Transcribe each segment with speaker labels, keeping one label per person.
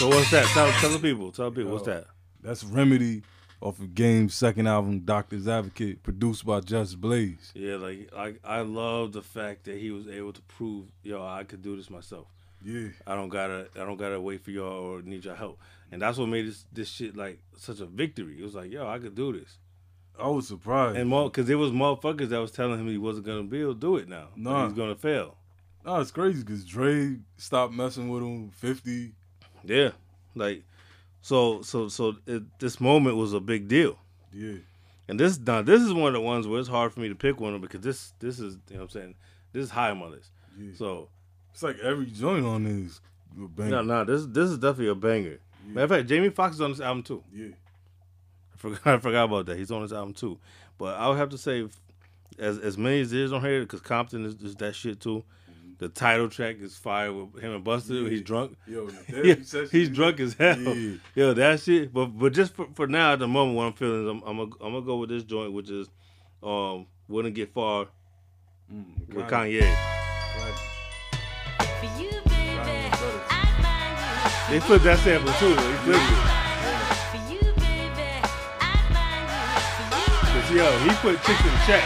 Speaker 1: So what's that? Tell, tell the people. Tell the people. What's that?
Speaker 2: That's Remedy off of Game's second album, Doctor's Advocate, produced by Just Blaze.
Speaker 1: Yeah, like I I love the fact that he was able to prove, yo, I could do this myself.
Speaker 2: Yeah.
Speaker 1: I don't gotta I don't gotta wait for y'all or need your help. And that's what made this this shit like such a victory. It was like, yo, I could do this.
Speaker 2: I was surprised.
Speaker 1: And more because there was motherfuckers that was telling him he wasn't gonna be able to do it now. No,
Speaker 2: Nah.
Speaker 1: he's gonna fail.
Speaker 2: no, it's crazy because Dre stopped messing with him. Fifty.
Speaker 1: Yeah, like so so so it, this moment was a big deal.
Speaker 2: Yeah.
Speaker 1: And this now this is one of the ones where it's hard for me to pick one of because this this is you know what I'm saying this is high on my list.
Speaker 2: Yeah.
Speaker 1: So
Speaker 2: It's like every joint on this. a banger.
Speaker 1: no no this this is definitely a banger. Matter of fact, Jamie Foxx is on this album too.
Speaker 2: Yeah.
Speaker 1: I forgot I forgot about that. He's on this album too. But I would have to say, as as many as there is on here, because Compton is, is that shit too. The title track is fire with him and Buster.
Speaker 2: Yeah.
Speaker 1: He's drunk.
Speaker 2: Yo,
Speaker 1: Yeah, he's drunk as hell.
Speaker 2: Yeah.
Speaker 1: Yo, that shit. But but just for, for now, at the moment, what I'm feeling is I'm I'm gonna, I'm gonna go with this joint, which is um wouldn't get far
Speaker 2: Mm,
Speaker 1: with
Speaker 2: Kanye.
Speaker 1: Kanye.
Speaker 3: For you, baby, I
Speaker 1: They flipped that sample too. They flipped it.
Speaker 3: For you, baby, I
Speaker 1: Cause yo, he put chicks in check.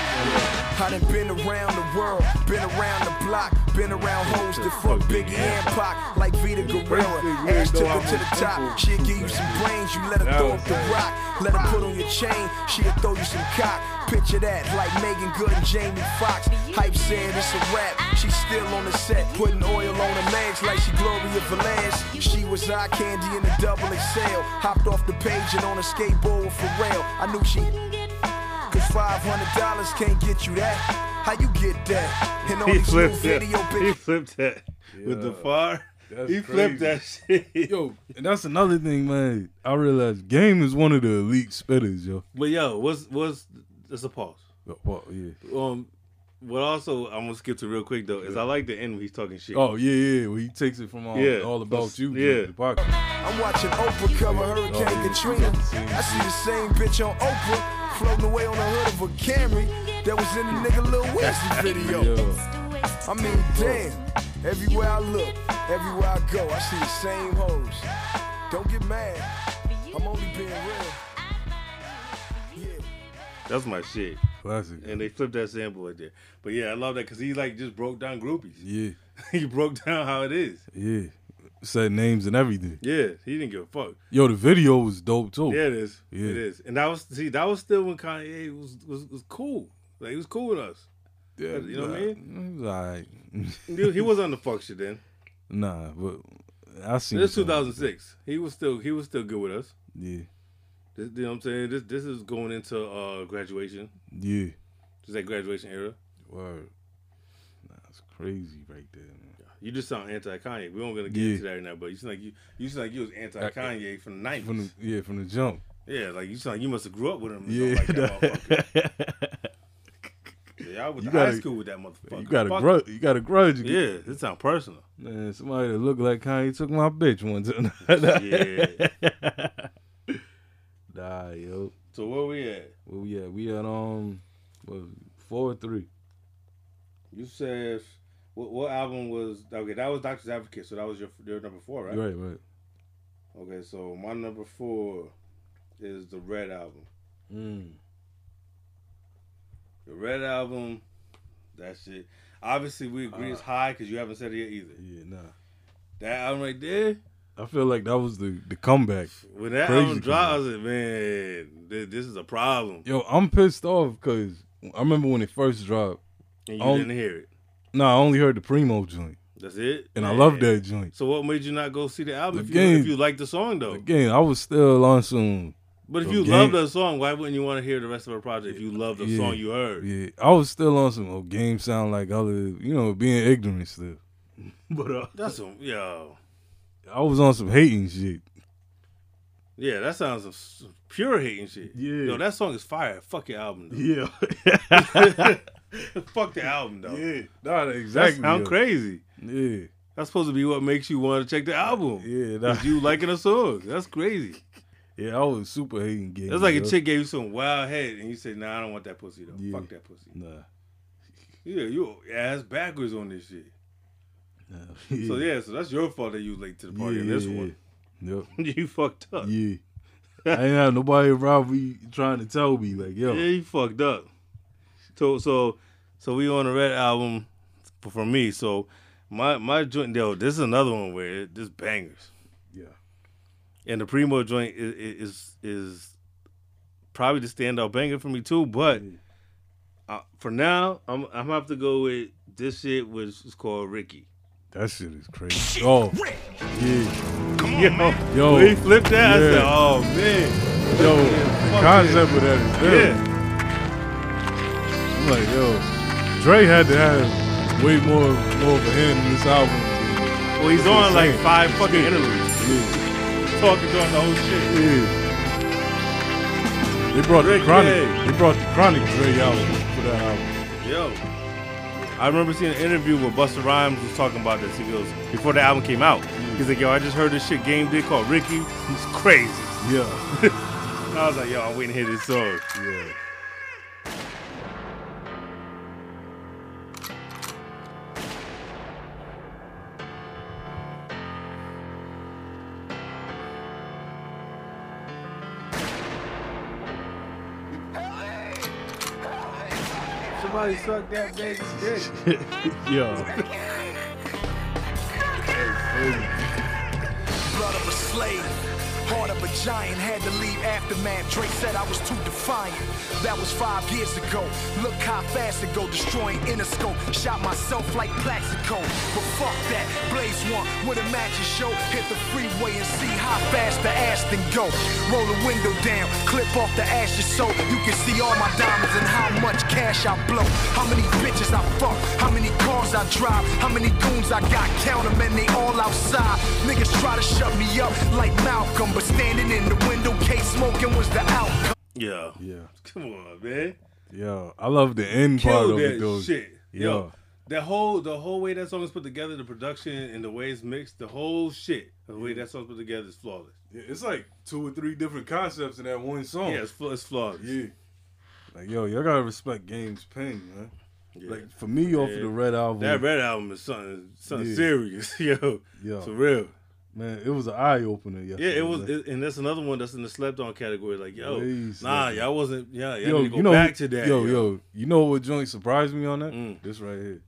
Speaker 4: I done been around the world, been around the block, been around hoes that fuck Biggie and Pac, like Vita Guerrero. Ass took her to the top, she'll give you some brains, you let her throw up the rock, let her put on your chain, she'll throw you some cock. Picture that, like Megan Good and Jamie Foxx. Hype said it's a rap, she's still on the set, putting oil on her legs like she Gloria Velez. She was eye candy in a double XL, hopped off the page and on a skateboard with Pharrell. I knew she. Cause five hundred dollars can't get you that. How you get that? And all
Speaker 1: He
Speaker 4: these
Speaker 1: flipped that.
Speaker 4: video
Speaker 1: He
Speaker 4: bitches.
Speaker 1: flipped that with the
Speaker 2: Yeah.
Speaker 1: far.
Speaker 2: That's
Speaker 1: He flipped that shit.
Speaker 2: Yo, and that's another thing, man. I realized Game is one of the elite spitters, yo.
Speaker 1: But yo, what's what's that's a pause.
Speaker 2: Well, yeah.
Speaker 1: Um, what also I'm gonna skip to real quick though is I like the end when he's talking shit.
Speaker 2: Oh yeah, yeah. Well, he takes it from all,
Speaker 1: Yeah.
Speaker 2: all about you.
Speaker 1: Yeah.
Speaker 2: The.
Speaker 4: I'm watching Oprah cover Hurricane
Speaker 2: Oh, yeah.
Speaker 4: Katrina. I see the same bitch on Oprah floating away on the hood of a Camry that was in the nigga Lil Wesley video.
Speaker 2: Yeah.
Speaker 4: I mean, damn. Everywhere I look, everywhere I go, I see the same hoes. Don't get mad. I'm only being real. Yeah.
Speaker 1: That's my shit.
Speaker 2: Classic.
Speaker 1: And they flipped that sample right there. But yeah, I love that because he like just broke down groupies.
Speaker 2: Yeah,
Speaker 1: he broke down how it is.
Speaker 2: yeah. Said names and everything.
Speaker 1: Yeah, he didn't give a fuck.
Speaker 2: Yo, the video was dope too.
Speaker 1: Yeah, it is.
Speaker 2: Yeah.
Speaker 1: It is. And that was see that was still when Kanye was was, was cool. Like he was cool with us.
Speaker 2: Yeah,
Speaker 1: You know what I mean?
Speaker 2: It was.
Speaker 1: He, he was on the fuck shit then.
Speaker 2: nah, but I seen
Speaker 1: This 2006. He was still he was still good with us.
Speaker 2: Yeah,
Speaker 1: This, you know what I'm saying? This this is going into uh graduation.
Speaker 2: yeah.
Speaker 1: Just that graduation era.
Speaker 2: Word. Nah, it's crazy right there. Man.
Speaker 1: You just sound anti Kanye. We don't gonna get
Speaker 2: Yeah.
Speaker 1: into that right now, but you sound like you you sound like you was anti Kanye from the nineties.
Speaker 2: From the yeah, from the jump.
Speaker 1: Yeah, like you sound like you must have grew up with him.
Speaker 2: Yeah,
Speaker 1: like that motherfucker. yeah, I went
Speaker 2: You
Speaker 1: to high
Speaker 2: gotta-
Speaker 1: school with that motherfucker.
Speaker 2: you got a grudge. You got a grudge.
Speaker 1: Yeah, this sound personal.
Speaker 2: Man, somebody that look like Kanye took my bitch time.
Speaker 1: Yeah.
Speaker 2: nah, yo.
Speaker 1: So where we at?
Speaker 2: Where we at? We at um, what, four or three.
Speaker 1: You said what, what album was okay? That was Doctor's Advocate. So that was your your number four, right?
Speaker 2: Right, right.
Speaker 1: Okay, so my number four is the Red album.
Speaker 2: Mm.
Speaker 1: The Red album, that shit. Obviously, we agree it's high because you haven't said it yet either.
Speaker 2: Yeah, nah.
Speaker 1: That album right there,
Speaker 2: I feel like that was the the comeback.
Speaker 1: when that
Speaker 2: Crazy
Speaker 1: album dropped, I was like, man, this, this is a problem.
Speaker 2: Yo, I'm pissed off because I remember when it first dropped.
Speaker 1: And you didn't hear it.
Speaker 2: No, I only heard the Primo joint,
Speaker 1: That's it.
Speaker 2: and I love that joint.
Speaker 1: So what made you not go see the album if,
Speaker 2: Again-
Speaker 1: you, if you like the song though?
Speaker 2: Again, I was still on some.
Speaker 1: But if you
Speaker 2: Game-
Speaker 1: love the song, why wouldn't you want to hear the rest of her project if you love the
Speaker 2: Yeah,
Speaker 1: song you heard?
Speaker 2: Yeah, I was still on some oh, game sound like other, you know, being ignorant still. But uh,
Speaker 1: That's some yo.
Speaker 2: I was on some hating shit.
Speaker 1: Yeah, that sounds some, some pure hating shit.
Speaker 2: Yeah.
Speaker 1: Yo, that song is fire. Fuck your album though.
Speaker 2: Yeah,
Speaker 1: Fuck the album though.
Speaker 2: yeah, nah,
Speaker 1: That
Speaker 2: exactly.
Speaker 1: sound
Speaker 2: yo.
Speaker 1: crazy.
Speaker 2: Yeah,
Speaker 1: That's supposed to be what makes you want to check the album.
Speaker 2: yeah, nah,
Speaker 1: you liking a song. That's crazy.
Speaker 2: yeah. I was super hating game.
Speaker 1: That's like
Speaker 2: yo.
Speaker 1: a chick gave you some wild head and you say, Nah, I don't want that pussy though.
Speaker 2: Yeah.
Speaker 1: Fuck that pussy.
Speaker 2: Nah.
Speaker 1: Yeah, you ass backwards on this shit.
Speaker 2: nah.
Speaker 1: So yeah, so that's your fault that you was late to the party in this
Speaker 2: yeah,
Speaker 1: one.
Speaker 2: Yep.
Speaker 1: you fucked up.
Speaker 2: Yeah. I ain't have nobody around me trying to tell me like, yo,
Speaker 1: Yeah, you fucked up. So so so we on the red album for, for me. So my my joint yo, this is another one where it, this bangers.
Speaker 2: yeah,
Speaker 1: And the primo joint is is, is probably the standout banger for me too. But uh, for now, I'm I'm gonna have to go with this shit, which is called Ricky.
Speaker 2: that shit is crazy. Oh, yeah,
Speaker 1: Yo,
Speaker 2: Yo.
Speaker 1: when he flipped that, I said, "Oh man,
Speaker 2: yo, the
Speaker 1: fuck
Speaker 2: concept of that is there.
Speaker 1: yeah."
Speaker 2: I'm like, yo, Dre had to have way more more of a hand in this album.
Speaker 1: Well, he's on like
Speaker 2: saying.
Speaker 1: five fucking
Speaker 2: Yeah.
Speaker 1: interludes,
Speaker 2: Yeah,
Speaker 1: talking during the whole shit.
Speaker 2: yeah. They brought the chronic.
Speaker 1: James.
Speaker 2: They brought the chronic Dre out for that album.
Speaker 1: Yo. I remember seeing an interview where Busta Rhymes was talking about this. He goes, before the album came out, he's like, yo, I just heard this shit Game did called Ricky. He's crazy.
Speaker 2: Yeah,
Speaker 1: I was like, yo, I'm waiting to hear this song.
Speaker 2: yeah.
Speaker 1: Somebody suck that baby's dick.
Speaker 2: Yo,
Speaker 4: Heart of a giant had to leave aftermath. Drake said I was too defiant. That was five years ago. Look how fast it go, destroying Interscope. Shot myself like Plaxico. But fuck that. Blaze one with a matching show. Hit the freeway and see how fast the Aston go. Roll the window down, clip off the ashes so you can see all my diamonds and how much cash I blow. How many bitches I fuck, how many cars I drive, how many goons I got. Count 'em and they all outside. Niggas try to shut me up like Malcolm, but standing in the window case smoking was the outcome.
Speaker 1: Yeah.
Speaker 2: yeah,
Speaker 1: Come on, man.
Speaker 2: yeah. I love the end part of it though.
Speaker 1: shit.
Speaker 2: Yeah.
Speaker 1: Yo. That whole the whole way that song is put together, the production and the way it's mixed, the whole shit, the way that song's put together is flawless.
Speaker 2: Yeah, it's like two or three different concepts in that one song.
Speaker 1: Yeah, it's, fl- it's flawless.
Speaker 2: Yeah. Like yo, y'all gotta respect Game's Pen, man.
Speaker 1: Yeah.
Speaker 2: Like for me, off of the Red album,
Speaker 1: That red album is something something
Speaker 2: Yeah.
Speaker 1: serious, yo.
Speaker 2: yo,
Speaker 1: For real.
Speaker 2: Man, it was an eye opener. Yesterday.
Speaker 1: Yeah, it was, it, and that's another one that's in the slept on category. Like, yo,
Speaker 2: Way
Speaker 1: nah, y'all wasn't, yeah, y'all
Speaker 2: yo,
Speaker 1: need to go
Speaker 2: you know,
Speaker 1: back to that.
Speaker 2: yo, yo, you know what joint surprised me on that?
Speaker 1: Mm.
Speaker 2: This right here.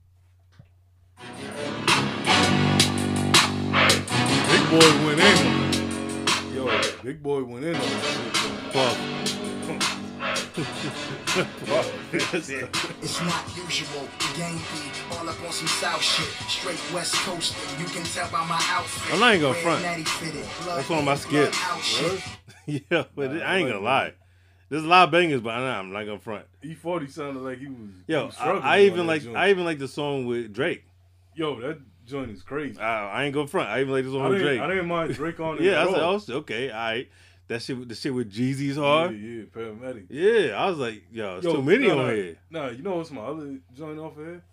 Speaker 2: Big boy went in. Yo, big boy went in on that
Speaker 1: Fuck.
Speaker 5: It's not usual. The game be all up on some South shit. Straight West Coast. You can tell by my outfit.
Speaker 1: I'm not even gonna front.
Speaker 5: natty fitted, blood
Speaker 1: That's one of my skits. yeah, but I ain't gonna lie. There's a lot of bangers, but I'm not, I'm not gonna front.
Speaker 2: E40 sounded like he was. he
Speaker 1: Yo,
Speaker 2: was
Speaker 1: I,
Speaker 2: struggling
Speaker 1: I
Speaker 2: on
Speaker 1: even like,
Speaker 2: joint.
Speaker 1: I even like the song with Drake.
Speaker 2: Yo, that joint is crazy.
Speaker 1: I, I ain't gonna front. I even like the song
Speaker 2: I
Speaker 1: with Drake.
Speaker 2: I didn't mind Drake on it.
Speaker 1: yeah, I
Speaker 2: at
Speaker 1: said,
Speaker 2: all.
Speaker 1: oh, okay, all right. That shit, with- the shit with Jeezy's hard.
Speaker 2: yeah, paramedic.
Speaker 1: Yeah, I was like, yo, it's
Speaker 2: Yo,
Speaker 1: too many
Speaker 2: nah,
Speaker 1: on here.
Speaker 2: Nah, you know what's my other joint off of here?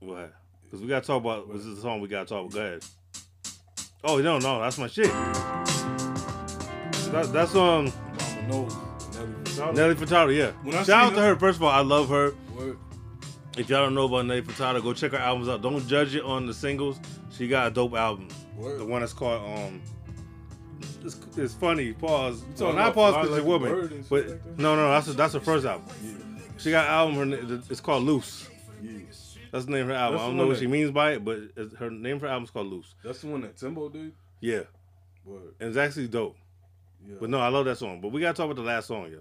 Speaker 1: What? Because we gotta talk about. This is the song we gotta talk about. Go ahead. Oh no, no, that's my shit. That, that's um
Speaker 2: Mama knows. Nelly Furtado.
Speaker 1: Nelly Furtado. Yeah.
Speaker 2: When
Speaker 1: Shout out to
Speaker 2: her-
Speaker 1: her. First of all, I love her.
Speaker 2: Word.
Speaker 1: If y'all don't know about Nelly Furtado, go check her albums out. Don't judge it on the singles. She got a dope album.
Speaker 2: Word.
Speaker 1: The one that's called um. It's, it's funny. Pause. So
Speaker 2: talking
Speaker 1: not pause because
Speaker 2: Like
Speaker 1: you're
Speaker 2: a
Speaker 1: woman,
Speaker 2: Bird and shit
Speaker 1: but
Speaker 2: like
Speaker 1: no, no, that's a, that's her first album.
Speaker 2: Yeah.
Speaker 1: She got an album. Her it's called Loose.
Speaker 2: Yeah.
Speaker 1: That's the name of her album.
Speaker 2: That's
Speaker 1: I don't know what
Speaker 2: that-
Speaker 1: she means by it, but it's- her name for her album is called Loose.
Speaker 2: That's the one that Timbo did?
Speaker 1: Yeah,
Speaker 2: Word.
Speaker 1: and it's actually dope.
Speaker 2: Yeah.
Speaker 1: But no, I love that song. But we gotta talk about the last song, yo.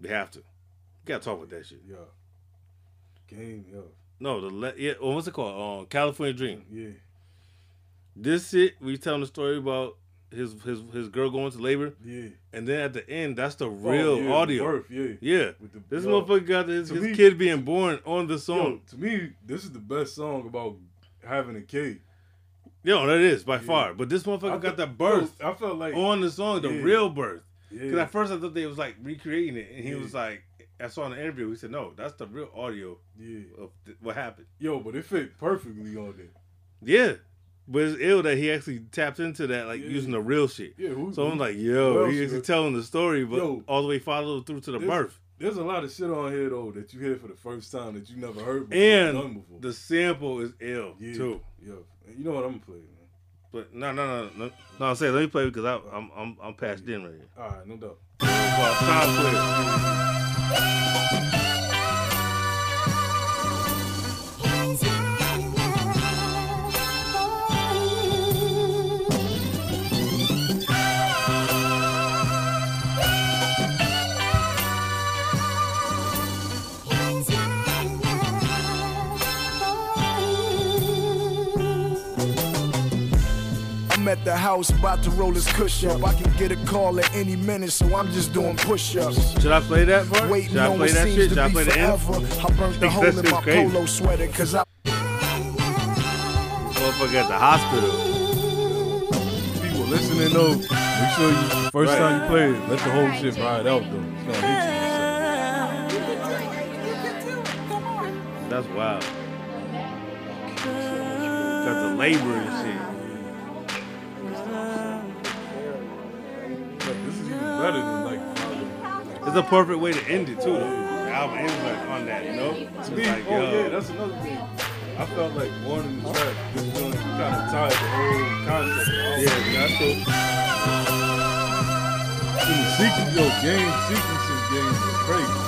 Speaker 1: We have to. We gotta talk about that shit.
Speaker 2: Yeah. Game, yeah.
Speaker 1: No, the le- yeah. oh, what's it called? Um, California Dream.
Speaker 2: Yeah.
Speaker 1: This shit, we telling the story about his his his girl going to labor,
Speaker 2: Yeah.
Speaker 1: and then at the end, that's the
Speaker 2: Oh,
Speaker 1: real
Speaker 2: yeah,
Speaker 1: audio.
Speaker 2: birth, yeah.
Speaker 1: Yeah,
Speaker 2: With the-
Speaker 1: this
Speaker 2: yo,
Speaker 1: motherfucker got his, his
Speaker 2: me-
Speaker 1: kid being born on the
Speaker 2: Yo,
Speaker 1: song.
Speaker 2: to me, this is the best song about having a kid.
Speaker 1: Yo, that is by far. But this motherfucker
Speaker 2: I
Speaker 1: got the birth
Speaker 2: I felt like
Speaker 1: on the song, the
Speaker 2: Yeah.
Speaker 1: real birth. Because
Speaker 2: yeah,
Speaker 1: at first I thought they was like recreating it, and he
Speaker 2: Yeah.
Speaker 1: was like, I saw in the interview, he said, no, that's the real audio
Speaker 2: yeah.
Speaker 1: of th- what happened.
Speaker 2: Yo, but it fit perfectly on there.
Speaker 1: Yeah, but it's ill that he actually tapped into that, like
Speaker 2: Yeah.
Speaker 1: using the real shit.
Speaker 2: Yeah, who,
Speaker 1: So I'm like, yo,
Speaker 2: else
Speaker 1: he actually telling the story, but
Speaker 2: Yo.
Speaker 1: all the way followed through to the birth.
Speaker 2: There's a lot of shit on here though that you hear for the first time that you never heard before,
Speaker 1: And
Speaker 2: before.
Speaker 1: the sample is ill
Speaker 2: yeah,
Speaker 1: too.
Speaker 2: Yeah, you know what I'm gonna play, man.
Speaker 1: But no, no, no, no. No, I'm saying let me play because I, I'm I'm I'm past in right here.
Speaker 2: All right, no doubt.
Speaker 1: Well, time clear.
Speaker 4: House about to roll this cush up. I can get a call at any minute, so I'm just doing push ups.
Speaker 1: Should I play that part?
Speaker 4: Waiting
Speaker 1: Should I play that shit?
Speaker 4: to
Speaker 1: Should I play the end?
Speaker 4: forever. I burnt the hole in my
Speaker 1: crazy.
Speaker 4: polo sweater, cause I
Speaker 1: Motherfucker at the hospital.
Speaker 2: People listening though, make sure you first
Speaker 1: Right.
Speaker 2: time you play it, let the whole shit ride out though. It's gonna hit you.
Speaker 1: That's wild. Got the labor and shit. It's a perfect way to end it too. The album ends like on that, you know.
Speaker 2: To me,
Speaker 1: like,
Speaker 2: oh
Speaker 1: yo,
Speaker 2: yeah, that's another thing. I felt like one in the track, this joint kind of tied the whole concept. of the album.
Speaker 1: yeah, that's.
Speaker 2: In the sequence, yo, game sequencing games are crazy.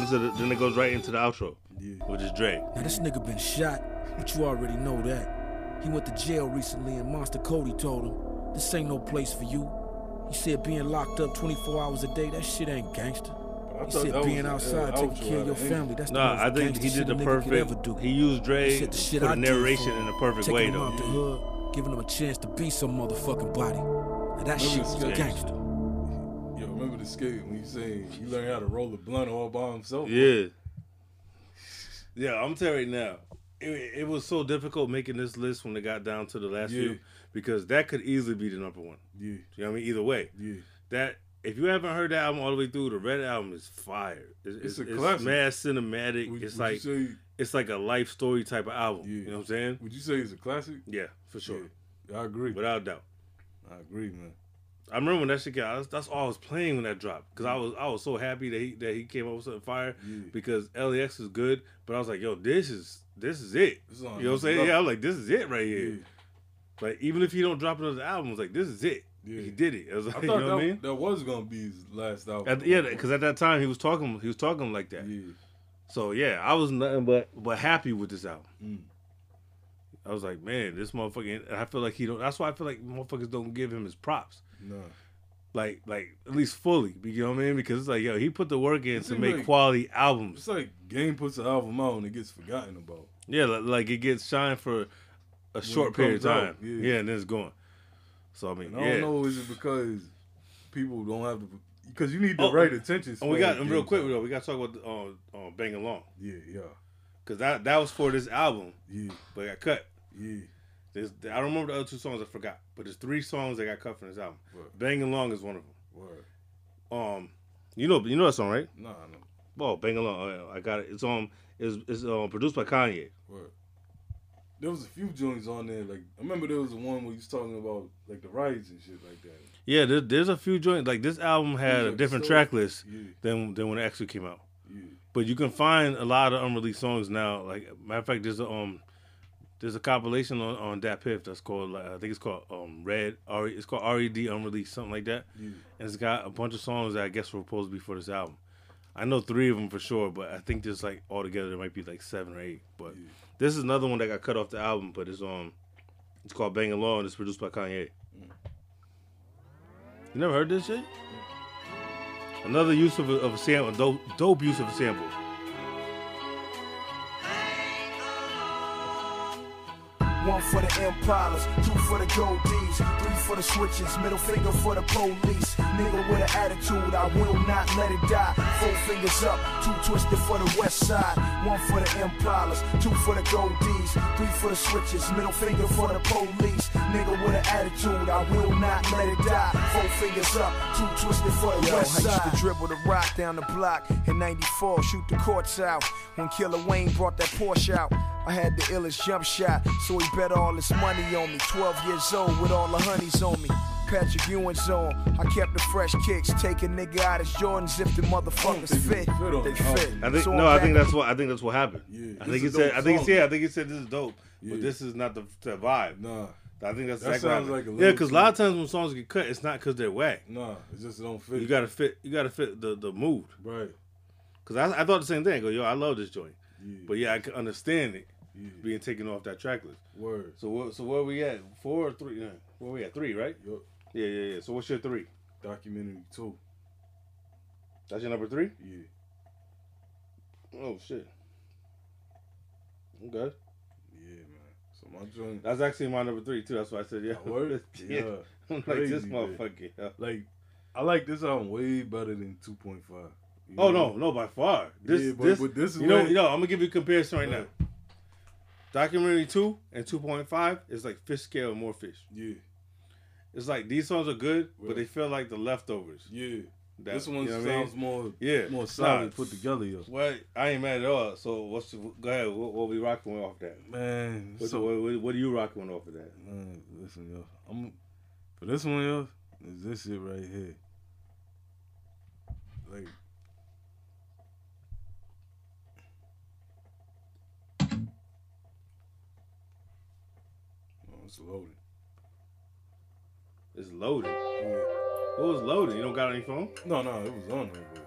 Speaker 1: Goes into the then it goes right into the outro,
Speaker 2: Yeah.
Speaker 1: which is Dre.
Speaker 6: Now this nigga been shot, but you already know that. He went to jail recently and Monster Cody told him, this ain't no place for you. He said being locked up 24 hours a day, that shit ain't gangster.
Speaker 2: I
Speaker 6: He said being
Speaker 2: the, uh,
Speaker 6: outside taking care of your family, that's the
Speaker 1: Nah,
Speaker 6: most
Speaker 1: I think he did the
Speaker 6: a nigga could ever
Speaker 1: perfect. He used
Speaker 6: He
Speaker 1: Dre
Speaker 6: said the shit
Speaker 1: for
Speaker 6: I
Speaker 1: the
Speaker 6: did
Speaker 1: narration
Speaker 6: for
Speaker 1: in a perfect
Speaker 6: taking
Speaker 1: way
Speaker 6: him
Speaker 1: though.
Speaker 6: out the hood, giving him a chance to be some motherfucking body. Now that
Speaker 2: Remember
Speaker 6: shit
Speaker 2: the
Speaker 6: was gangster.
Speaker 2: Yo, remember the skate when you say you learn how to roll a blunt all by himself?
Speaker 1: Yeah. Yeah, I'm telling you right now. It, it was so difficult making this list when it got down to the last
Speaker 2: Yeah.
Speaker 1: few because that could easily be the number one.
Speaker 2: Yeah,
Speaker 1: You know what I mean? Either way.
Speaker 2: yeah.
Speaker 1: That if you haven't heard that album all the way through, the Red album is fire. It's,
Speaker 2: It's
Speaker 1: it's,
Speaker 2: a
Speaker 1: it's
Speaker 2: classic.
Speaker 1: mad cinematic.
Speaker 2: Would,
Speaker 1: it's
Speaker 2: would
Speaker 1: like
Speaker 2: you say,
Speaker 1: it's like a life story type of album.
Speaker 2: Yeah.
Speaker 1: You know what I'm saying?
Speaker 2: would you say it's a classic?
Speaker 1: Yeah, for sure.
Speaker 2: Yeah, I agree.
Speaker 1: Without a doubt.
Speaker 2: I agree, man.
Speaker 1: I remember when that shit came out. That's, that's all I was playing when that dropped because I was I was so happy that he that he came up with something fire
Speaker 2: Yeah.
Speaker 1: because LAX is good, but I was like, yo, this is this is it.
Speaker 2: This
Speaker 1: You know what I'm saying? Yeah, I'm like, this is it right
Speaker 2: Yeah.
Speaker 1: here. Like even if he don't drop another album, it's like this is it.
Speaker 2: Yeah.
Speaker 1: He did it. It was
Speaker 2: I
Speaker 1: like,
Speaker 2: thought
Speaker 1: you know
Speaker 2: that,
Speaker 1: what I mean?
Speaker 2: that was gonna be his last album.
Speaker 1: At, yeah, because at that time he was talking he was talking like that.
Speaker 2: yeah,
Speaker 1: So yeah, I was nothing but but happy with this album.
Speaker 2: Mm.
Speaker 1: I was like, man, this motherfucker. I feel like he don't. That's why I feel like motherfuckers don't give him his props.
Speaker 2: Nah.
Speaker 1: Like, like at least fully. You know what I mean? Because it's like, yo, he put the work in to make
Speaker 2: like-
Speaker 1: quality albums.
Speaker 2: It's like Game puts an album out and it gets forgotten about.
Speaker 1: Yeah, like, like it gets shine for a short period of time.
Speaker 2: out,
Speaker 1: yeah.
Speaker 2: yeah.
Speaker 1: and then it's gone. So I mean,
Speaker 2: And I
Speaker 1: yeah.
Speaker 2: don't know, is it because people don't have the because you need the
Speaker 1: Oh,
Speaker 2: right attention.
Speaker 1: And we got and real quick, though, we got to talk about uh, uh, Bang Along
Speaker 2: Yeah, yeah,
Speaker 1: because that that was for this album,
Speaker 2: yeah,
Speaker 1: but it got cut.
Speaker 2: yeah.
Speaker 1: There's, I don't remember the other two songs. I forgot, but there's three songs that got cut from this album.
Speaker 2: Right.
Speaker 1: Bang Along is one of them.
Speaker 2: Word.
Speaker 1: Um, you know, you know that song, right?
Speaker 2: No.
Speaker 1: Oh, Bang Along. Oh, yeah, I got it. It's um, it's it's uh, produced by Kanye.
Speaker 2: Word. There was a few joints on there. Like I remember there was the one where you was talking about like the riots and shit like that.
Speaker 1: Yeah, there, there's a few joints like this album had a different
Speaker 2: so-
Speaker 1: track list
Speaker 2: Yeah,
Speaker 1: than than when it actually came out.
Speaker 2: yeah.
Speaker 1: But you can find a lot of unreleased songs now. Like matter of fact, there's a um, there's a compilation on on Dat Piff that's called I think it's called um Red R it's called Red Unreleased something like that.
Speaker 2: Yeah.
Speaker 1: And it's got a bunch of songs that I guess were supposed to be for this album. I know three of them for sure, but I think there's like altogether there might be like seven or eight. But
Speaker 2: Yeah.
Speaker 1: this is another one that got cut off the album, but it's um it's called Bang Along and it's produced by Kanye. You never heard this shit? Another use of a, of a sample, dope, dope use of a sample.
Speaker 4: One for the Impalas, two for the Gold D's, three for the switches, middle finger for the police. Nigga with an attitude, I will not let it die. Four fingers up, two twisted for the west side. One for the Impalas, two for the Goldies, three for the switches, middle finger for the police. Nigga with an attitude, I will not let it die. Four fingers up, two twisted for the
Speaker 7: Yo,
Speaker 4: west
Speaker 7: I used to dribble the rock down the block in 94, shoot the courts out. When Killer Wayne brought that Porsche out, I had the illest jump shot, so he bet all his money on me. 12 years old with all the honeys on me. Patrick Ewing's on. I kept the fresh kicks, taking nigga out his Jordans if the motherfuckers fit.
Speaker 2: fit
Speaker 7: They fit.
Speaker 1: I think
Speaker 7: So
Speaker 1: no,
Speaker 7: I'm
Speaker 1: I
Speaker 7: back
Speaker 1: think that's what I think that's what happened.
Speaker 2: Yeah,
Speaker 1: I think he said I think he
Speaker 2: song.
Speaker 1: said I think he said this is dope,
Speaker 2: Yeah.
Speaker 1: but this is not the, the vibe.
Speaker 2: Nah,
Speaker 1: I think that's
Speaker 2: That
Speaker 1: exactly
Speaker 2: sounds like a
Speaker 1: yeah, because a lot of times when songs get cut, it's not because they're whack.
Speaker 2: nah, it just don't fit.
Speaker 1: You gotta fit. You gotta fit the the mood.
Speaker 2: right.
Speaker 1: Because I, I thought the same thing. I go, yo, I love this joint,
Speaker 2: Yeah,
Speaker 1: but yeah, I can understand it
Speaker 2: yeah.
Speaker 1: being taken off that track list.
Speaker 2: Word.
Speaker 1: So what? So where we at? Four or three? Yeah. Where we at? Three, right?
Speaker 2: Yup.
Speaker 1: Yeah, yeah, yeah. So what's your three?
Speaker 2: Documentary two.
Speaker 1: That's your number three?
Speaker 2: Yeah.
Speaker 1: Oh shit. Okay.
Speaker 2: Yeah, man. So my joint,
Speaker 1: That's actually my number three too. That's why I said yeah. yeah.
Speaker 2: Yeah.
Speaker 1: I'm like this motherfucker. yeah.
Speaker 2: Like, I like this album way better than 2.5. You
Speaker 1: Oh
Speaker 2: know?
Speaker 1: no, no, by far. This,
Speaker 2: Yeah, but-
Speaker 1: this,
Speaker 2: but this is
Speaker 1: you know,
Speaker 2: what-
Speaker 1: you know, I'm gonna give you a comparison right
Speaker 2: Right.
Speaker 1: now. Documentary two and two point five is like fish scale and more fish.
Speaker 2: Yeah,
Speaker 1: It's like these songs are good, but they feel like the leftovers.
Speaker 2: yeah.
Speaker 1: That-
Speaker 2: this one
Speaker 1: you know what I mean?
Speaker 2: sounds more,
Speaker 1: Yeah.
Speaker 2: more solid
Speaker 1: Nah,
Speaker 2: put together, yo.
Speaker 1: Well, I ain't mad at all. So what's the, go ahead? What, what we rocking with off that?
Speaker 2: Man,
Speaker 1: What,
Speaker 2: so
Speaker 1: what, what, are you rocking with off of that?
Speaker 2: man, listen, yo. I'm for this one, yo. Is this shit right here? Like, oh, it's loaded.
Speaker 1: It's loaded.
Speaker 2: Yeah.
Speaker 1: What was loaded? You don't got any phone?
Speaker 2: No, no, it was on there, but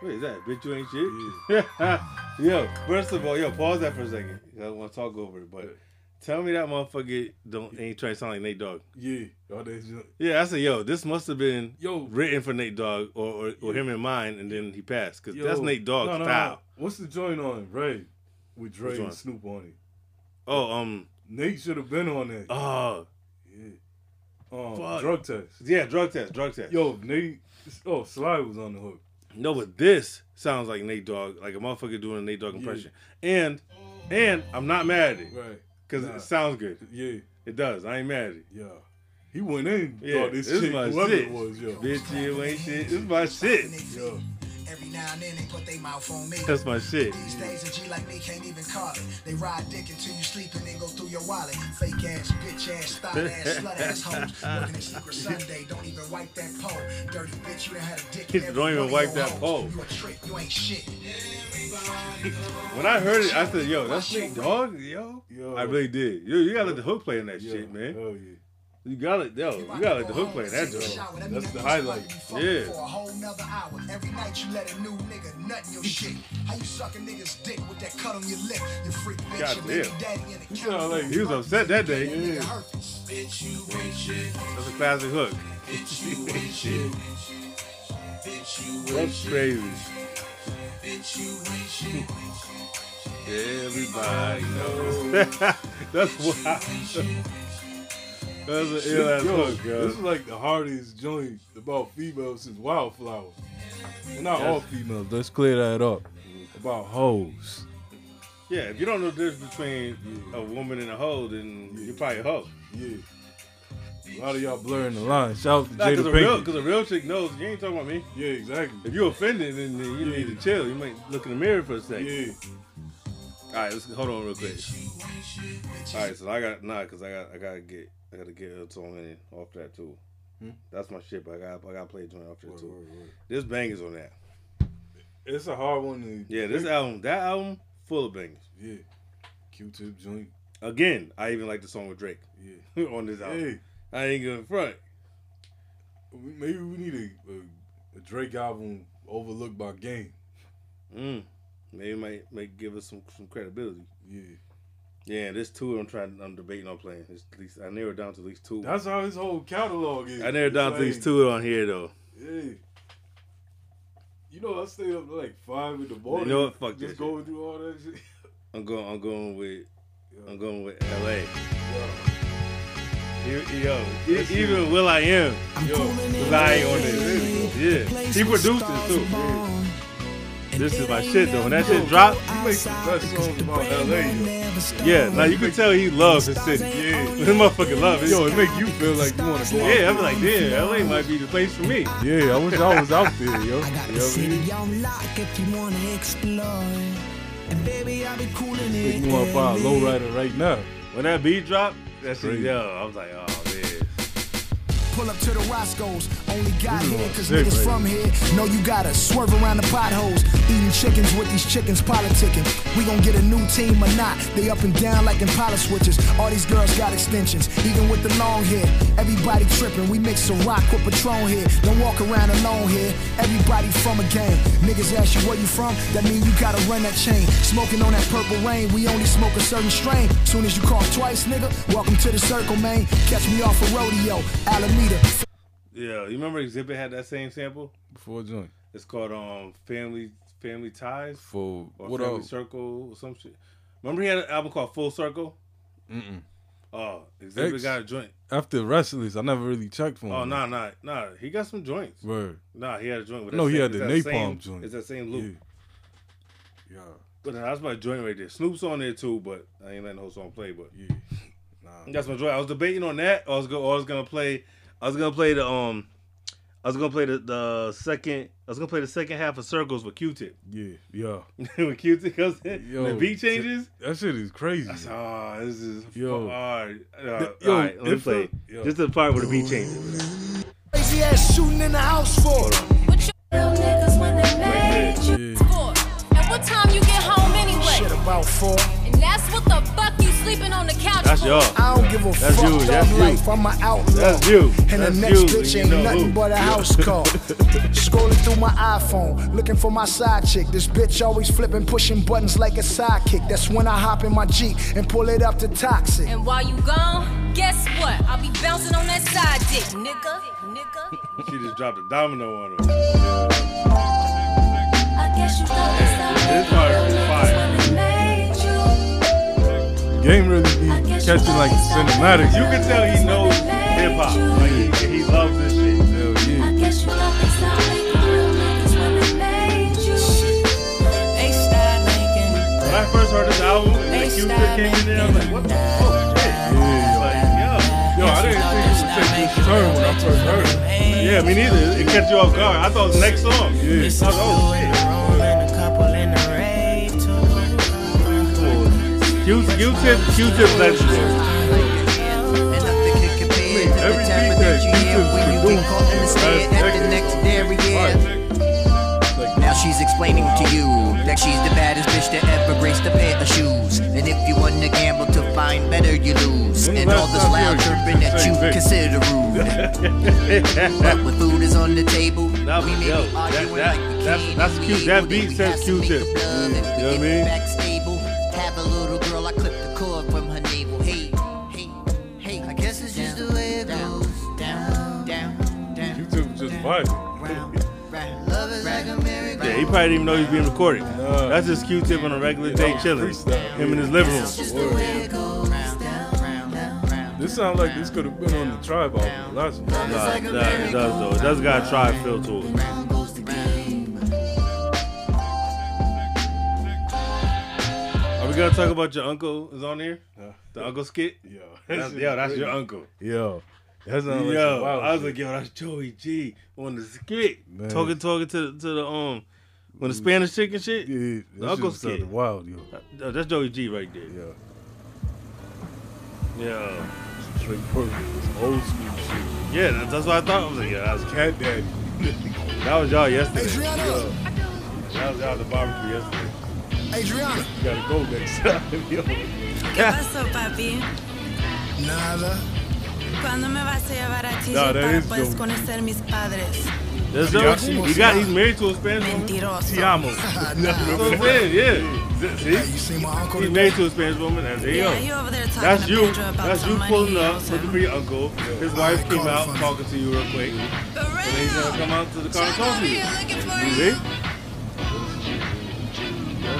Speaker 1: What is that? Bitch, you ain't shit. Yeah. yo, first of all, yo, pause that for a second. I don't want to talk over it, but tell me that motherfucker don't ain't trying to sound like Nate Dogg.
Speaker 2: yeah, all that shit.
Speaker 1: Yeah, I said, yo, this must have been
Speaker 2: Yo,
Speaker 1: written for Nate Dogg or, or, or him in mind, and then he passed because that's Nate Dogg's
Speaker 2: no, no,
Speaker 1: style.
Speaker 2: no. What's the joint on Ray with Dre and? Snoop on it?
Speaker 1: Oh, um,
Speaker 2: Nate should have been on that.
Speaker 1: oh,
Speaker 2: yeah. Um,
Speaker 1: Fuck.
Speaker 2: drug test.
Speaker 1: yeah, drug test, drug test.
Speaker 2: Yo, Nate. Oh, Sly was on the hook.
Speaker 1: no, but this sounds like Nate Dogg, like a motherfucker doing a Nate Dogg
Speaker 2: Yeah.
Speaker 1: impression, and and I'm not mad at it
Speaker 2: Right.
Speaker 1: because
Speaker 2: Nah.
Speaker 1: it sounds good.
Speaker 2: Yeah.
Speaker 1: It does. I ain't mad at it.
Speaker 2: Yeah. He went in.
Speaker 1: Yeah,
Speaker 2: thought this,
Speaker 1: this is my
Speaker 2: whoever
Speaker 1: shit.
Speaker 2: it was, yo.
Speaker 1: Bitch, you ain't shit. This is my shit.
Speaker 2: Yo.
Speaker 5: Every now and then they put their mouth on me.
Speaker 1: That's my shit.
Speaker 5: These days a G like me can't even call it. They ride dick until you sleep and then go through your wallet. Fake ass, bitch ass, thought ass, slut ass hoes. Working at Secret Sunday, don't even wipe that pole. Dirty bitch, you done had a dick.
Speaker 1: He
Speaker 5: in
Speaker 1: don't even wipe that pole.
Speaker 5: You a trick, you ain't shit.
Speaker 1: When I heard it, I said, "Yo, that's Nate Dogg, yo."
Speaker 2: Yo.
Speaker 1: I really did. Yo, you gotta let the hook play in that
Speaker 2: Yeah.
Speaker 1: shit, man.
Speaker 2: Hell yeah.
Speaker 1: You got it, yo, you gotta let the hook play that joint.
Speaker 2: That's the highlight.
Speaker 1: Yeah.
Speaker 5: For a whole nother hour. Every night you let a new nigga nut in your shit. How you suck a nigga's dick with that cut on your lip? You freak bitch,
Speaker 1: God
Speaker 5: your baby
Speaker 1: damn.
Speaker 5: daddy in the
Speaker 2: He like
Speaker 1: He was upset that day.
Speaker 2: Yeah.
Speaker 5: Bitch, you ain't shit.
Speaker 1: That's a classic hook.
Speaker 5: Bitch, you ain't shit. Bitch, you ain't
Speaker 1: That's crazy.
Speaker 5: Bitch, you ain't shit.
Speaker 1: Everybody knows. That's wild. That's an ill ass hook,
Speaker 2: this is like the hardest joint about females since Wildflower. Well, not all females. Let's clear that up. About hoes.
Speaker 1: Yeah, if you don't know the difference between a woman and a hoe, then you're probably a hoe.
Speaker 2: Yeah. A lot of y'all blurring the line. Shout out to
Speaker 1: Nah, cause
Speaker 2: Jada
Speaker 1: a real,
Speaker 2: Pinkett.
Speaker 1: cause a real chick knows you ain't talking about me.
Speaker 2: Yeah, exactly.
Speaker 1: If you're offended, then then you need to chill. You might look in the mirror for a second.
Speaker 2: Yeah.
Speaker 1: All right, let's hold on real quick. All right, so I got nah, cause I got I gotta get I gotta get a song in off that too.
Speaker 2: Hmm?
Speaker 1: That's my shit, but I got I gotta play a joint off that too.
Speaker 2: word, word.
Speaker 1: This bangers on that.
Speaker 2: It's a hard one to.
Speaker 1: Yeah, this album, that album, full of bangers.
Speaker 2: Yeah. Q-tip joint.
Speaker 1: Again, I even like the song with Drake
Speaker 2: Yeah.
Speaker 1: on this album.
Speaker 2: Hey,
Speaker 1: I ain't gonna front.
Speaker 2: maybe we need a, a, a Drake album overlooked by Game.
Speaker 1: Mm. Maybe might might give us some some credibility.
Speaker 2: Yeah.
Speaker 1: Yeah, there's two I'm trying I'm debating on playing. It's at least I narrowed down to at least two.
Speaker 2: That's how his whole catalog is.
Speaker 1: I narrowed down to at least two on here though.
Speaker 2: Yeah. You know, I stayed up like five in the morning.
Speaker 1: You know what? Fuck
Speaker 2: Just
Speaker 1: that
Speaker 2: going through all that shit.
Speaker 1: I'm going I'm going with
Speaker 2: Yeah.
Speaker 1: I'm going with LA.
Speaker 2: Yeah.
Speaker 1: He- Yo, e- even Will I Am, yo, was I on this. Yeah, he produced it too. This is my shit though. When that shit dropped,
Speaker 2: He makes the best songs about LA. Yo.
Speaker 1: yeah, now you can tell he loves his city. Yeah, this motherfucker love it.
Speaker 2: Yo, it make you feel like you want to go
Speaker 1: yeah, I'm like, damn, LA might be the place for me.
Speaker 2: Yeah, I wish I was out there, yo. You know
Speaker 8: I got
Speaker 2: what
Speaker 8: the
Speaker 2: I
Speaker 8: city
Speaker 2: mean?
Speaker 8: on lock if you wanna explore. And baby, I'll be cooling it.
Speaker 2: You want to buy a lowrider right now.
Speaker 1: When that beat dropped, that shit,
Speaker 2: Crazy.
Speaker 1: yo, I was like, oh man.
Speaker 4: Pull up to the Roscoe's, only got here cause
Speaker 2: sick
Speaker 4: niggas from here know you gotta swerve around the potholes. Eating chickens with these chickens politicking. We gon' get a new team or not. They up and down like Impala switches. All these girls got extensions, even with the long hair. Everybody tripping, we mix a rock with Patron here. Don't walk around alone here. Everybody from a gang. Niggas ask you where you from, that mean you gotta run that chain. Smoking on that purple rain, we only smoke a certain strain. Soon as you call twice, nigga, welcome to the circle, man. Catch me off a rodeo, Alameda.
Speaker 1: Yeah, you remember Exhibit had that same sample?
Speaker 2: Before a joint.
Speaker 1: It's called um Family Family Ties
Speaker 2: For
Speaker 1: or
Speaker 2: what
Speaker 1: Family
Speaker 2: else?
Speaker 1: Circle or some shit. Remember he had an album called Full Circle?
Speaker 2: Mm-mm.
Speaker 1: Oh, Exhibit
Speaker 2: X.
Speaker 1: got a joint.
Speaker 2: After Wrestlers, I never really checked for him.
Speaker 1: Oh, nah, nah, nah. He got some joints.
Speaker 2: Word.
Speaker 1: Nah, he had a joint with
Speaker 2: No,
Speaker 1: that
Speaker 2: he
Speaker 1: same,
Speaker 2: had the napalm
Speaker 1: same,
Speaker 2: joint.
Speaker 1: It's that same loop.
Speaker 2: Yeah. Yeah.
Speaker 1: But that's my joint right there. Snoop's on there too, but I ain't letting the whole song play. But
Speaker 2: Yeah. Nah.
Speaker 1: that's my joint. I was debating on that. I was go. I was gonna play. I was gonna play the um. I was gonna play the, the second. I was gonna play the second half of Circles with Q-Tip.
Speaker 2: Yeah. Yeah.
Speaker 1: when Q-Tip comes in,
Speaker 2: Yo,
Speaker 1: the beat changes.
Speaker 2: That shit is crazy.
Speaker 1: I said, oh, this is
Speaker 2: Yo.
Speaker 1: yo. All right, uh,
Speaker 2: Yo,
Speaker 1: all right. Let me play.
Speaker 2: yo.
Speaker 1: Just the part where the beat changes.
Speaker 4: Crazy ass shooting in the house for.
Speaker 9: What you real niggas when they made you
Speaker 2: Yeah.
Speaker 9: for? And what time you get home
Speaker 4: Shit about four.
Speaker 9: And that's what the fuck you sleeping on the couch
Speaker 1: That's
Speaker 9: for?
Speaker 1: y'all.
Speaker 4: I don't give a
Speaker 1: That's
Speaker 4: fuck.
Speaker 1: you, that's you.
Speaker 4: life, I'm an outlaw.
Speaker 1: That's you.
Speaker 4: And
Speaker 1: That's
Speaker 4: the next
Speaker 1: you,
Speaker 4: bitch
Speaker 1: you
Speaker 4: ain't
Speaker 1: know
Speaker 4: nothing
Speaker 1: who.
Speaker 4: but a house call. Scrolling through my iPhone, looking for my side chick. This bitch always flipping, pushing buttons like a sidekick. That's when I hop in my Jeep and pull it up to toxic.
Speaker 9: And while you gone, guess what? I'll be bouncing on that side dick, nigga. Nigga.
Speaker 1: She just dropped a domino on her.
Speaker 9: I guess you thought this
Speaker 1: This part is fire.
Speaker 9: when they made you.
Speaker 2: Game really be catching like cinematic.
Speaker 1: You can tell he knows hip hop. Like he, he loves this shit.
Speaker 2: Hell yeah.
Speaker 9: You thought they stopped making real niggas when they made you.
Speaker 10: They start making,
Speaker 1: When I first heard this album and
Speaker 10: they
Speaker 1: the Q-Tip came in there, I was like, what the
Speaker 10: making.
Speaker 1: fuck? Shit.
Speaker 2: Yeah.
Speaker 1: Like,
Speaker 2: Yo, I didn't think it would take this turn when I first heard it.
Speaker 1: Yeah, me neither. It catch you off guard. I thought it was the next song.
Speaker 2: Yeah.
Speaker 1: I was like, oh shit.
Speaker 10: The
Speaker 2: is
Speaker 11: stand at the
Speaker 2: legendary. Right.
Speaker 11: yeah. Now she's explaining to you that she's the baddest bitch to ever grace a pair of shoes. And if you want to gamble to find better, you lose. And all this loud chirping that you consider rude. but when food is on the table,
Speaker 1: That,
Speaker 11: we may
Speaker 1: yo,
Speaker 11: be arguing
Speaker 1: that,
Speaker 11: like we
Speaker 1: that's,
Speaker 11: can't
Speaker 1: that's
Speaker 11: be
Speaker 1: cute. That beat says
Speaker 11: we have to make
Speaker 1: Q-Tip.
Speaker 11: a love and
Speaker 1: You know what I mean?
Speaker 11: Merry-go-round.
Speaker 1: Yeah, he probably didn't even know he was being recorded.
Speaker 2: Nah.
Speaker 1: That's just Q-Tip on a regular
Speaker 2: Yeah,
Speaker 1: day chilling.
Speaker 2: freestyle.
Speaker 1: Him in his living room.
Speaker 2: This sounds like this could have been on the Tribe album. Last one.
Speaker 1: Nah, nah, it does though. It does got a try feel to it.
Speaker 11: Goes the game.
Speaker 1: Are we gonna talk about your uncle is on here?
Speaker 2: Uh,
Speaker 1: The uncle skit?
Speaker 2: Yo,
Speaker 1: That's, yo, that's your uncle.
Speaker 2: Yo, that sounds like some
Speaker 1: Yo,
Speaker 2: wild
Speaker 1: I was
Speaker 2: shit.
Speaker 1: like, yo, that's Joey G on the skit.
Speaker 2: Man.
Speaker 1: Talking, talking to to the um, when the Spanish chicken shit.
Speaker 2: Yeah,
Speaker 1: The
Speaker 2: that
Speaker 1: Uncle
Speaker 2: shit
Speaker 1: skit.
Speaker 2: wild, yo.
Speaker 1: Uh, That's Joey G right there.
Speaker 2: Yeah,
Speaker 1: Yeah,
Speaker 2: straight perfect. Old school shit.
Speaker 1: yeah, that- that's what I thought. I was like, yeah, that was,
Speaker 2: Cat Daddy.
Speaker 1: that was y'all yesterday.
Speaker 4: Adriana,
Speaker 1: That was y'all at the barbecue yesterday.
Speaker 4: Adriana.
Speaker 2: You gotta go next time, yo.
Speaker 10: ¿Qué pasó, papi?
Speaker 4: Nada.
Speaker 10: ¿Cuándo me vas a llevar a TJ
Speaker 2: No,
Speaker 10: para
Speaker 2: is
Speaker 10: pues
Speaker 2: Joey.
Speaker 10: conocer mis padres?
Speaker 1: That's Joey. He got. He's married to a Spanish woman.
Speaker 10: Mentiroso.
Speaker 2: Te amo.
Speaker 1: That's what I'm saying. Yeah.
Speaker 4: Hey, you
Speaker 1: See,
Speaker 4: see my uncle
Speaker 1: he's married to a Spanish woman. And there
Speaker 10: Yeah, you over there talking
Speaker 1: That's
Speaker 10: to
Speaker 1: you.
Speaker 10: Pedro about
Speaker 1: That's you pulling up
Speaker 10: owes
Speaker 1: looking
Speaker 10: him.
Speaker 1: for your uncle. His wife came out
Speaker 4: him.
Speaker 1: talking to you real quick. And
Speaker 10: For
Speaker 1: he's gonna come out to the car and talk to you.
Speaker 10: here looking for
Speaker 1: You
Speaker 10: you.
Speaker 1: see?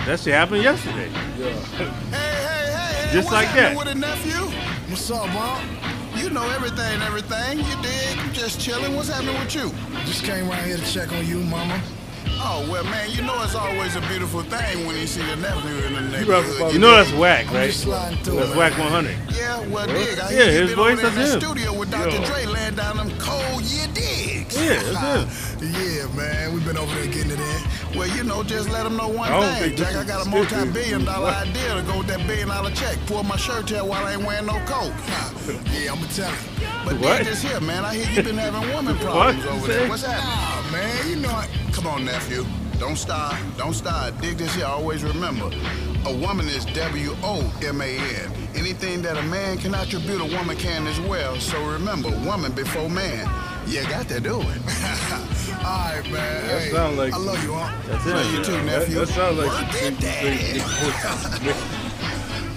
Speaker 1: That shit happened yesterday.
Speaker 4: Hey, hey, hey, hey.
Speaker 1: Just
Speaker 4: what's
Speaker 1: like that.
Speaker 4: With a nephew? What's up, mom? You
Speaker 12: know, everything, everything. You did. Just chilling. What's happening with you?
Speaker 5: Just came around here to check on you, mama.
Speaker 12: Oh, well, man, you know it's always a beautiful thing when you see the nephew in the
Speaker 1: You,
Speaker 12: neighborhood.
Speaker 1: you know that's whack, right?
Speaker 5: just sliding through
Speaker 1: That's
Speaker 5: it,
Speaker 1: whack 100.
Speaker 12: Yeah, well, dig. I
Speaker 1: Yeah,
Speaker 12: hear you
Speaker 1: his
Speaker 12: been
Speaker 1: voice,
Speaker 12: over there in
Speaker 1: that's him.
Speaker 12: studio with Dr.
Speaker 1: Yo.
Speaker 12: Dre laying down them cold year digs.
Speaker 1: Yeah, that's him.
Speaker 5: Yeah, man, we've been over there getting it in.
Speaker 12: Well, you know, just let them know one thing, Jack. I got a multi-billion dollar idea to go with that billion dollar check. Pull my shirt tail while I ain't wearing no coat.
Speaker 5: Yeah, I'ma tell you.
Speaker 12: But
Speaker 1: What?
Speaker 12: dig this here, man. I hear you been having woman problems over there. What's that?
Speaker 5: Nah, man, you know I.
Speaker 12: Come on, nephew. Don't stop. Don't stop. Dig this here. Always remember, a woman is W-O-M-A-N. Anything that a man can attribute, a woman can as well. So remember, woman before man. You got to do it.
Speaker 5: All right, man.
Speaker 2: That
Speaker 5: hey,
Speaker 2: sound like
Speaker 5: I love you, huh?
Speaker 1: That's
Speaker 12: Love
Speaker 1: it.
Speaker 12: you too,
Speaker 2: That,
Speaker 12: nephew.
Speaker 2: that sounds like
Speaker 12: Work
Speaker 2: some
Speaker 12: it,
Speaker 2: shit you
Speaker 12: daddy.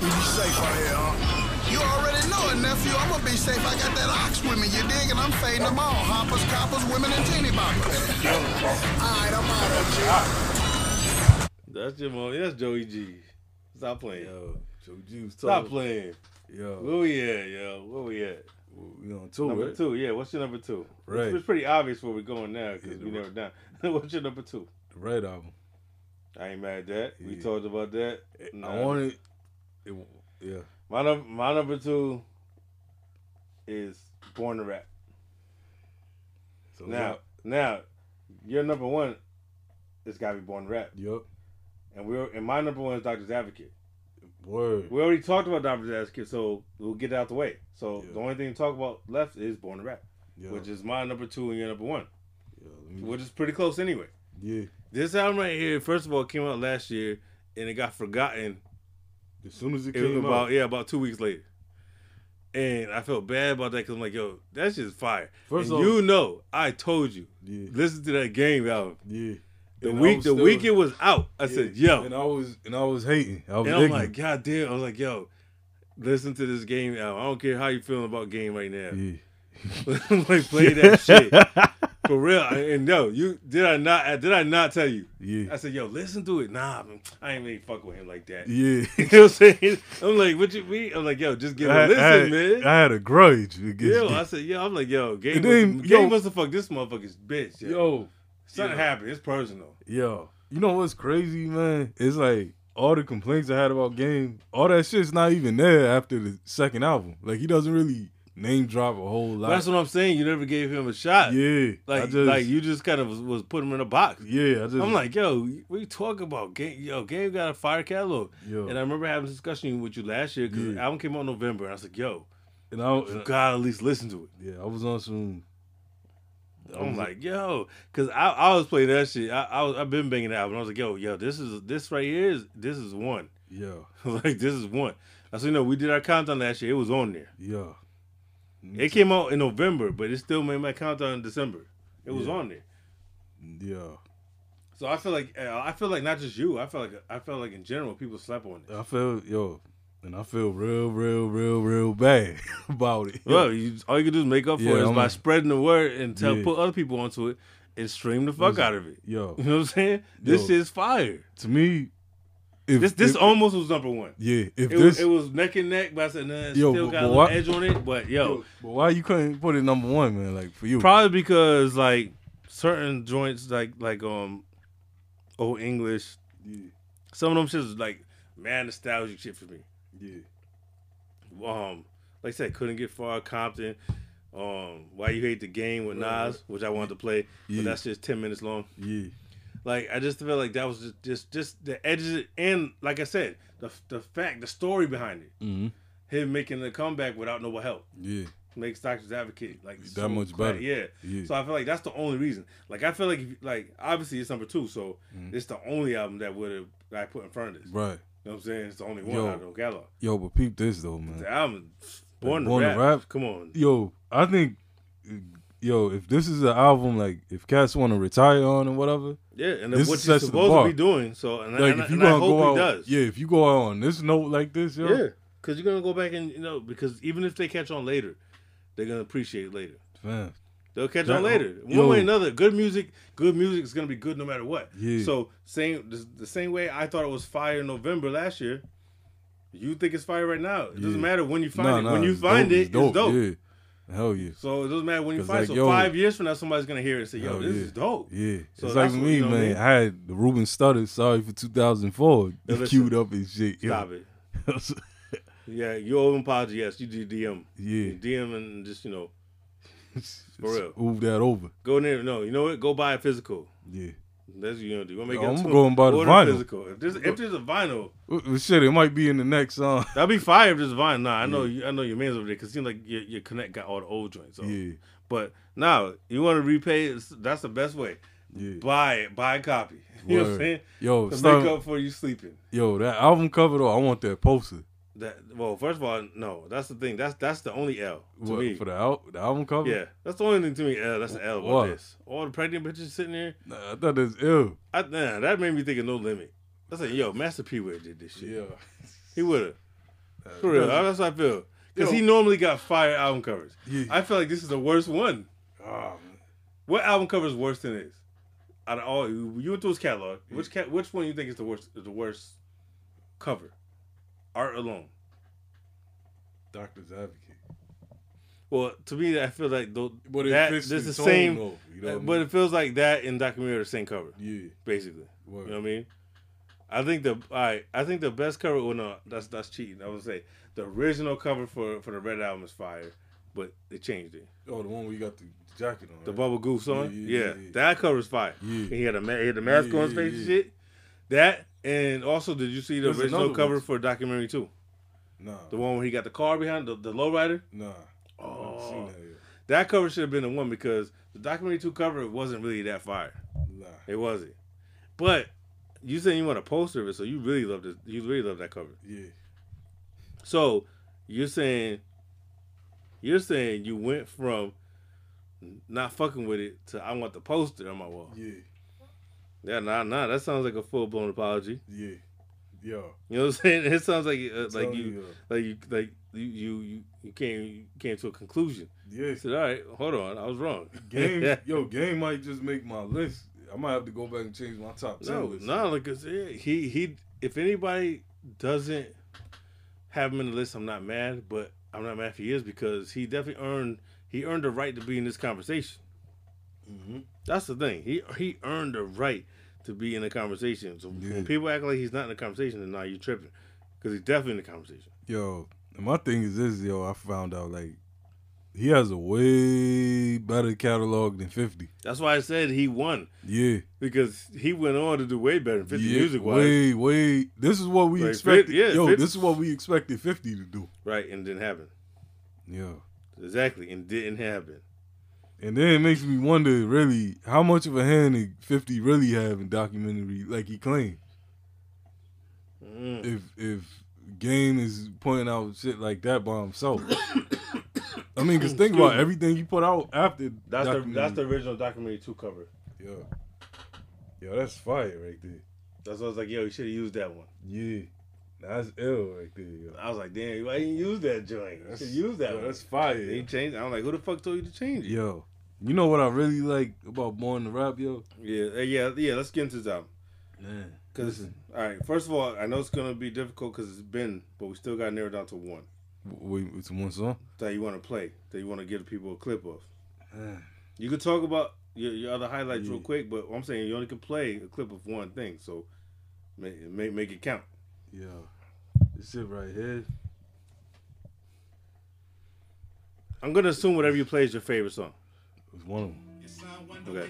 Speaker 5: be safe out here, huh?
Speaker 12: You already know it, nephew. I'm gonna be safe. I got that ox with me. You dig? And I'm fading them all. Hoppers, coppers, women, and teeny boppers.
Speaker 5: All right, I'm out of here.
Speaker 1: That's your mom. That's Joey G. Stop playing.
Speaker 2: Yo, Joe G was
Speaker 1: Stop
Speaker 2: talking.
Speaker 1: playing.
Speaker 2: Yo,
Speaker 1: Where we at, yo? Where we at?
Speaker 2: We on tour,
Speaker 1: Number
Speaker 2: right?
Speaker 1: two. Yeah, what's your number two?
Speaker 2: Right.
Speaker 1: It's, it's pretty obvious where we're going now because
Speaker 2: Yeah,
Speaker 1: we never done. what's your number two?
Speaker 2: The Red album.
Speaker 1: I ain't mad at that. We talked about that.
Speaker 2: I wanted. It, yeah.
Speaker 1: My number, my number two is Born to Rap.
Speaker 2: So
Speaker 1: Now, now, your number one, it's got to be Born to Rap,
Speaker 2: Yup.
Speaker 1: and we're and my number one is Doctor's Advocate.
Speaker 2: Word.
Speaker 1: We already talked about Doctor's Advocate, so we'll get it out the way. So
Speaker 2: Yeah.
Speaker 1: the only thing to talk about left is Born to Rap,
Speaker 2: Yeah.
Speaker 1: which is my number two and your number one,
Speaker 2: yeah, me-
Speaker 1: which is pretty close anyway.
Speaker 2: yeah.
Speaker 1: This album right here, first of all, came out last year, and it got forgotten
Speaker 2: As soon as it
Speaker 1: It
Speaker 2: came
Speaker 1: about
Speaker 2: out.
Speaker 1: yeah, about two weeks later. And I felt bad about that because I'm like, yo, that's just fire.
Speaker 2: First
Speaker 1: and
Speaker 2: off-
Speaker 1: you know, I told you,
Speaker 2: Yeah.
Speaker 1: listen to that game album.
Speaker 2: Yeah.
Speaker 1: The
Speaker 2: And
Speaker 1: week, the
Speaker 2: still-
Speaker 1: week it was out, I
Speaker 2: yeah.
Speaker 1: said, yo,
Speaker 2: And I was and I was hating. I was
Speaker 1: and I'm like, god damn, I was like, yo, listen to this game album. I don't care how you feeling about game right now.
Speaker 2: yeah.
Speaker 1: Like, play that shit for real. And yo, you did I not? Did I not tell you?
Speaker 2: Yeah.
Speaker 1: I said, yo, listen to it. Nah, man, I ain't really fuck with him like that.
Speaker 2: Yeah.
Speaker 1: You know what I'm saying? I'm like, what you mean? I'm like, yo, just give
Speaker 2: I,
Speaker 1: a listen,
Speaker 2: I
Speaker 1: man.
Speaker 2: I had a grudge
Speaker 1: Yo,
Speaker 2: Game.
Speaker 1: I said, yo, I'm like, yo, Game, must,
Speaker 2: yo-
Speaker 1: Game must have fucked this motherfucker's bitch. Yo,
Speaker 2: Yo,
Speaker 1: something
Speaker 2: yo.
Speaker 1: happened. It's personal.
Speaker 2: yo, you know what's crazy, man? It's like all the complaints I had about Game, all that shit's not even there after the second album. Like he doesn't really name drop a whole lot.
Speaker 1: That's what I'm saying. You never gave him a shot.
Speaker 2: yeah,
Speaker 1: Like,
Speaker 2: just,
Speaker 1: like you just kind of was, was putting him in a box.
Speaker 2: yeah, I just,
Speaker 1: I'm like, yo, what you talking about? Game, yo, Game got a fire catalog.
Speaker 2: yo,
Speaker 1: And I remember having a discussion with you last year because the album came out in November. And I was like, yo,
Speaker 2: and I,
Speaker 1: you gotta at least listen to it.
Speaker 2: yeah, I was on some.
Speaker 1: I'm
Speaker 2: was-
Speaker 1: like, yo, because I, I was playing that shit. I, I was, I've been banging the album. I was like, yo, yo, this is this right here is this is one.
Speaker 2: yo,
Speaker 1: like this is one. I said, no, we did our countdown last year. It was on there.
Speaker 2: yo,
Speaker 1: It came out in November, but it still made my countdown in December. It was
Speaker 2: Yeah.
Speaker 1: on there.
Speaker 2: Yeah.
Speaker 1: So I feel like uh, I feel like not just you. I feel like I felt like in general people slept on it.
Speaker 2: I feel yo, and I feel real, real, real, real bad about it.
Speaker 1: Well, you, all you can do is make up for
Speaker 2: Yeah,
Speaker 1: it is
Speaker 2: I'm-
Speaker 1: by spreading the word and tell
Speaker 2: Yeah.
Speaker 1: put other people onto it and stream the fuck
Speaker 2: Listen,
Speaker 1: out of it.
Speaker 2: yo,
Speaker 1: You know what I'm saying? This is fire.
Speaker 2: to me, if
Speaker 1: This this
Speaker 2: if,
Speaker 1: almost was number one.
Speaker 2: yeah, if
Speaker 1: It
Speaker 2: this
Speaker 1: was, it was neck and neck, but I said, nah, it
Speaker 2: Yo,
Speaker 1: still
Speaker 2: but-
Speaker 1: got
Speaker 2: but
Speaker 1: a little
Speaker 2: why-
Speaker 1: edge on it. But yo,
Speaker 2: But why you couldn't put it number one, man? Like for you,
Speaker 1: probably because like certain joints, like like um, old English,
Speaker 2: yeah,
Speaker 1: some of them shits is like mad nostalgic shit for me.
Speaker 2: Yeah,
Speaker 1: Um, like I said, couldn't get far. Compton. Um, why you hate the game with
Speaker 2: Right,
Speaker 1: Nas, which I wanted to play,
Speaker 2: Yeah.
Speaker 1: but that's just ten minutes long.
Speaker 2: yeah,
Speaker 1: Like I just feel like that was just just, just the edges and like I said, the the fact, the story behind it,
Speaker 2: mm-hmm.
Speaker 1: him making the comeback without no help.
Speaker 2: yeah,
Speaker 1: makes Doctor's Advocate like
Speaker 2: That
Speaker 1: so
Speaker 2: much better.
Speaker 1: Yeah.
Speaker 2: Yeah.
Speaker 1: So I feel like that's the only reason. Like I feel like if, like obviously it's number two, so
Speaker 2: Mhm.
Speaker 1: it's the only album that would have I put in front of this.
Speaker 2: right.
Speaker 1: You know what I'm saying? It's the only one
Speaker 2: Yo.
Speaker 1: out of the catalog.
Speaker 2: Yo, but peep this though, man.
Speaker 1: The album, Born,
Speaker 2: Born
Speaker 1: to,
Speaker 2: to
Speaker 1: rap.
Speaker 2: Rap?
Speaker 1: Come on.
Speaker 2: Yo, I think, yo, if this is an album like if cats want to retire on and whatever,
Speaker 1: Yeah, and
Speaker 2: This
Speaker 1: what you're supposed to be doing. So and,
Speaker 2: like
Speaker 1: and,
Speaker 2: if you
Speaker 1: and I hope
Speaker 2: go
Speaker 1: he
Speaker 2: out,
Speaker 1: does.
Speaker 2: yeah, if you go out on this note like this, yo,
Speaker 1: Yeah. Because you're gonna go back and you know because even if they catch on later, they're gonna appreciate it later.
Speaker 2: man,
Speaker 1: They'll catch
Speaker 2: That-
Speaker 1: on later. Oh, One
Speaker 2: yo.
Speaker 1: way or another, good music, good music is gonna be good no matter what.
Speaker 2: Yeah.
Speaker 1: So same the, the same way I thought it was fire in November last year. You think it's fire right now? It doesn't matter when you find
Speaker 2: Nah,
Speaker 1: it.
Speaker 2: nah,
Speaker 1: when you find
Speaker 2: dope,
Speaker 1: it,
Speaker 2: it's dope,
Speaker 1: it's dope.
Speaker 2: yeah. Hell yeah.
Speaker 1: So it doesn't matter when you find.
Speaker 2: like,
Speaker 1: so
Speaker 2: yo-
Speaker 1: five years from now, somebody's gonna hear it and say, "Yo, this
Speaker 2: yeah.
Speaker 1: is dope."
Speaker 2: Yeah,
Speaker 1: So
Speaker 2: it's like
Speaker 1: what-
Speaker 2: me,
Speaker 1: you know what I
Speaker 2: man.
Speaker 1: mean?
Speaker 2: I had the Ruben Studdard. Sorry for 2004.
Speaker 1: Yo, listen,
Speaker 2: queued up and shit. yo.
Speaker 1: Stop it. Yeah, you owe him apology. Yes, you did DM.
Speaker 2: Yeah.
Speaker 1: DM and just you know, for real.
Speaker 2: Move that over.
Speaker 1: Go in there. No, you know what? Go buy a physical.
Speaker 2: Yeah.
Speaker 1: That's what you gonna do. You wanna make it
Speaker 2: I'm
Speaker 1: a
Speaker 2: gonna go and buy the
Speaker 1: order
Speaker 2: vinyl.
Speaker 1: Physical. If there's, if there's a vinyl,
Speaker 2: Well, shit, it might be in the next uh, song.
Speaker 1: that'd be fire. If there's a vinyl, nah, I know. You, I know your man's over there because seems like your, your connect got all the old joints. So.
Speaker 2: Yeah.
Speaker 1: But now you want to repay? it, That's the best way.
Speaker 2: Yeah.
Speaker 1: Buy it. Buy a copy. You know what I'm saying?
Speaker 2: Yo,
Speaker 1: to make up for you sleeping.
Speaker 2: Yo, that album cover though, I want that poster.
Speaker 1: That well, first of all, no. That's the thing. That's that's the only L to
Speaker 2: What,
Speaker 1: me.
Speaker 2: for the, al- the album cover?
Speaker 1: Yeah, that's the only thing to me. L. That's the L about
Speaker 2: What?
Speaker 1: this. All the pregnant bitches sitting there.
Speaker 2: Nah, I thought that's ill.
Speaker 1: I, nah, that made me think of No Limit. I said, yo, Master P would have did this shit.
Speaker 2: Yeah.
Speaker 1: He would have. For real. That's how I feel. Because he normally got fire album covers.
Speaker 2: Yeah.
Speaker 1: I feel like this is the worst one.
Speaker 2: Ah,
Speaker 1: What album cover is worse than this? Out of all, you went through his catalog. Which ca- which one you think is the worst? Is the worst cover? Art alone.
Speaker 2: Doctor's Advocate.
Speaker 1: Well, to me, I feel like though
Speaker 2: But
Speaker 1: that this
Speaker 2: the
Speaker 1: same.
Speaker 2: though, you know what I
Speaker 1: but
Speaker 2: mean?
Speaker 1: it feels like that and documentary are the same cover.
Speaker 2: Yeah.
Speaker 1: basically.
Speaker 2: Word.
Speaker 1: You know what I mean? I think the right, I think the best cover. Well, no, that's that's cheating. I would say the original cover for for the Red Album is fire, but they changed it.
Speaker 2: Oh, the one where you got the jacket on.
Speaker 1: The
Speaker 2: right?
Speaker 1: Bubble Goose on,
Speaker 2: Yeah,
Speaker 1: yeah,
Speaker 2: yeah, yeah,
Speaker 1: that cover is fire.
Speaker 2: Yeah.
Speaker 1: And he had a he had the mask on his face and shit. That and also, did you see the
Speaker 2: There's
Speaker 1: original cover
Speaker 2: one.
Speaker 1: for documentary two?
Speaker 2: Nah.
Speaker 1: The one where he got the car behind the the lowrider.
Speaker 2: I oh. seen that.
Speaker 1: That cover should have been the one because the documentary two cover wasn't really that fire.
Speaker 2: Nah.
Speaker 1: It wasn't. But you saying you want a poster of it, so you really love this. You really love that cover.
Speaker 2: Yeah.
Speaker 1: So you're saying you're saying you went from not fucking with it to I want the poster on my wall.
Speaker 2: Yeah.
Speaker 1: Yeah, nah, nah. That sounds like a full blown apology.
Speaker 2: Yeah. Yeah.
Speaker 1: You know what I'm saying? It sounds like uh, like you,
Speaker 2: you,
Speaker 1: like you, like you, you, you, you came, you came to a conclusion.
Speaker 2: Yeah.
Speaker 1: Said, all right, hold on, I was wrong.
Speaker 2: Game, yo, game might just make my list. I might have to go back and change my top ten
Speaker 1: No,
Speaker 2: list.
Speaker 1: no, like I he he. If anybody doesn't have him in the list, I'm not mad. But I'm not mad if he is because he definitely earned he earned the right to be in this conversation.
Speaker 2: Mm-hmm.
Speaker 1: That's the thing. He he earned the right to be in the conversation. So when people act like he's not in the conversation, then now you're tripping because he's definitely in the conversation.
Speaker 2: Yo, my thing is this, yo. I found out like he has a way better catalog than Fifty.
Speaker 1: That's why I said he won
Speaker 2: Yeah.
Speaker 1: because he went on to do way better than 50
Speaker 2: yeah,
Speaker 1: music wise.
Speaker 2: way, way. This is what we
Speaker 1: Like,
Speaker 2: expected.
Speaker 1: Fif- yeah,
Speaker 2: yo,
Speaker 1: Fif-
Speaker 2: this is what we expected Fifty to do.
Speaker 1: Right, and didn't happen.
Speaker 2: Yeah.
Speaker 1: Exactly, and didn't happen.
Speaker 2: And then it makes me wonder, really, how much of a hand did Fifty really have in documentary, like he claimed.
Speaker 1: Mm.
Speaker 2: If if Game is pointing out shit like that by himself. I mean, because think about everything he put out after.
Speaker 1: That's the that's the original documentary two cover.
Speaker 2: Yeah. Yo, that's fire right there.
Speaker 1: That's why I was like, yo, you should have used that one.
Speaker 2: Yeah. That's ill right there.
Speaker 1: I was like, damn, why didn't you use that joint? You
Speaker 2: That's-
Speaker 1: should use that
Speaker 2: yo,
Speaker 1: one.
Speaker 2: that's fire,
Speaker 1: They changed. I'm like, who the fuck told you to change it?
Speaker 2: Yo, you know what I really like about Born to Rap, yo?
Speaker 1: Yeah, uh, yeah, yeah. Let's get into this album.
Speaker 2: Man,
Speaker 1: Cause all right, first of all, I know it's gonna be difficult because it's been, but we still got narrowed down to one
Speaker 2: Wait, it's one song.
Speaker 1: that you want to play, that you want to give people a clip of.
Speaker 2: Man.
Speaker 1: You could talk about your, your other highlights real quick, but I'm saying you only can play a clip of one thing, so make make, make it count.
Speaker 2: Yo, this shit right here.
Speaker 1: I'm gonna assume whatever you play is your favorite song.
Speaker 2: It's one of them.
Speaker 1: Okay.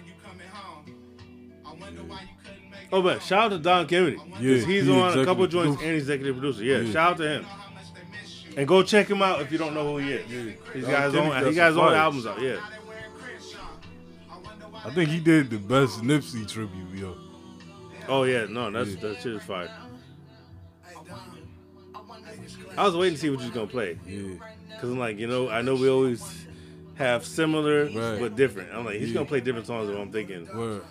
Speaker 1: Oh, but shout out to Dom Kennedy.
Speaker 2: Yeah,
Speaker 1: Yeah, he's
Speaker 2: he
Speaker 1: on a couple joints
Speaker 2: producer.
Speaker 1: and executive producer. Yeah,
Speaker 2: Yeah.
Speaker 1: shout out to him. And go check him out if you don't know who he is. He's
Speaker 2: Dom
Speaker 1: got his
Speaker 2: Kennedy
Speaker 1: own.
Speaker 2: got
Speaker 1: He got his own
Speaker 2: fire.
Speaker 1: albums out. Yeah.
Speaker 2: I think he did the best Nipsey tribute, yo.
Speaker 1: Oh yeah, no, that's
Speaker 2: Yeah.
Speaker 1: that shit is fire. I was waiting to see what you was gonna play.
Speaker 2: Yeah.
Speaker 1: Cause I'm like, you know, I know we always have similar
Speaker 2: Right.
Speaker 1: but different. I'm like, he's
Speaker 2: Yeah.
Speaker 1: gonna play different songs than what I'm thinking.
Speaker 2: Word.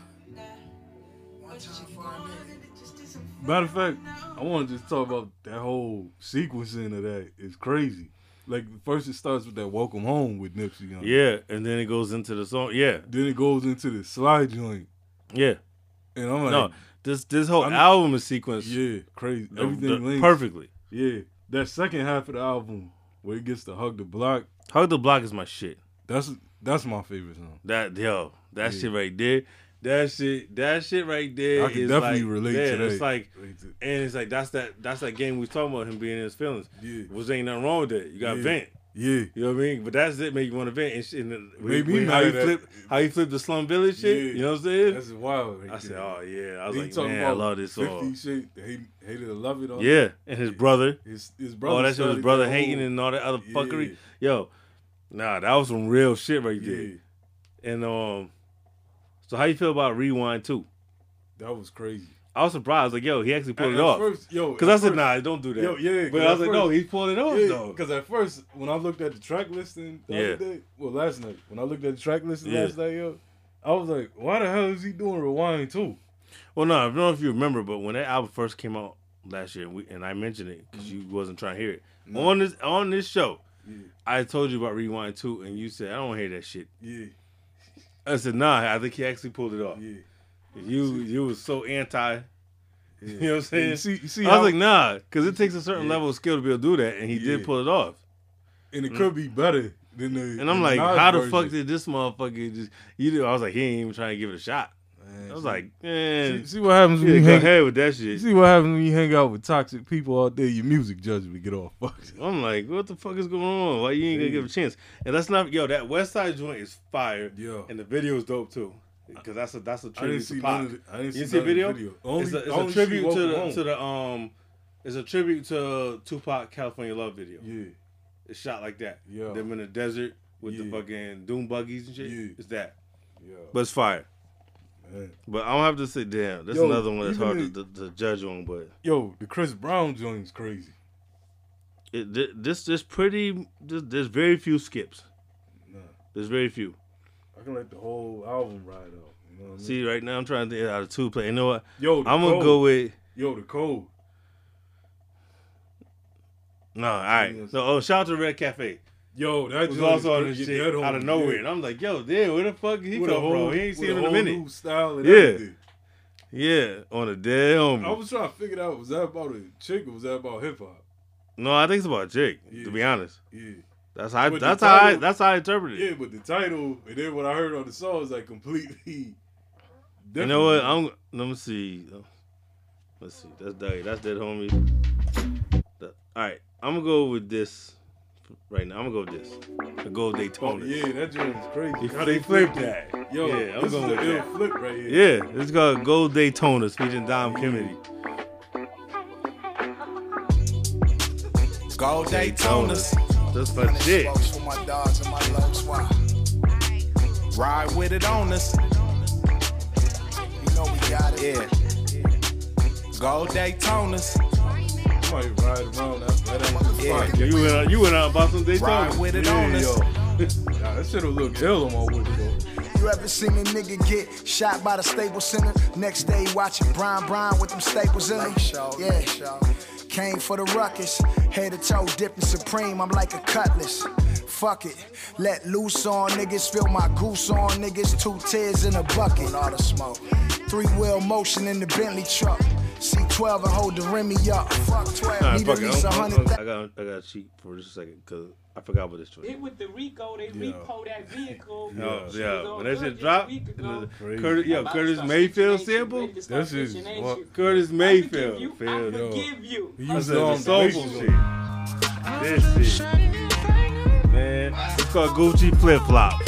Speaker 2: Matter of fact, I want to just talk about that whole sequencing of that. It's crazy. Like first it starts with that "Welcome Home" with Nipsey. On it.
Speaker 1: Yeah, and then it goes into the song. Yeah,
Speaker 2: Then it goes into the slide joint,
Speaker 1: yeah.
Speaker 2: and I'm like,
Speaker 1: no, this this whole
Speaker 2: I'm-
Speaker 1: album is sequenced.
Speaker 2: yeah, crazy.
Speaker 1: the-
Speaker 2: Everything
Speaker 1: the-
Speaker 2: links.
Speaker 1: perfectly.
Speaker 2: Yeah, that second half of the album where he gets to hug the block.
Speaker 1: Hug the Block is my shit.
Speaker 2: That's that's my favorite song.
Speaker 1: That yo, that
Speaker 2: Yeah.
Speaker 1: shit right there. That shit, that shit right there
Speaker 2: I can definitely
Speaker 1: like,
Speaker 2: relate to that.
Speaker 1: It's like, and it's like that's that that's that game we was talking about him being in his feelings.
Speaker 2: Yeah.
Speaker 1: Was ain't nothing wrong with that. You got
Speaker 2: Yeah.
Speaker 1: vent.
Speaker 2: Yeah.
Speaker 1: You know what I mean? But that's it. Make you want to vent and shit. And
Speaker 2: Made
Speaker 1: how you flip, how you flip the Slum Village shit.
Speaker 2: Yeah.
Speaker 1: You know what I'm saying?
Speaker 2: That's wild. Right
Speaker 1: I said, oh yeah. I was
Speaker 2: He
Speaker 1: like, man, I love this
Speaker 2: 50
Speaker 1: song.
Speaker 2: shit, hate, hated to love it. All
Speaker 1: Yeah, and his brother.
Speaker 2: His, his brother.
Speaker 1: Oh, that's was brother hating and all that other
Speaker 2: Yeah.
Speaker 1: fuckery. Yo, nah, that was some real shit right there.
Speaker 2: Yeah.
Speaker 1: And um, so how you feel about Rewind too?
Speaker 2: That was crazy.
Speaker 1: I was surprised. Like, yo, he actually pulled
Speaker 2: At-
Speaker 1: it
Speaker 2: at
Speaker 1: off.
Speaker 2: first- yo,
Speaker 1: because I said,
Speaker 2: first-
Speaker 1: nah, don't do that.
Speaker 2: Yo, yeah,
Speaker 1: but I was like, no, he pulled it off
Speaker 2: Yeah,
Speaker 1: though.
Speaker 2: Because at first, when I looked at the track listing the
Speaker 1: Yeah.
Speaker 2: other day, well, last night, when I looked at the track listing
Speaker 1: Yeah.
Speaker 2: last night, yo, I was like, why the hell is he doing Rewind too?
Speaker 1: Well, no, I don't know if you remember, but when that album first came out last year, we, and I mentioned it because you mm-hmm. wasn't trying to hear it
Speaker 2: No.
Speaker 1: on this on this show,
Speaker 2: Yeah.
Speaker 1: I told you about Rewind too, and you said I don't hear that shit.
Speaker 2: Yeah.
Speaker 1: I said, nah, I think he actually pulled it off.
Speaker 2: Yeah.
Speaker 1: You you was so anti. You know what I'm saying?
Speaker 2: You see- you see
Speaker 1: I was
Speaker 2: how-
Speaker 1: like, nah, because it takes a certain level of skill to be able to do that, and he did
Speaker 2: Yeah.
Speaker 1: pull it off.
Speaker 2: And it could be better than the.
Speaker 1: And I'm like, how the fuck did this motherfucker just? You know, I was like, he ain't even trying to give it a shot. I was like, man,
Speaker 2: See, see what happens when you hang
Speaker 1: ahead with that shit.
Speaker 2: see what happens when you hang out with toxic people out there. Your music judgment get all fucked.
Speaker 1: I'm like, what the fuck is going on? Why you ain't gonna give a chance? And that's not yo. That West Side joint is fire.
Speaker 2: Yeah.
Speaker 1: and the video is dope too. Because that's a that's a
Speaker 2: I didn't
Speaker 1: tribute
Speaker 2: see
Speaker 1: to Pac.
Speaker 2: the- I didn't
Speaker 1: you
Speaker 2: see
Speaker 1: see
Speaker 2: the
Speaker 1: video?
Speaker 2: video. Only-
Speaker 1: it's a, it's a tribute to the
Speaker 2: Home.
Speaker 1: to the um. It's a tribute to Tupac California Love video.
Speaker 2: Yeah.
Speaker 1: It's shot like that.
Speaker 2: Yeah.
Speaker 1: Them in the desert with the
Speaker 2: Yeah.
Speaker 1: fucking doom buggies and shit.
Speaker 2: Yeah.
Speaker 1: It's that.
Speaker 2: Yeah.
Speaker 1: But it's fire.
Speaker 2: Man.
Speaker 1: But I don't have to sit down. That's
Speaker 2: Yo,
Speaker 1: another one that's hard to, to, to judge on. But
Speaker 2: Yo, the Chris Brown joint's crazy.
Speaker 1: it, this this pretty. This, there's very few skips.
Speaker 2: Nah.
Speaker 1: There's very few.
Speaker 2: I can let the whole album ride out. You know what I mean?
Speaker 1: See, right now I'm trying to think out of two play. You know what?
Speaker 2: Yo, the
Speaker 1: I'm gonna go with
Speaker 2: Yo, the code.
Speaker 1: no. All right. So, oh, shout out to Red Cafe.
Speaker 2: Yo, that
Speaker 1: was also on this shit out of nowhere, and I'm like, yo, damn, where the fuck did he
Speaker 2: With
Speaker 1: come
Speaker 2: whole-
Speaker 1: from? He ain't seen him in a minute.
Speaker 2: style and
Speaker 1: Yeah.
Speaker 2: everything.
Speaker 1: Yeah, on a dead homie.
Speaker 2: I was trying to figure out was that about a chick or was that about hip hop?
Speaker 1: no, I think it's about Jake.
Speaker 2: Yeah.
Speaker 1: To be honest,
Speaker 2: Yeah.
Speaker 1: That's how I,
Speaker 2: But the
Speaker 1: that's how I that's how I interpreted it.
Speaker 2: Yeah, but the title and then what I heard on the song is like completely.
Speaker 1: You know what? I'm. Let me see. Let's see. That's that. That's that homie. The- all right, I'm gonna go with this right now. I'm gonna go with this. The Gold
Speaker 2: Oh,
Speaker 1: Daytona.
Speaker 2: yeah, that joint is crazy.
Speaker 1: He-
Speaker 2: How
Speaker 1: they flipped that.
Speaker 2: Yo,
Speaker 1: Yeah, I'm
Speaker 2: this
Speaker 1: going
Speaker 2: is
Speaker 1: with
Speaker 2: a ill
Speaker 1: that.
Speaker 2: flip right here.
Speaker 1: Yeah, it's called Gold Daytonas featuring Dom Kennedy.
Speaker 8: Gold Daytonas.
Speaker 1: That's my shit.
Speaker 4: For my dogs and my lows.
Speaker 8: Ride with it on us.
Speaker 4: You know we got it.
Speaker 8: Yeah. Gold Daytonas.
Speaker 2: I might ride around that. that ain't
Speaker 8: Yeah.
Speaker 2: fine.
Speaker 1: You went out, you went out about some Daytona.
Speaker 8: Ride with it on
Speaker 2: Yeah,
Speaker 8: us.
Speaker 2: yo. Nah, that shit'll look ill on my wood though.
Speaker 4: You ever seen a nigga get shot by the Staples Center? Next day watching Brian Brian with them staples in him? Yeah. Came for the ruckus, head to toe dipping supreme. I'm like a cutlass. Fuck it, let loose on niggas, feel my goose on niggas. Two tears in a bucket. All the smoke. Three wheel motion in the Bentley truck. C12 and hold the Remy up. Fuck 12,
Speaker 1: All right, fuck
Speaker 4: at
Speaker 1: it.
Speaker 4: least a
Speaker 1: I'm- I'm- I got I got to cheat for just a second because I forgot about this choice.
Speaker 13: It with the Rico, they repo that vehicle.
Speaker 1: Oh,
Speaker 13: She
Speaker 1: yeah. When that
Speaker 13: drugs
Speaker 1: shit dropped,
Speaker 13: just a week ago.
Speaker 2: Crazy.
Speaker 1: Curtis, yo,
Speaker 13: I'm about to
Speaker 1: Curtis Mayfield
Speaker 13: snitching, ain't you?
Speaker 1: sample.
Speaker 13: Ready to start
Speaker 2: This is what-
Speaker 13: you?
Speaker 1: Curtis
Speaker 13: I forgive
Speaker 1: Mayfield.
Speaker 13: you. I
Speaker 1: Feel, yo.
Speaker 13: forgive you.
Speaker 2: He
Speaker 1: That's
Speaker 2: used
Speaker 1: the
Speaker 2: on
Speaker 1: soulful shit. This shit. Man, it's called Gucci Flip Flop.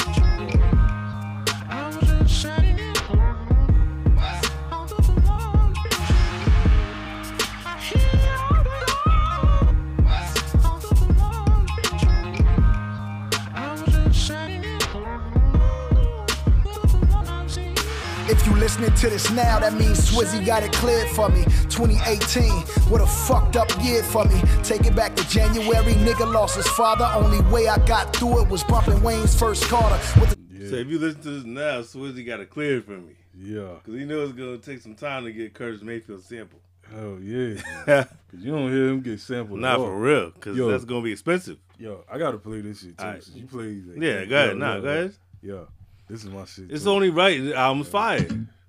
Speaker 4: If you listening to this now, that means Swizzy got it cleared for me. 2018, what a fucked up year for me. Take it back to January, nigga lost his father. Only way I got through it was bumping Wayne's first Carter. With the
Speaker 1: So if you listen to this now, Swizzy got it cleared for me.
Speaker 2: Yeah.
Speaker 1: Because he knows it's going to take some time to get Curtis Mayfield sample.
Speaker 2: Hell yeah. Cause you don't hear him get sampled.
Speaker 1: Not
Speaker 2: at all.
Speaker 1: for real, because
Speaker 2: Yo.
Speaker 1: that's going to be expensive.
Speaker 2: Yo, I gotta play this shit too.
Speaker 1: Alright.
Speaker 2: you play. Like,
Speaker 1: Yeah, go ahead. Nah, go ahead.
Speaker 2: Yeah, this is my shit.
Speaker 1: It's
Speaker 2: too.
Speaker 1: only right. The album's fire.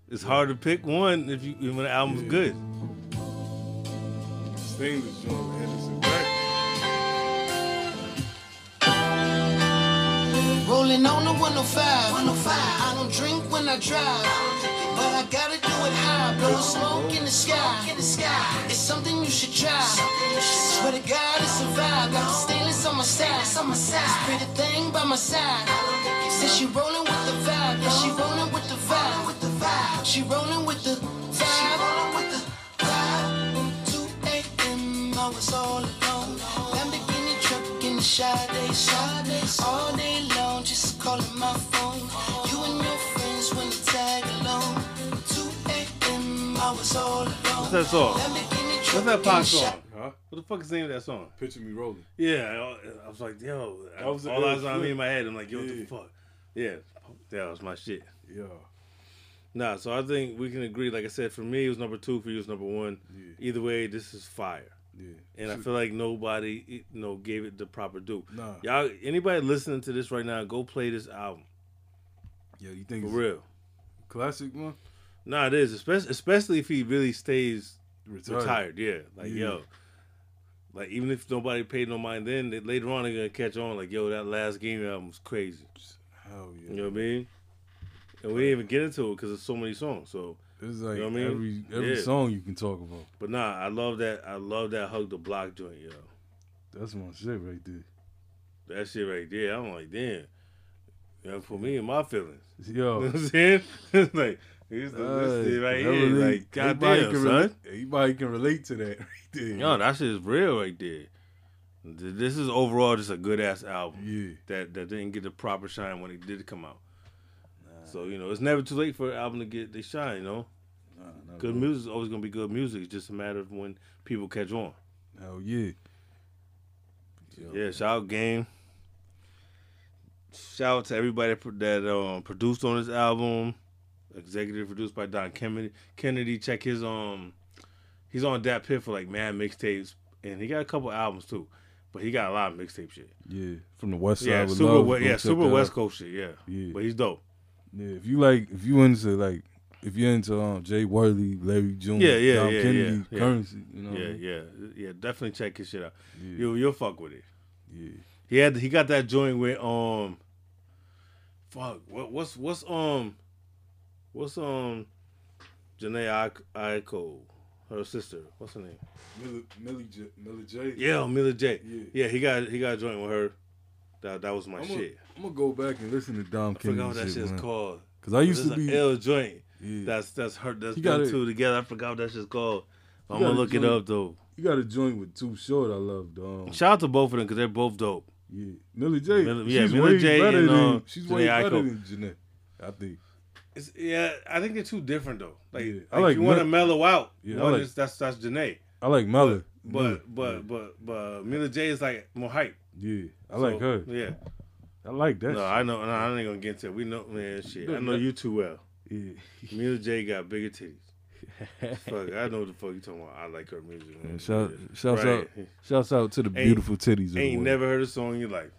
Speaker 1: It's hard to pick one if you when the album's
Speaker 2: Yeah.
Speaker 1: good.
Speaker 2: joint
Speaker 14: rolling on the 105. 105. I don't drink when I drive, but I gotta do it high. Blow smoke in the sky. In the sky. It's something you should try. Swear to God, it's a vibe. Got the stainless on my side. On my side. This pretty thing by my side. Says she rolling with the vibe. Yeah, she rolling with the vibe. With the vibe. She rolling with the vibe. Rolling with the vibe. 2 a.m. I was all alone. Lamborghini truck in the Sade. All day
Speaker 1: What's that song? What's that pop song?
Speaker 2: Huh?
Speaker 1: What the fuck is the name of that song?
Speaker 2: Picture me rolling.
Speaker 1: Yeah, I, I was like, yo,
Speaker 2: That was
Speaker 1: all eyes
Speaker 2: ill
Speaker 1: on me in my head. I'm like, yo, what the fuck? Yeah, that was my shit.
Speaker 2: Yeah.
Speaker 1: Nah, so I think we can agree. Like I said, for me, it was number two. For you, it was number one. Either way, this is fire.
Speaker 2: Yeah.
Speaker 1: And I feel like nobody, you know, gave it the proper due.
Speaker 2: Nah.
Speaker 1: Y'all, anybody listening to this right now, go play this album.
Speaker 2: Yeah, you think
Speaker 1: For
Speaker 2: it's
Speaker 1: real.
Speaker 2: classic one?
Speaker 1: Nah, it is. Especially, especially if he really stays
Speaker 2: Retired.
Speaker 1: retired. Yeah. Like,
Speaker 2: Yeah.
Speaker 1: yo. Like, even if nobody paid no mind then, they, later on they're to catch on. Like, yo, that last game album was crazy.
Speaker 2: Hell yeah.
Speaker 1: You know what I mean? And we didn't even get into it because there's so many songs. So
Speaker 2: It's like
Speaker 1: you know what I mean?
Speaker 2: every every
Speaker 1: Yeah.
Speaker 2: song you can talk about.
Speaker 1: But nah, I love that. I love that hug the block joint, yo.
Speaker 2: That's my shit right there.
Speaker 1: That shit right there. I'm like, damn. Know, for me and my feelings.
Speaker 2: Yo.
Speaker 1: You know what I'm saying? like, this, this shit right here.
Speaker 2: relate-
Speaker 1: Like, goddamn,
Speaker 2: everybody can
Speaker 1: son.
Speaker 2: relate- Everybody can relate to that right there.
Speaker 1: Yo, that shit is real right there. This is overall just a good ass album.
Speaker 2: Yeah.
Speaker 1: That that didn't get the proper shine when it did come out. So you know, it's never too late for an album to get the shine. You know, good music is always gonna be good music. It's just a matter of when people catch on.
Speaker 2: Hell yeah.
Speaker 1: Yeah, shout out Game. Shout out to everybody that that um, produced on this album. Executive produced by Dom Kennedy. Kennedy, check his um, he's on that pit for like mad mixtapes, and he got a couple albums too, but he got a lot of mixtape shit.
Speaker 2: Yeah. From the West Side
Speaker 1: Yeah, super,
Speaker 2: Love,
Speaker 1: we- yeah, super West. Coast shit. Yeah,
Speaker 2: Yeah.
Speaker 1: but he's dope.
Speaker 2: Yeah, if you like, if you into like, if you're into um, Jay Worthy, Larry June,
Speaker 1: Yeah, yeah,
Speaker 2: Dom
Speaker 1: yeah,
Speaker 2: Kennedy,
Speaker 1: yeah.
Speaker 2: Currency, you know,
Speaker 1: yeah, yeah, yeah. Definitely check his shit out.
Speaker 2: Yeah.
Speaker 1: You you'll fuck with it.
Speaker 2: Yeah.
Speaker 1: He had he got that joint with um. Fuck what what's what's um, what's um, Jhené Aiko, her sister. What's her name?
Speaker 2: Millie, Millie, J, Millie J.
Speaker 1: Yeah, Mila J.
Speaker 2: Yeah.
Speaker 1: Yeah, he got he got a joint with her. That that was my shit.
Speaker 2: I'm
Speaker 1: shit.
Speaker 2: gonna go back and listen to Dom
Speaker 1: I forgot what that
Speaker 2: shit,
Speaker 1: shit's
Speaker 2: man.
Speaker 1: called.
Speaker 2: Cause I used to be
Speaker 1: L joint.
Speaker 2: Yeah.
Speaker 1: That's that's her. That's them two together. I forgot what that shit's called. I'm gonna look it up though.
Speaker 2: You got a joint with Too Short. I love. Um,
Speaker 1: Shout out to both of them because they're both dope.
Speaker 2: Yeah, Millie J.
Speaker 1: Millie- yeah,
Speaker 2: she's
Speaker 1: Millie
Speaker 2: way
Speaker 1: J
Speaker 2: better
Speaker 1: and,
Speaker 2: than
Speaker 1: um,
Speaker 2: she's
Speaker 1: Janae
Speaker 2: way better than Jeanette. I think.
Speaker 1: It's, yeah, I think they're too different though. Like,
Speaker 2: Yeah.
Speaker 1: like,
Speaker 2: like
Speaker 1: if you want to
Speaker 2: Mel-
Speaker 1: mellow out.
Speaker 2: Yeah,
Speaker 1: one
Speaker 2: like-
Speaker 1: is, that's that's Jhené.
Speaker 2: I like Mella.
Speaker 1: But but but but Mila J is like more hype.
Speaker 2: Yeah, I like her.
Speaker 1: Yeah.
Speaker 2: I like that.
Speaker 1: No, I know. No, I ain't gonna get into it. We know, man. Shit, I know you too well.
Speaker 2: Yeah.
Speaker 1: Mila J got bigger titties. fuck, I know what the fuck you talking about. I like her music. Man.
Speaker 2: Yeah, shout,
Speaker 1: Yeah.
Speaker 2: shouts
Speaker 1: Right.
Speaker 2: out, shouts out to the
Speaker 1: Ain't-
Speaker 2: beautiful titties. of
Speaker 1: Ain't never heard a song you like. life.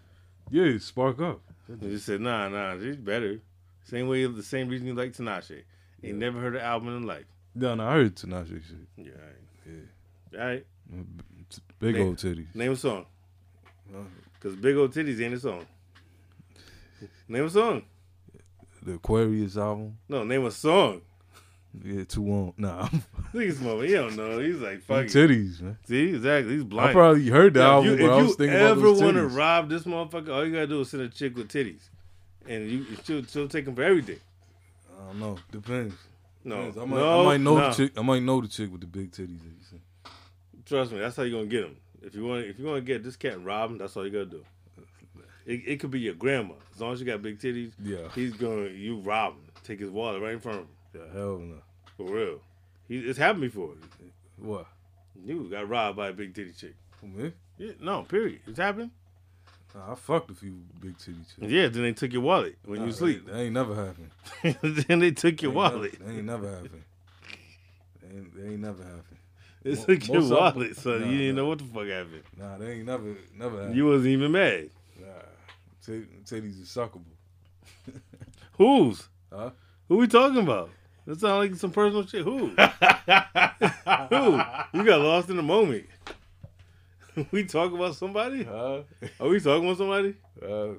Speaker 2: Yeah, spark up.
Speaker 1: You just said, nah, nah, she's better. Same way, the same reason you like Tinashe. Ain't never heard an album in life.
Speaker 2: No, no, I heard Tinashe shit.
Speaker 1: Yeah, all right.
Speaker 2: Yeah.
Speaker 1: All right.
Speaker 2: Big
Speaker 1: Name-
Speaker 2: old titties.
Speaker 1: Name a song.
Speaker 2: Uh,
Speaker 1: Because Big Old Titties ain't a song. Name a song.
Speaker 2: The Aquarius album.
Speaker 1: No, name a song.
Speaker 2: Yeah, two on. Nah,
Speaker 1: Look at this moment. He don't know. He's like, fuck it.
Speaker 2: titties, man.
Speaker 1: See, exactly. He's blind.
Speaker 2: I probably heard the
Speaker 1: if
Speaker 2: album,
Speaker 1: you,
Speaker 2: but
Speaker 1: if you ever want to rob this motherfucker, all you gotta do is send a chick with titties, and you she'll, she'll take him for everything.
Speaker 2: I don't know. Depends.
Speaker 1: No,
Speaker 2: Depends. I might,
Speaker 1: no,
Speaker 2: I might know
Speaker 1: no.
Speaker 2: the chick. I might know the chick with the big titties. that you said.
Speaker 1: Trust me, that's how you are gonna get him. If you want, if you want to get this cat and rob him, that's all you gotta do. It, it could be your grandma, as long as you got big titties.
Speaker 2: Yeah.
Speaker 1: he's gonna you rob him, take his wallet right in front of him.
Speaker 2: Yeah, hell no.
Speaker 1: For real, he, it's happened before.
Speaker 2: What?
Speaker 1: You got robbed by a big titty chick.
Speaker 2: Me?
Speaker 1: Yeah, no, period. It's happened.
Speaker 2: I fucked a few big titty chicks.
Speaker 1: Yeah, then they took your wallet when
Speaker 2: Nah,
Speaker 1: you sleep.
Speaker 2: That ain't never happened.
Speaker 1: then they took your wallet.
Speaker 2: Never, that ain't never happened. That ain't, ain't never happened.
Speaker 1: They
Speaker 2: Mo-
Speaker 1: took your wallet, so
Speaker 2: Nah,
Speaker 1: you didn't
Speaker 2: nah.
Speaker 1: know what the fuck happened.
Speaker 2: Nah, they ain't never, never happened.
Speaker 1: You wasn't even mad.
Speaker 2: Nah, Tit- titties is suckable.
Speaker 1: Whose?
Speaker 2: Huh?
Speaker 1: Who we talking about? That sound like some personal shit. Who? Who? You got lost in the moment. we talk about somebody?
Speaker 2: Huh?
Speaker 1: Are we talking about somebody?
Speaker 2: Uh,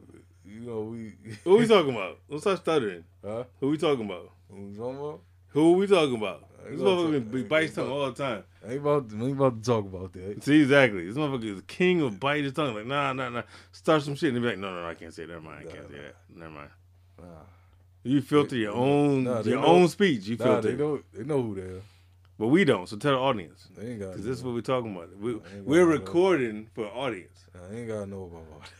Speaker 2: you know we.
Speaker 1: Who we talking about? Don't start stuttering.
Speaker 2: Huh?
Speaker 1: Who we talking about?
Speaker 2: Who we talking about?
Speaker 1: Who we talking about? This motherfucker be bites tongue all the time.
Speaker 2: I ain't about. Ain't about to talk about that.
Speaker 1: See exactly. This motherfucker is king of bite his tongue. Like nah, nah, nah. Start some shit and be like, no, no, no I can't say. That. Never mind. I can't say that. Never mind. You filter your own
Speaker 2: Nah,
Speaker 1: your
Speaker 2: know-
Speaker 1: own speech. You filter.
Speaker 2: Nah, they know. They know who they are.
Speaker 1: But we don't. So tell the audience.
Speaker 2: They ain't got.
Speaker 1: Because this is what we're talking about. We, we're recording for audience.
Speaker 2: I ain't gotta know about all that.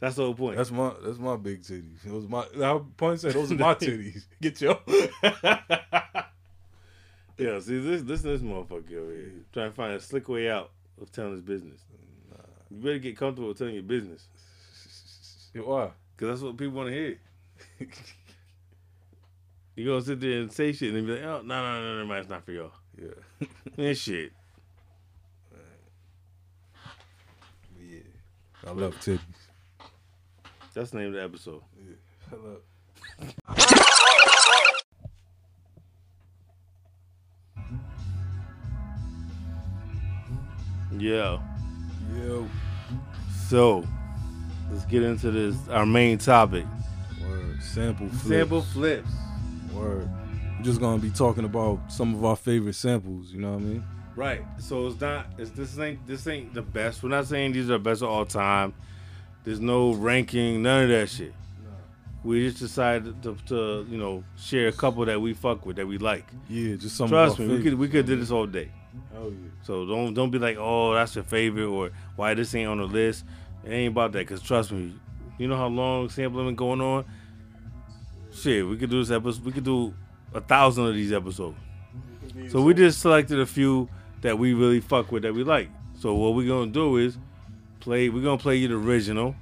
Speaker 1: That's the whole point.
Speaker 2: That's my that's my big titties. Those my how point said those are my titties. Get your
Speaker 1: Yeah, see this this this motherfucker over here trying to find a slick way out of telling his business. Nah. You better get comfortable with telling your business.
Speaker 2: Why?
Speaker 1: Because that's what people want to hear. You're gonna sit there and say shit and be like, oh no no no no, no it's not for y'all.
Speaker 2: Yeah.
Speaker 1: Man, shit.
Speaker 2: Yeah. I love titties.
Speaker 1: That's the name of the episode.
Speaker 2: Yeah. I love
Speaker 1: Yeah.
Speaker 2: Yo.
Speaker 1: So let's get into this our main topic.
Speaker 2: Word. Sample flips.
Speaker 1: Sample flips.
Speaker 2: Word. We're just gonna be talking about some of our favorite samples, you know what I mean?
Speaker 1: Right. So it's not. It's this ain't this ain't the best. We're not saying these are the best of all time. There's no ranking, none of that shit. We just decided to, to, you know, share a couple that we fuck with that we like.
Speaker 2: Yeah, just some
Speaker 1: Trust
Speaker 2: of our
Speaker 1: me, we could we could do this all day.
Speaker 2: Hell yeah.
Speaker 1: So don't don't be like, oh, that's your favorite, or why this ain't on the list. It ain't about that. Cause trust me, you know how long sampling been going on. Shit, we could do this episode. We could do a thousand of these episodes. So we just selected a few that we really fuck with that we like. So what we're gonna do is play. We're gonna play you the original.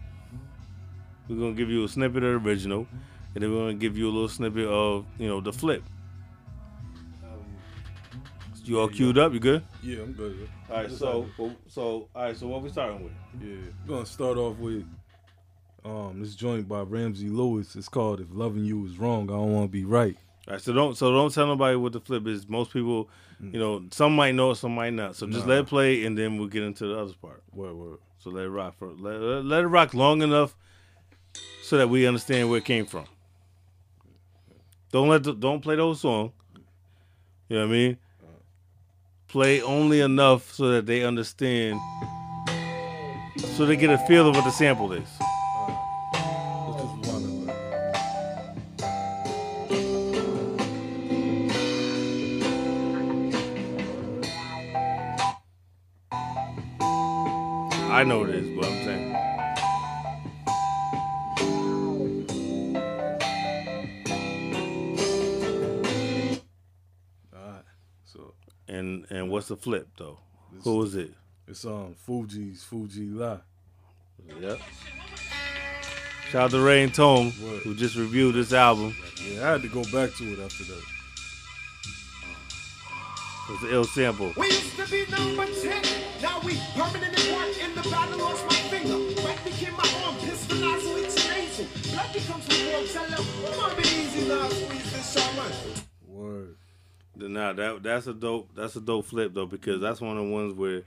Speaker 1: We're gonna give you a snippet of the original, and then we're gonna give you a little snippet of you know the flip. You all queued up? You good?
Speaker 2: Yeah, I'm good.
Speaker 1: All right, so so all right, so what we starting with?
Speaker 2: Yeah, we're gonna start off with um this joint by Ramsey Lewis. It's called "If Loving You Is Wrong, I Don't Want to Be Right."
Speaker 1: All right, so don't so don't tell nobody what the flip is. Most people, mm. you know, some might know some might not. So just
Speaker 2: Nah.
Speaker 1: let it play, and then we'll get into the other part.
Speaker 2: Word, word.
Speaker 1: So let it rock for let, let- let it rock long enough so that we understand where it came from. Don't let the, don't play the whole song. You know what I mean? Play only enough so that they understand, so they get a feel of what the sample is. I know it is, but I'm saying. And and what's the flip though? Who is it?
Speaker 2: it's um Fugees Fuji La.
Speaker 1: Yep. Shout out to Ray and Tone, who just reviewed this album.
Speaker 2: Yeah, I had to go back to it after that.
Speaker 1: It's an ill sample.
Speaker 14: We used to be number 10. Now we permanently one in the battle. Lost my finger. Right became my arm. Pistolized with nasal. Blood becomes warm. Tell them, come on, be easy now. Squeeze this shaman.
Speaker 2: Word.
Speaker 1: Nah, that that's a dope that's a dope flip though because that's one of the ones where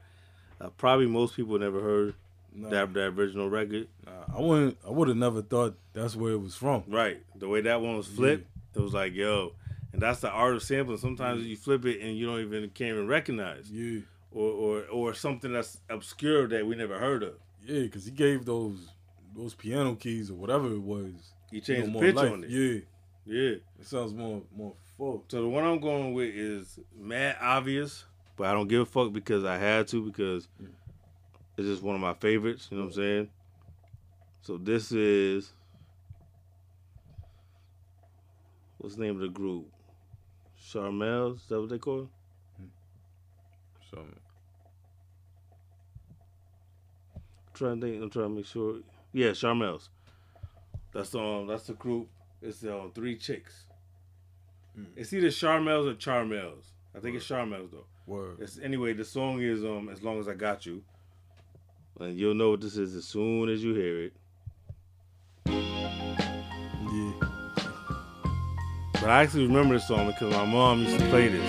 Speaker 1: uh, probably most people never heard
Speaker 2: Nah.
Speaker 1: that that original record.
Speaker 2: Nah, I wouldn't. I would have never thought that's where it was from.
Speaker 1: Right, the way that one was flipped, it was like yo, and that's the art of sampling. Sometimes you flip it and you don't even can't even recognize,
Speaker 2: Yeah,
Speaker 1: or or or something that's obscure that we never heard of.
Speaker 2: yeah, because he gave those those piano keys or whatever it was.
Speaker 1: He changed
Speaker 2: you know,
Speaker 1: the pitch
Speaker 2: life.
Speaker 1: on it.
Speaker 2: Yeah,
Speaker 1: Yeah.
Speaker 2: it sounds more more full.
Speaker 1: So the one I'm going with is mad obvious, but I don't give a fuck because I had to because it's just one of my favorites. You know what I'm saying? So this is what's the name of the group? Charmel, is that what they call it?
Speaker 2: So
Speaker 1: trying to think. I'm trying to make sure. Yeah, Charmels. That's um. That's the group. It's um three chicks. It's either Charmels or Charmels. I think it's Charmels though.
Speaker 2: Word.
Speaker 1: It's, anyway, the song is um as long as I got you, and you'll know what this is as soon as you hear it. But I actually remember this song because my mom used to play this.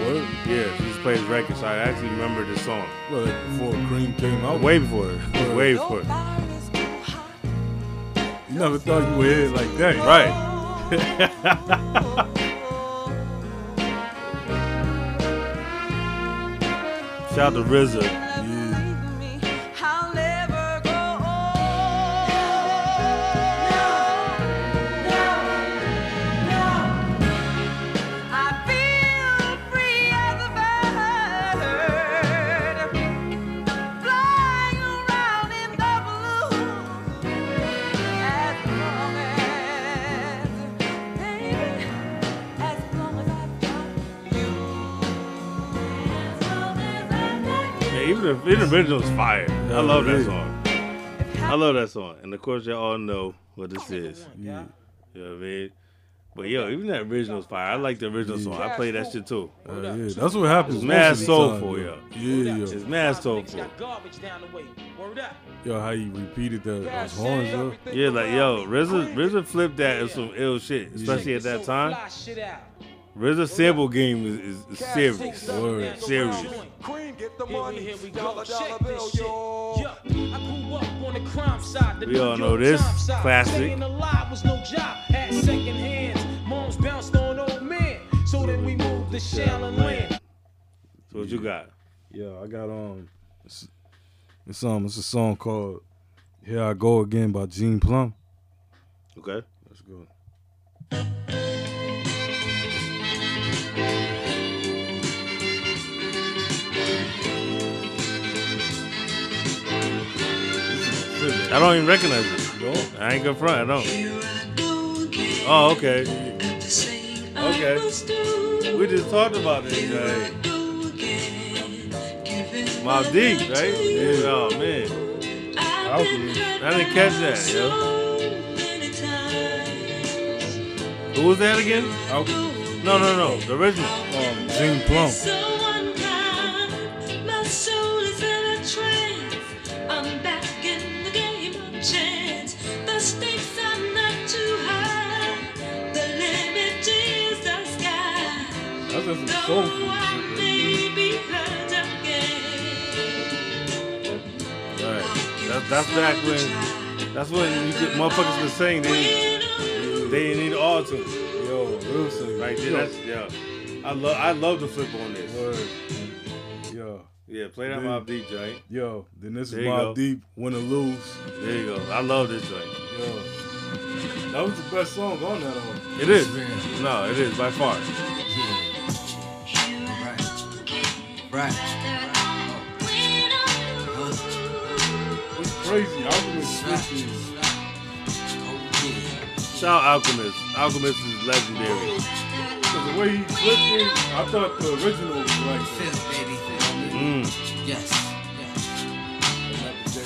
Speaker 2: word?
Speaker 1: Yeah, she used to play this record, so I actually remember this song.
Speaker 2: Well, like before Cream came out.
Speaker 1: Way before it.
Speaker 2: Word.
Speaker 1: Way before it.
Speaker 2: You never thought you would hit it like that.
Speaker 1: Right. Shout out to RZA.
Speaker 15: The,
Speaker 1: even the original's fire. I love that song. I love that song. And of course, y'all all know what this is.
Speaker 2: Yeah.
Speaker 1: You know what I mean? But yo, even that original's fire. I like the original song. I play that shit too.
Speaker 2: Uh, yeah, that's what happens.
Speaker 1: It's mad
Speaker 2: of the
Speaker 1: soulful,
Speaker 2: time,
Speaker 1: yo.
Speaker 2: Yeah, yo.
Speaker 1: It's mad soulful.
Speaker 16: Garbage down the way. Word up.
Speaker 2: Yo, how you repeated the, those horns, yo.
Speaker 1: Yeah, like yo, RZA, RZA flipped that as some ill shit, especially at that time.
Speaker 16: Fly shit.
Speaker 1: RZA sample game is, is, is serious.
Speaker 2: Word.
Speaker 1: Serious.
Speaker 16: Here we, here we go. Check this shit. Yeah, I grew up on the crime side. The
Speaker 1: We all know this. Classic.
Speaker 16: Staying alive was no job. Had second hands. Moms bounced on old men. So then we moved to Shaolin Land.
Speaker 1: So what you got?
Speaker 2: Yeah, I got um, it's, it's um, it's a song called "Here I Go Again" by Jean Plum.
Speaker 1: Okay.
Speaker 2: Let's go.
Speaker 1: I don't even recognize it. I ain't gonna front. I don't. Oh, okay. Okay. We just talked about this, right? Mobb Deep, right? Yeah. Oh man. I didn't catch that, yo. Who was that again? No, no, no. The original.
Speaker 2: Um, Jean Plum. That's
Speaker 1: back when. That's when you could, motherfuckers could saying They they didn't need all to.
Speaker 2: Yo, real.
Speaker 1: Right there. That's yeah. I love I love the flip on this.
Speaker 2: Word. Yo.
Speaker 1: Yeah, play that
Speaker 2: Then-
Speaker 1: Mobb Deep joint.
Speaker 2: Yo, then this
Speaker 1: There
Speaker 2: is
Speaker 1: go.
Speaker 2: Mobb Deep, Win or Lose.
Speaker 1: There you go. I love this joint.
Speaker 2: Yo. That was the best song on that album.
Speaker 1: It is. No, it is by far.
Speaker 10: Right.
Speaker 2: It's crazy. Alchemist switches.
Speaker 1: Shout out Alchemist. Alchemist is legendary.
Speaker 2: Cause the way he flipped it, I thought the original was like
Speaker 10: Feel it, baby.
Speaker 1: Mm.
Speaker 10: Yes.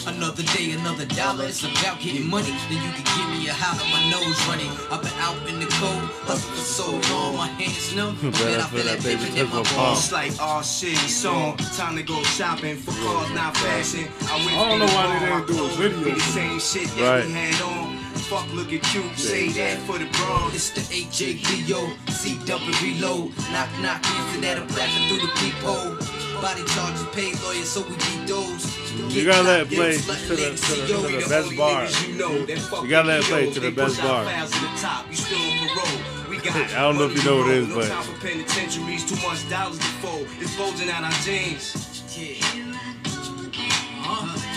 Speaker 10: Another day, another dollar. It's about getting money. Then you can give me a holler, my nose running. I've been out in the cold, hustle for so long, my hands numb.
Speaker 1: I feel that baby touch my palm.
Speaker 17: Oh, it's like all shit is on. Time to go shopping for cars, not fashion. I went
Speaker 2: I don't know why they didn't do a video
Speaker 17: the same shit that
Speaker 1: Right.
Speaker 17: we had on. Fuck looking cute, say that for the bros.
Speaker 10: It's the AJBO, C double reload. Knock, knock, answer that, I'm through the peephole. Body charges, paid lawyers, so we beat those.
Speaker 1: You gotta let it play to the, to the, to the best bar. You gotta let it play to the best bar. I don't know if you know what it is, but.
Speaker 17: No
Speaker 1: but
Speaker 17: time for penitentiaries, too much dollars to fold. It's bulging out our jeans.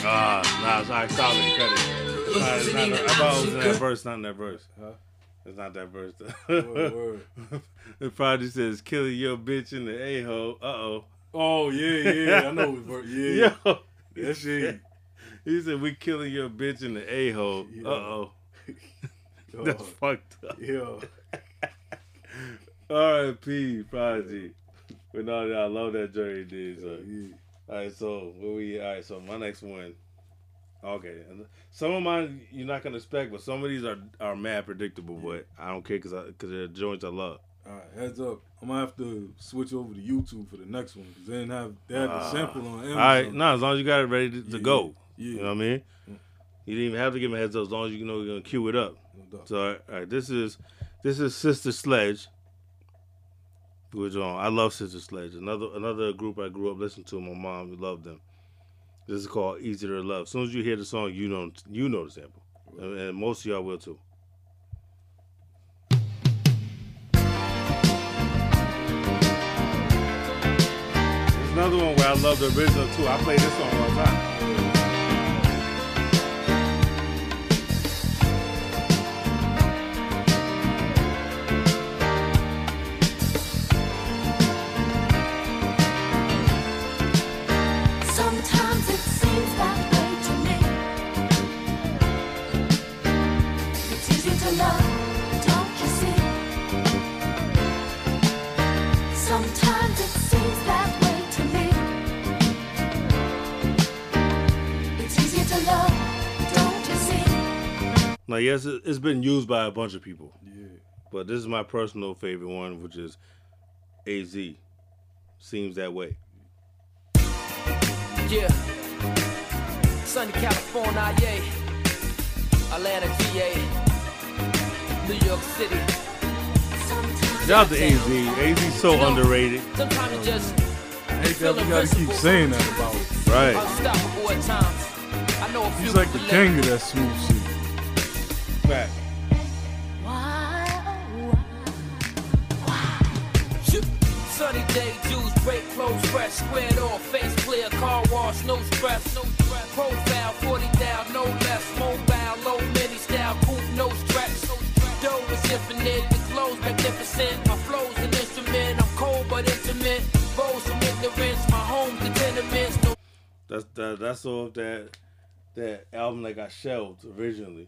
Speaker 1: ah, nah, sorry, stop it, cut it. Nah, it's not, I thought it was in that verse, not in that verse. Huh? It's not that verse.
Speaker 2: Word,
Speaker 1: it probably says killing your bitch in the a hole. Uh oh.
Speaker 2: Oh yeah, yeah, I know. It, yeah,
Speaker 1: Yo,
Speaker 2: that shit.
Speaker 1: He said we killing your bitch in the a hole. Uh oh. That's fucked up.
Speaker 2: Yo.
Speaker 1: R.I.P. Prodigy. But no, I love that journey did. So. All right, so where we? All right, so my next one. Okay, some of mine you're not gonna expect, but some of these are are mad predictable. But I don't care because because they're joints I love.
Speaker 2: All right, heads up. I'm gonna have to switch over to YouTube for the next one because they didn't have they had the
Speaker 1: Ah.
Speaker 2: sample on Amazon.
Speaker 1: All right, no, as long as you got it ready to, to
Speaker 2: Yeah,
Speaker 1: go.
Speaker 2: yeah.
Speaker 1: You know what I mean? You didn't even have to give me a heads up as long as you know you're gonna cue it up. So all right, all right, this is this is Sister Sledge. Which um, I love Sister Sledge. Another another group I grew up listening to. My mom loved them. This is called Easier to Love. As soon as you hear the song, you know you know the sample. and, and most of y'all will too. Another one where I love the original too. I play this song all the time.
Speaker 15: See?
Speaker 1: Now, yes, it- it's been used by a bunch of people. Yeah. But this is my personal favorite one, which is AZ. Seems that way.
Speaker 18: Yeah. Sunny California, yeah. Atlanta, GA. New York City.
Speaker 1: Shout out to AZ. AZ's so underrated.
Speaker 18: Sometimes you just
Speaker 2: Ain't that we gotta keep saying that about him.
Speaker 1: Right.
Speaker 18: Unstoppable at times. I know a few
Speaker 2: He's like the king of that smooth shit.
Speaker 1: Fact.
Speaker 18: Shoot. Sunny day, Jews break clothes fresh, squared off, face clear, car wash, no stress, no stress. Profile 40 down, no less, mobile, low mini style, coupe, no stretch. Dough is infinite, the clothes magnificent, my flow's an instrument, I'm cold but intimate. Bows from ignorance, my home's the tenements, no
Speaker 1: That's that, that's off that that album that got shelved originally.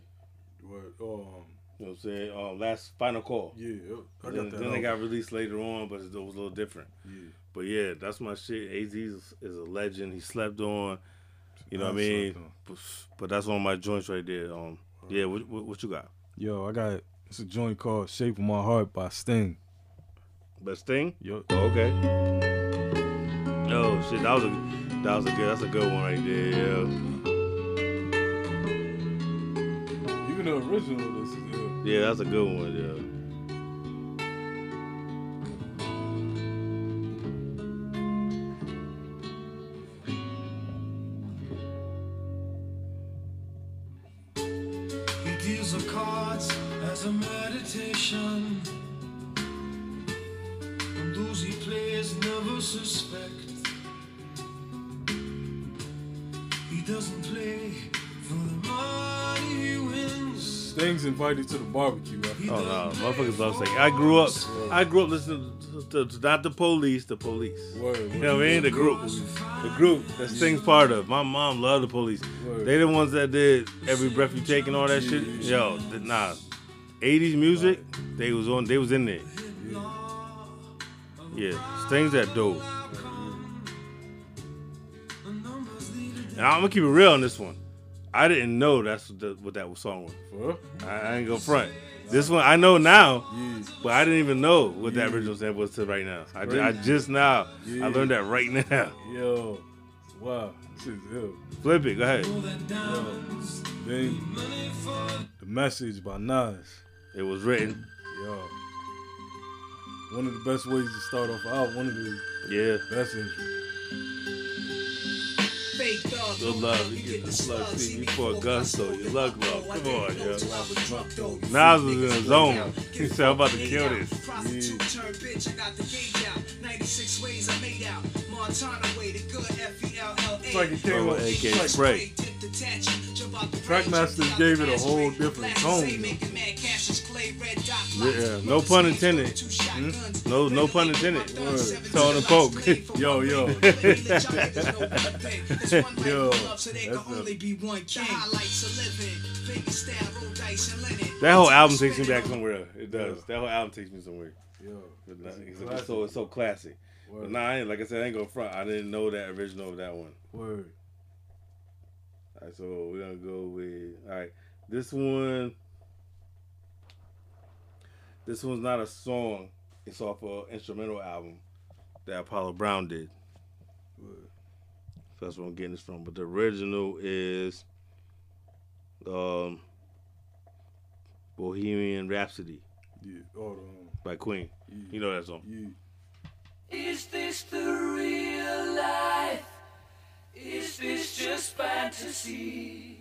Speaker 2: What? Um,
Speaker 1: you know what I'm saying? Um, last final call.
Speaker 2: Yeah, I got
Speaker 1: then,
Speaker 2: that
Speaker 1: Then it
Speaker 2: album.
Speaker 1: got released later on, but it was a little different.
Speaker 2: Yeah.
Speaker 1: But yeah, that's my shit. Az is, is a legend. He slept on. You know what I
Speaker 2: I
Speaker 1: mean? But, but that's one of my joints right there. Um, yeah. What, what, what you got?
Speaker 2: Yo, I got it's a joint called "Shape of My Heart" by Sting.
Speaker 1: But Sting?
Speaker 2: Yo.
Speaker 1: Oh, okay. Oh shit, that was a that was a good that's a good one right there. Yeah.
Speaker 2: Even the original, this is yeah.
Speaker 1: Yeah, that's a good one. Yeah.
Speaker 14: He deals the cards as a meditation. And those he plays never suspect. He doesn't play
Speaker 2: Sting's invited to the barbecue.
Speaker 1: Oh no, motherfuckers love Sting. I grew up. I grew up listening to, to, to not the police, the police.
Speaker 2: Word,
Speaker 1: You know what I mean? The group, the group that Sting's part of. My mom loved the police.
Speaker 2: Word.
Speaker 1: They the ones that did every breath you take and all that shit. Yo, th- nah, '80s music. They was on. They was in there. Yeah, Sting's that dope. And I'm gonna keep it real on this one. I didn't know that's what, the, what that song was. I, I ain't go front. This one I know now, but I didn't even know what that original sample was to right now. I, I just now
Speaker 2: Yeah.
Speaker 1: I learned that right now.
Speaker 2: Yo, wow, this is ill.
Speaker 1: Flip it, go ahead.
Speaker 2: Yo, then the message by Nas.
Speaker 1: It was written.
Speaker 2: Yo, one of the best ways to start off out. One of the
Speaker 1: Yeah.
Speaker 2: best intros.
Speaker 1: Good love, you get the slug see me for a gusto. You luck love. Come on, yo. Nas was in the zone. He said, I'm about to kill this.
Speaker 14: Prostitute turned bitch, I got the gauge out. 96 ways I made out. Montana way, the good F-E-L-L-A.
Speaker 2: It's like it came
Speaker 1: Oh,
Speaker 2: up.
Speaker 1: AK
Speaker 2: it's like
Speaker 1: spray.
Speaker 2: Trackmasters gave it a whole different tone.
Speaker 1: Yeah, no pun intended. Hmm? No, no pun intended. Tone and poke.
Speaker 2: yo, yo.
Speaker 1: yo,
Speaker 14: So there can only be one king. The highlights of living. Vegas style, roll dice and linen.
Speaker 1: That whole album takes me back somewhere. It does. That whole album takes me somewhere.
Speaker 2: Yo,
Speaker 1: it's, it's so it's so classic. But nah, I ain't, like I said, I ain't go front. I didn't know that original of that one.
Speaker 2: Word.
Speaker 1: All right, so we're gonna go with all right. This one, this one's not a song. It's off an instrumental album that Apollo Brown did. So that's where I'm getting this from. But the original is um, Bohemian Rhapsody
Speaker 2: Yeah, hold on.
Speaker 1: by Queen. You know that song.
Speaker 2: Yeah.
Speaker 15: Is this the real life? Is this just fantasy?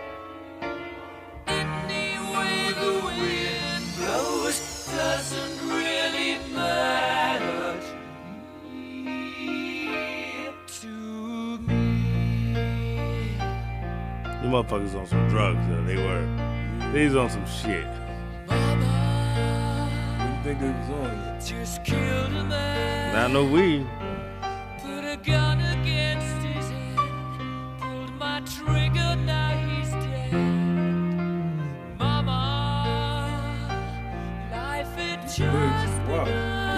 Speaker 9: Any the wind blows doesn't really matter to me.
Speaker 1: You motherfuckers on some drugs, though. They were. They was on some shit.
Speaker 2: What do you think they was on?
Speaker 9: Just killed a man.
Speaker 1: Not no weed.
Speaker 9: Put a gun against his head. Pulled my trigger, now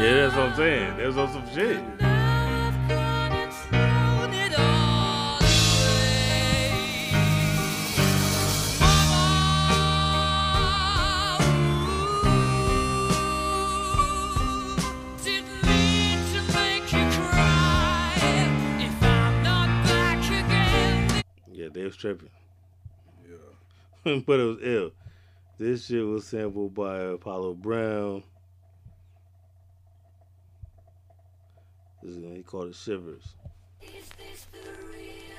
Speaker 1: Yeah, that's what I'm saying. Was on some shit.
Speaker 9: thrown it all away. Mama, didn't mean to make you cry. If I'm not back again,
Speaker 1: Yeah, they was tripping. Yeah. but it was ill. This shit was sampled by Apollo Brown. This is, he called it Shivers.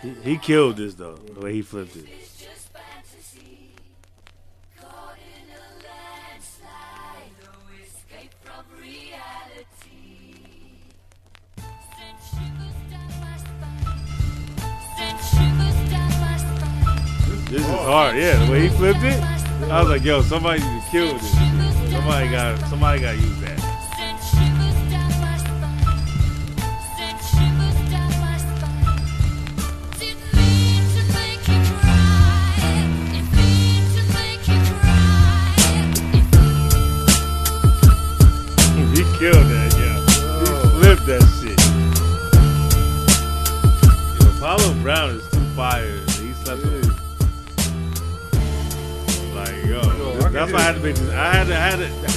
Speaker 1: He, he killed this though, the way he flipped it. This is hard, yeah. The way he flipped it, I was like, yo, somebody need to kill this. Somebody got, somebody got to use that.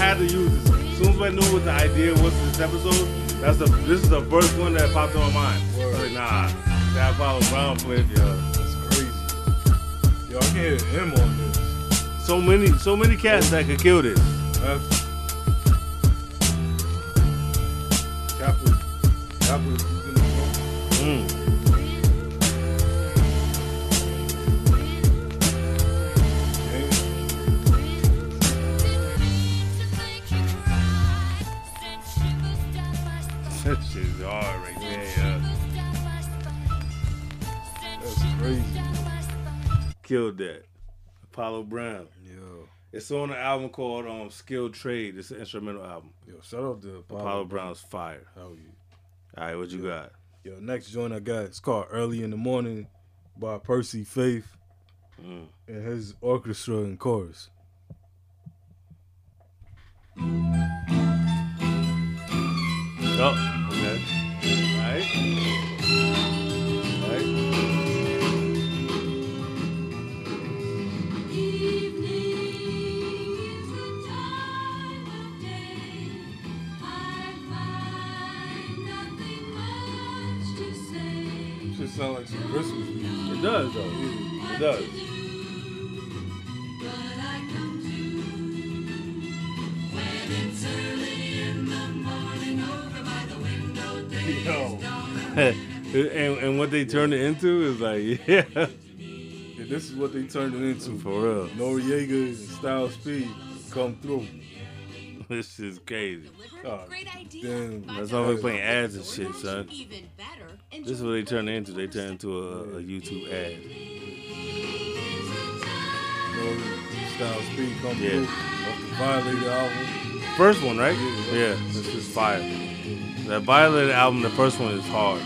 Speaker 1: Had to, use this. As soon as I knew what the idea was for this episode, that's the, this is the first one that popped in my mind. Was like, nah, that Apollo Brown flip, yo.
Speaker 2: That's crazy. Yo, I can hear him on this.
Speaker 1: So many, so many cats that could kill this. Apollo Brown.
Speaker 2: Yo.
Speaker 1: It's on an album called um Skilled Trade. It's an instrumental album.
Speaker 2: Yo, shout out to Apollo,
Speaker 1: Apollo Brown's fire.
Speaker 2: Hell yeah.
Speaker 1: All right, what you got?
Speaker 2: Yo, next joint I got it's called Early in the Morning by Percy Faith
Speaker 1: Mm.
Speaker 2: and his orchestra and chorus.
Speaker 1: Oh, okay. All right.
Speaker 2: Sound like some Christmas music.
Speaker 1: It does though. It does.
Speaker 2: Yo.
Speaker 1: and, and what they turned it into is like, yeah.
Speaker 2: Yeah, this is what they turned it into.
Speaker 1: For real.
Speaker 2: Noreaga and Styles P come through.
Speaker 1: This is crazy.
Speaker 2: Oh, damn.
Speaker 1: That's why we're playing ads and shit, son.
Speaker 19: Even better.
Speaker 1: This is what they turn into. They turn into a, a YouTube ad.
Speaker 2: Styles P come
Speaker 1: Yeah.
Speaker 2: through. Off the Violator album.
Speaker 1: First one, right? Yeah, this is fire. That Violet album, the first one is hard.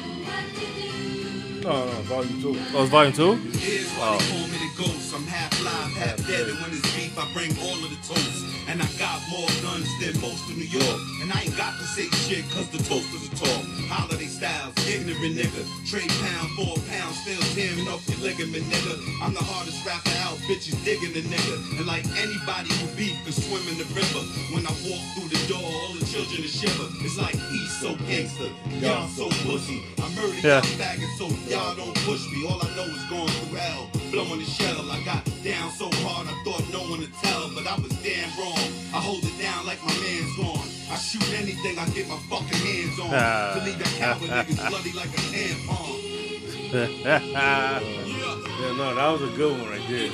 Speaker 2: No, no, volume two.
Speaker 1: Oh, it's volume two?
Speaker 16: Here's
Speaker 1: Oh.
Speaker 16: they call me the ghost. I'm half live, half dead, and when it's beef, I bring all of the toast. And I got more guns than most of New York. And I ain't got to say shit, cause the toasters are talk. Holiday styles, ignorant nigga. Trade pound for a pound, still tearing off your ligament, nigga. I'm the hardest rapper out, bitches digging the nigga. And like anybody who beef can swim in the river. When I walk through the door, all the children is shiver. It's like he's so gangster, y'all so pussy. I murder
Speaker 1: Yeah.
Speaker 16: y'all faggots, so y'all don't push me. All I know is going through hell, blowing the shell. I got down so hard, I thought no one would tell, but I was damn wrong. I hold it down like my man's gone. I shoot anything I get my fucking hands on.
Speaker 1: Ah.
Speaker 16: to leave that coward niggas bloody like a tampon.
Speaker 1: yeah, no, that was a good one right there.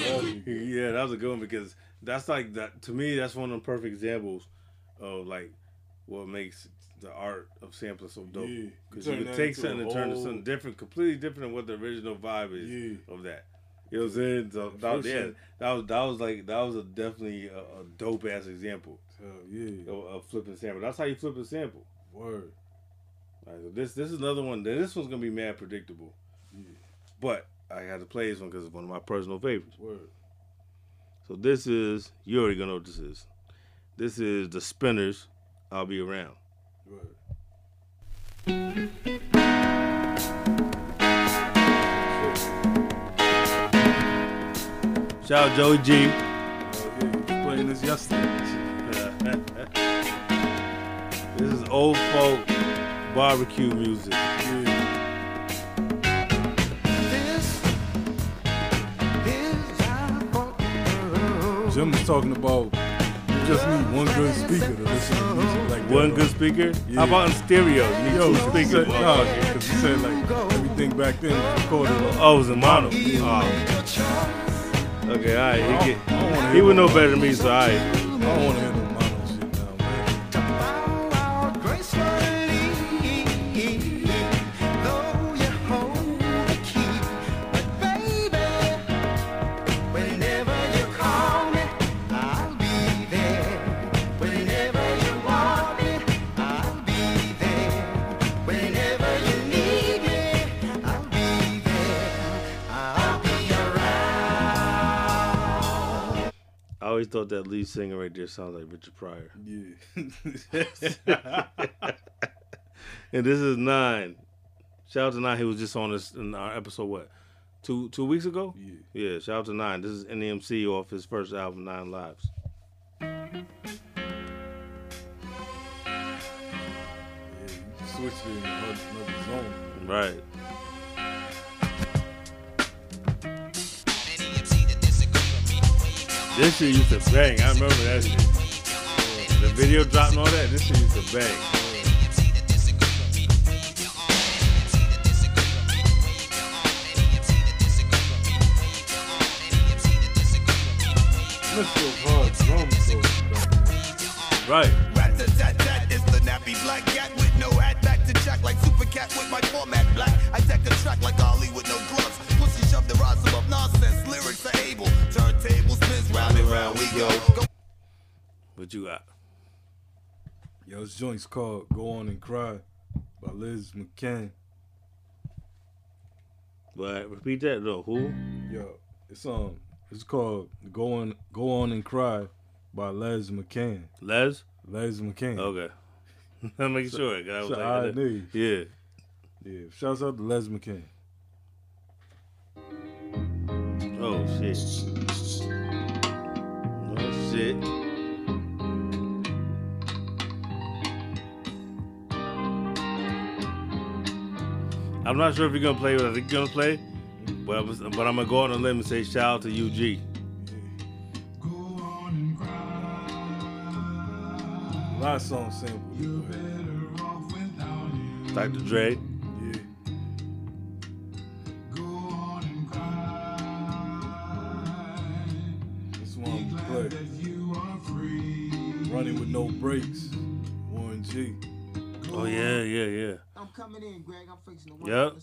Speaker 1: Yeah, that was a good one because that's like that to me. That's one of the perfect examples of like what makes the art of sampling so dope. Because
Speaker 2: Turn
Speaker 1: you can take something and turn it to something different, completely different than what the original vibe is
Speaker 2: Yeah.
Speaker 1: of that. You know what I'm saying? So that, yeah,
Speaker 2: sure.
Speaker 1: that was that was like that was a definitely a, a dope ass example
Speaker 2: Hell yeah.
Speaker 1: of, of flipping sample. That's how you flip a sample.
Speaker 2: Word.
Speaker 1: Alright, so this this is another one. This one's gonna be mad predictable, Yeah. but I had to play this one because it's one of my personal favorites.
Speaker 2: Word.
Speaker 1: So this is you already gonna know what this is. This is the Spinners. I'll be around.
Speaker 2: Word.
Speaker 1: Shout out Joey G.
Speaker 2: Oh, yeah, you was playing this yesterday.
Speaker 1: this is old folk barbecue music.
Speaker 2: Jim was talking about just need one good speaker to listen to music like that.
Speaker 1: One good speaker? Yeah. How about in stereo? You need
Speaker 2: Yo,
Speaker 1: two speakers.
Speaker 2: Oh, said,
Speaker 1: motherfucker.
Speaker 2: nah, because he said like everything back then was recorded.
Speaker 1: Oh, it was in mono. Oh. Okay, all right. He, get, he would know better than me, so all right.
Speaker 2: I don't want to hear no
Speaker 1: always thought that lead singer right there sounds like Richard Pryor.
Speaker 2: Yeah.
Speaker 1: and this is nine. Shout out to nine. He was just on this in our episode. What? Two two weeks ago?
Speaker 2: Yeah.
Speaker 1: Yeah. Shout out to nine. This is NEMC off his first album, Nine Lives.
Speaker 2: Switched it in another zone.
Speaker 1: Right. This shit used to bang. I remember that shit. The video dropped and all that. This shit used to bang.
Speaker 2: Mr. Hard drums though.
Speaker 1: Right.
Speaker 14: Rat-tat-tat-tat is the nappy black cat with no hat back to like super cat with my format black. I deck track like Ali with no shove the rise above nonsense. Lyrics are able. Turntable spins round and round we go. go.
Speaker 1: What you got?
Speaker 2: Yo, this joint's called "Go On and Cry" by Liz McCann.
Speaker 1: But repeat that though. Who?
Speaker 2: Yo, it's um, it's called "Go On Go On and Cry" by Les McCann.
Speaker 1: Les?
Speaker 2: Les McCann.
Speaker 1: Okay. I'm making sure. I was
Speaker 2: So
Speaker 1: like,
Speaker 2: I knew.
Speaker 1: yeah.
Speaker 2: Yeah. Shouts out to Les McCann.
Speaker 1: Shit. Oh. I'm not sure if you're gonna play what I think you're gonna play, but I was, but I'm gonna go on a limb and say shout out to UG.
Speaker 2: A lot of songs sampled.
Speaker 1: Dr. Dre.
Speaker 2: With no brakes. Warren G.
Speaker 1: Oh yeah, yeah, yeah.
Speaker 20: I'm coming in, Greg. I'm fixing the
Speaker 1: Yep.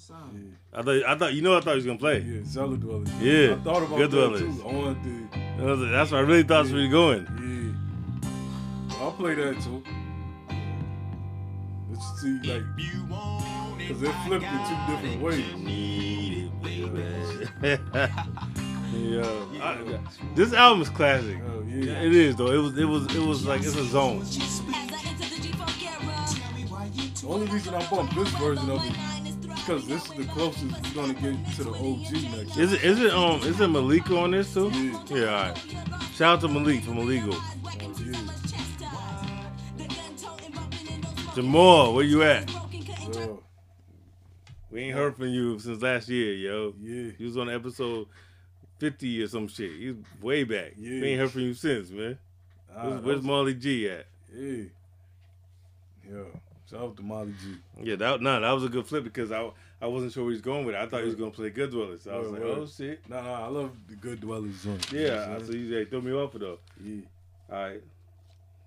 Speaker 1: I thought, I thought, you know, I thought he was gonna play.
Speaker 2: Yeah, Cella Dwellas.
Speaker 1: Yeah,
Speaker 2: I thought about
Speaker 1: Good
Speaker 2: that
Speaker 1: Dwellers.
Speaker 2: too. I wanted to.
Speaker 1: I was That's what I really thought we were going.
Speaker 2: Yeah. I'll play that too. Let's see, like, because they flipped it two different ways.
Speaker 1: yeah, I- this album is classic.
Speaker 2: yeah.
Speaker 1: It is though. It was, it was, it was like it's a zone.
Speaker 2: The only reason I bought this version of it because this is the closest we're gonna get to the OG next.
Speaker 1: Is it is it um is it Malika on this too? Yeah. all right. Shout out to Malik from Maligo. Jamal, where you at?
Speaker 2: Yo.
Speaker 1: We ain't heard from you since last year, yo.
Speaker 2: Yeah.
Speaker 1: You was on episode fifty or some shit. He's way back.
Speaker 2: Yeah.
Speaker 1: We ain't heard from you since, man. Where's where's Molly G at?
Speaker 2: Yeah. Yo. Shout out to Molly G.
Speaker 1: Yeah, that no, that was a good flip because I I wasn't sure where he's going with it. I thought he was gonna play Good Dwellers. So I was
Speaker 2: Word,
Speaker 1: like,
Speaker 2: word.
Speaker 1: oh shit.
Speaker 2: Nah, nah, I love the good dwellers joint.
Speaker 1: Yeah, so you they threw me off it though.
Speaker 2: Yeah.
Speaker 1: All right.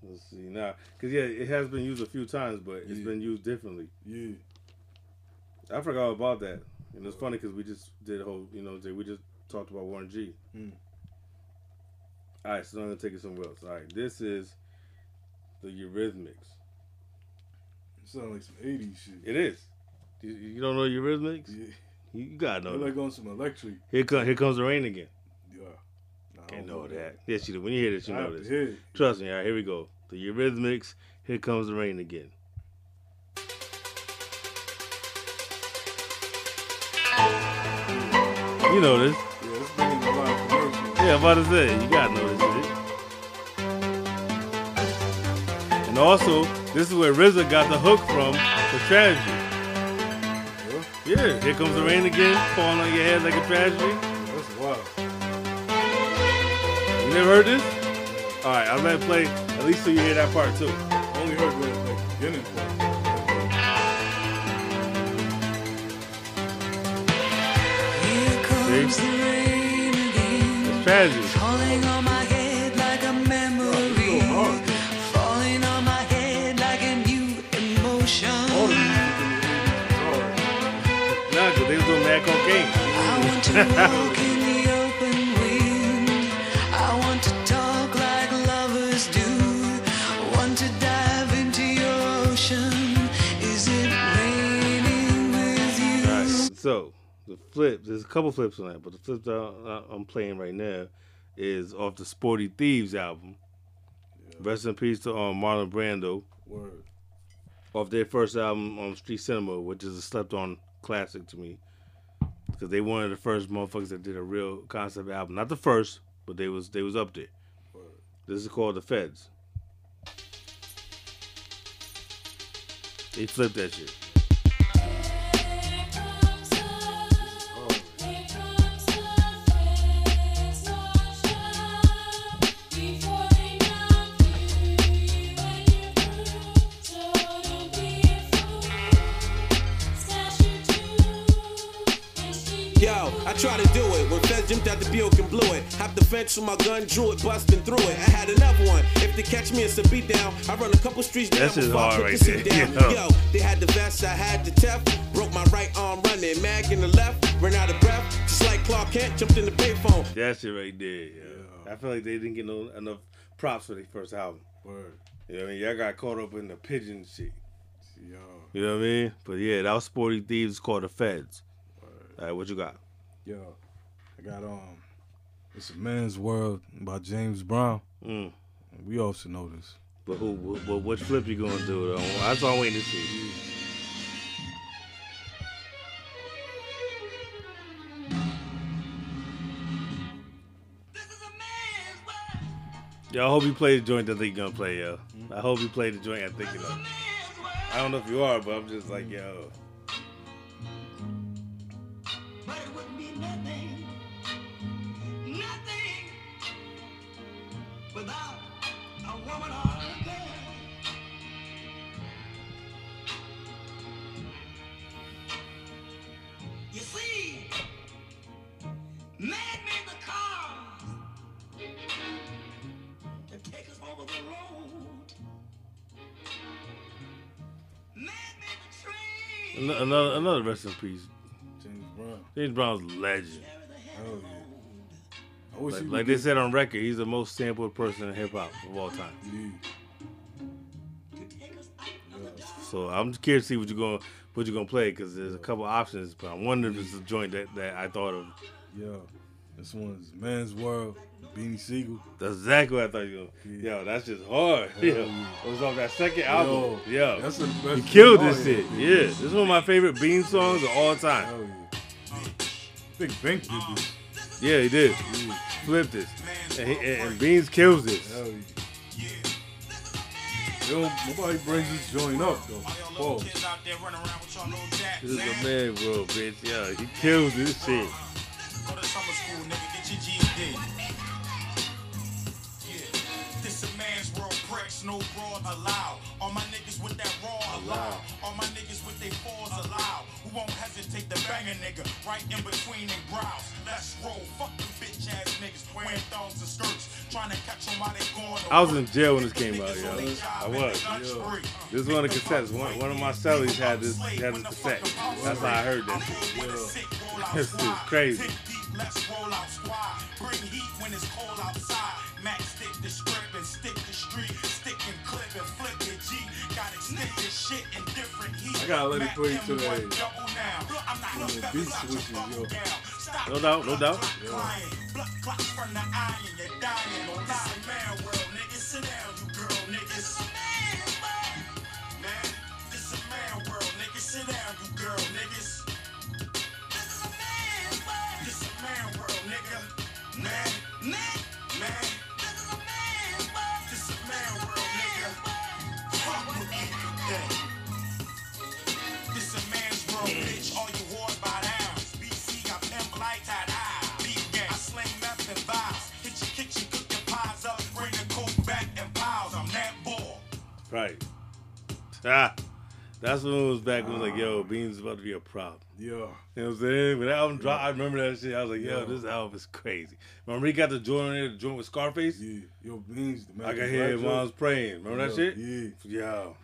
Speaker 1: Let's see now, cause yeah, it has been used a few times, but it's been used differently.
Speaker 2: Yeah.
Speaker 1: I forgot about that, and it's funny because we just did a whole, you know, we just talked about Warren G.
Speaker 2: Mm.
Speaker 1: All right, so I'm gonna take it somewhere else. All right, this is the Eurythmics.
Speaker 2: It sounds like some 80s shit.
Speaker 1: It is. You, you don't know Eurythmics?
Speaker 2: Yeah.
Speaker 1: You, you gotta know.
Speaker 2: They're
Speaker 1: that.
Speaker 2: like on some electric.
Speaker 1: Here come here comes the rain again.
Speaker 2: Yeah.
Speaker 1: Can't
Speaker 2: don't
Speaker 1: know that. Yes, you do. When you hear this, you
Speaker 2: I
Speaker 1: know this. Trust me. All right, here we go. The Eurythmics. Here comes the rain again. You know this.
Speaker 2: Yeah,
Speaker 1: I'm about to say, you gotta know this shit. And also, this is where RZA got the hook from for tragedy. Yeah, here comes the rain again, falling on your head like a tragedy.
Speaker 2: That's wild.
Speaker 1: You never heard this? All right, I'm gonna play at least so you hear that part too.
Speaker 2: I only heard the like, beginning part.
Speaker 1: See? It's tragedy.
Speaker 9: Falling on my head like a memory. Falling on my head like a new emotion.
Speaker 1: Nah, cause they was doing mad cocaine.
Speaker 9: I want to walk in the open want to walk in the open, I want to talk like lovers do. Want to dive into your ocean. Is it raining with you?
Speaker 1: All right, so the flip, there's a couple flips on that, but the flip that I'm playing right now is off the Sporty Thievz album. Rest in peace to um, Marlon Brando.
Speaker 2: Word.
Speaker 1: Off their first album on Street Cinema, which is a slept on classic to me. Because they one of the first motherfuckers that did a real concept album. Not the first, but they was they was up there. This is called The Feds. They flipped that shit.
Speaker 16: Buick and blew it. Hopped the fence with my gun, drew it, busting through it. I had another one. If they catch me, it's a beat down. I run a couple streets down
Speaker 1: That's just
Speaker 16: before I
Speaker 1: hard right there.
Speaker 16: down.
Speaker 1: Yo.
Speaker 16: Yo, they had the vest, I had the theft. Broke my right arm running, mag in the left, ran out of breath. Just like Clark Kent, jumped in the payphone.
Speaker 1: That shit right there. Yeah. I feel like they didn't get no, enough props for their first album.
Speaker 2: Word.
Speaker 1: You know what I mean? Y'all got caught up in the pigeon shit.
Speaker 2: Yo.
Speaker 1: You know what I mean? But yeah, that was Sporty Thievz called the Feds. All right, what you got?
Speaker 2: Yo. I got um It's a Man's World by James Brown.
Speaker 1: Mm.
Speaker 2: We all should know this.
Speaker 1: But who? But which flip you gonna do? Though? That's all I'm waiting to see. Yo, I hope you play the joint I think you're gonna play, yo. I hope you play the joint I think you know. I don't know if you are, but I'm just like, yo.
Speaker 14: Without a woman or a girl. You see, man made the cars to take us over the road. Man made the train.
Speaker 1: Ano- Another, another rest in peace.
Speaker 2: James Brown.
Speaker 1: James Brown's a legend.
Speaker 2: Hell yeah.
Speaker 1: Like, like they said on record, he's the most sampled person in hip hop of all time. So I'm just curious to see what you're going what you're gonna play because there's a couple options, but I wonder if it's a joint that, that I thought of.
Speaker 2: Yeah. This one's Man's World, Beanie Sigel.
Speaker 1: That's exactly what I thought you were. Yo, that's just hard.
Speaker 2: Hell
Speaker 1: Yeah.
Speaker 2: yeah.
Speaker 1: It was off that second album.
Speaker 2: Yo,
Speaker 1: Yo,
Speaker 2: that's the
Speaker 1: he
Speaker 2: best
Speaker 1: killed this shit.
Speaker 2: yeah.
Speaker 1: Yeah, this is one of my favorite Bean songs of all time.
Speaker 2: Hell yeah. I think Bink did this.
Speaker 1: Yeah, he did. Flipped this, and, he, and, and Beans kills this.
Speaker 2: Hell yeah. Yo, nobody brings this joint up though. Pause.
Speaker 1: This is a man, bro, bitch. Yeah, he kills this shit.
Speaker 21: Go to summer school, nigga, get your GED. This a man's world, cracks, no broad allowed. All my niggas with that raw allowed. All my niggas with they fours allowed. Who won't hesitate to bang a nigga right in between their brows. Let's roll, fuck them bitch ass niggas wearing thongs and skirts, trying to catch them while they going
Speaker 1: I was in jail when this came out, yo. I was. This is one of the cassettes. One, one of my cellies had this had this cassette. That's how I heard that shit. This is crazy.
Speaker 21: Let's roll out squad. Bring heat when it's cold outside. Max stick the strip and stick the street. Stick and clip and flip your G. Got extended shit in different heat.
Speaker 2: I gotta let it play to the-
Speaker 21: M1 double now. I'm not
Speaker 2: When the beat switches, yo.
Speaker 1: No doubt, no doubt.
Speaker 21: crying.
Speaker 1: Right. Ah, that's when it was back when it was like, yo, Beans is about to be a problem.
Speaker 2: Yeah.
Speaker 1: You know what I'm saying? When that album dropped, I remember that shit. I was like, yo,
Speaker 2: Yeah.
Speaker 1: this album is crazy. Remember he got the joint in there, the joint with Scarface?
Speaker 2: Yeah. Yo, Beans. The
Speaker 1: man.
Speaker 2: I
Speaker 1: can hear mom's
Speaker 2: joint.
Speaker 1: praying. Remember that
Speaker 2: Yo,
Speaker 1: shit?
Speaker 2: Yeah.
Speaker 1: Yo.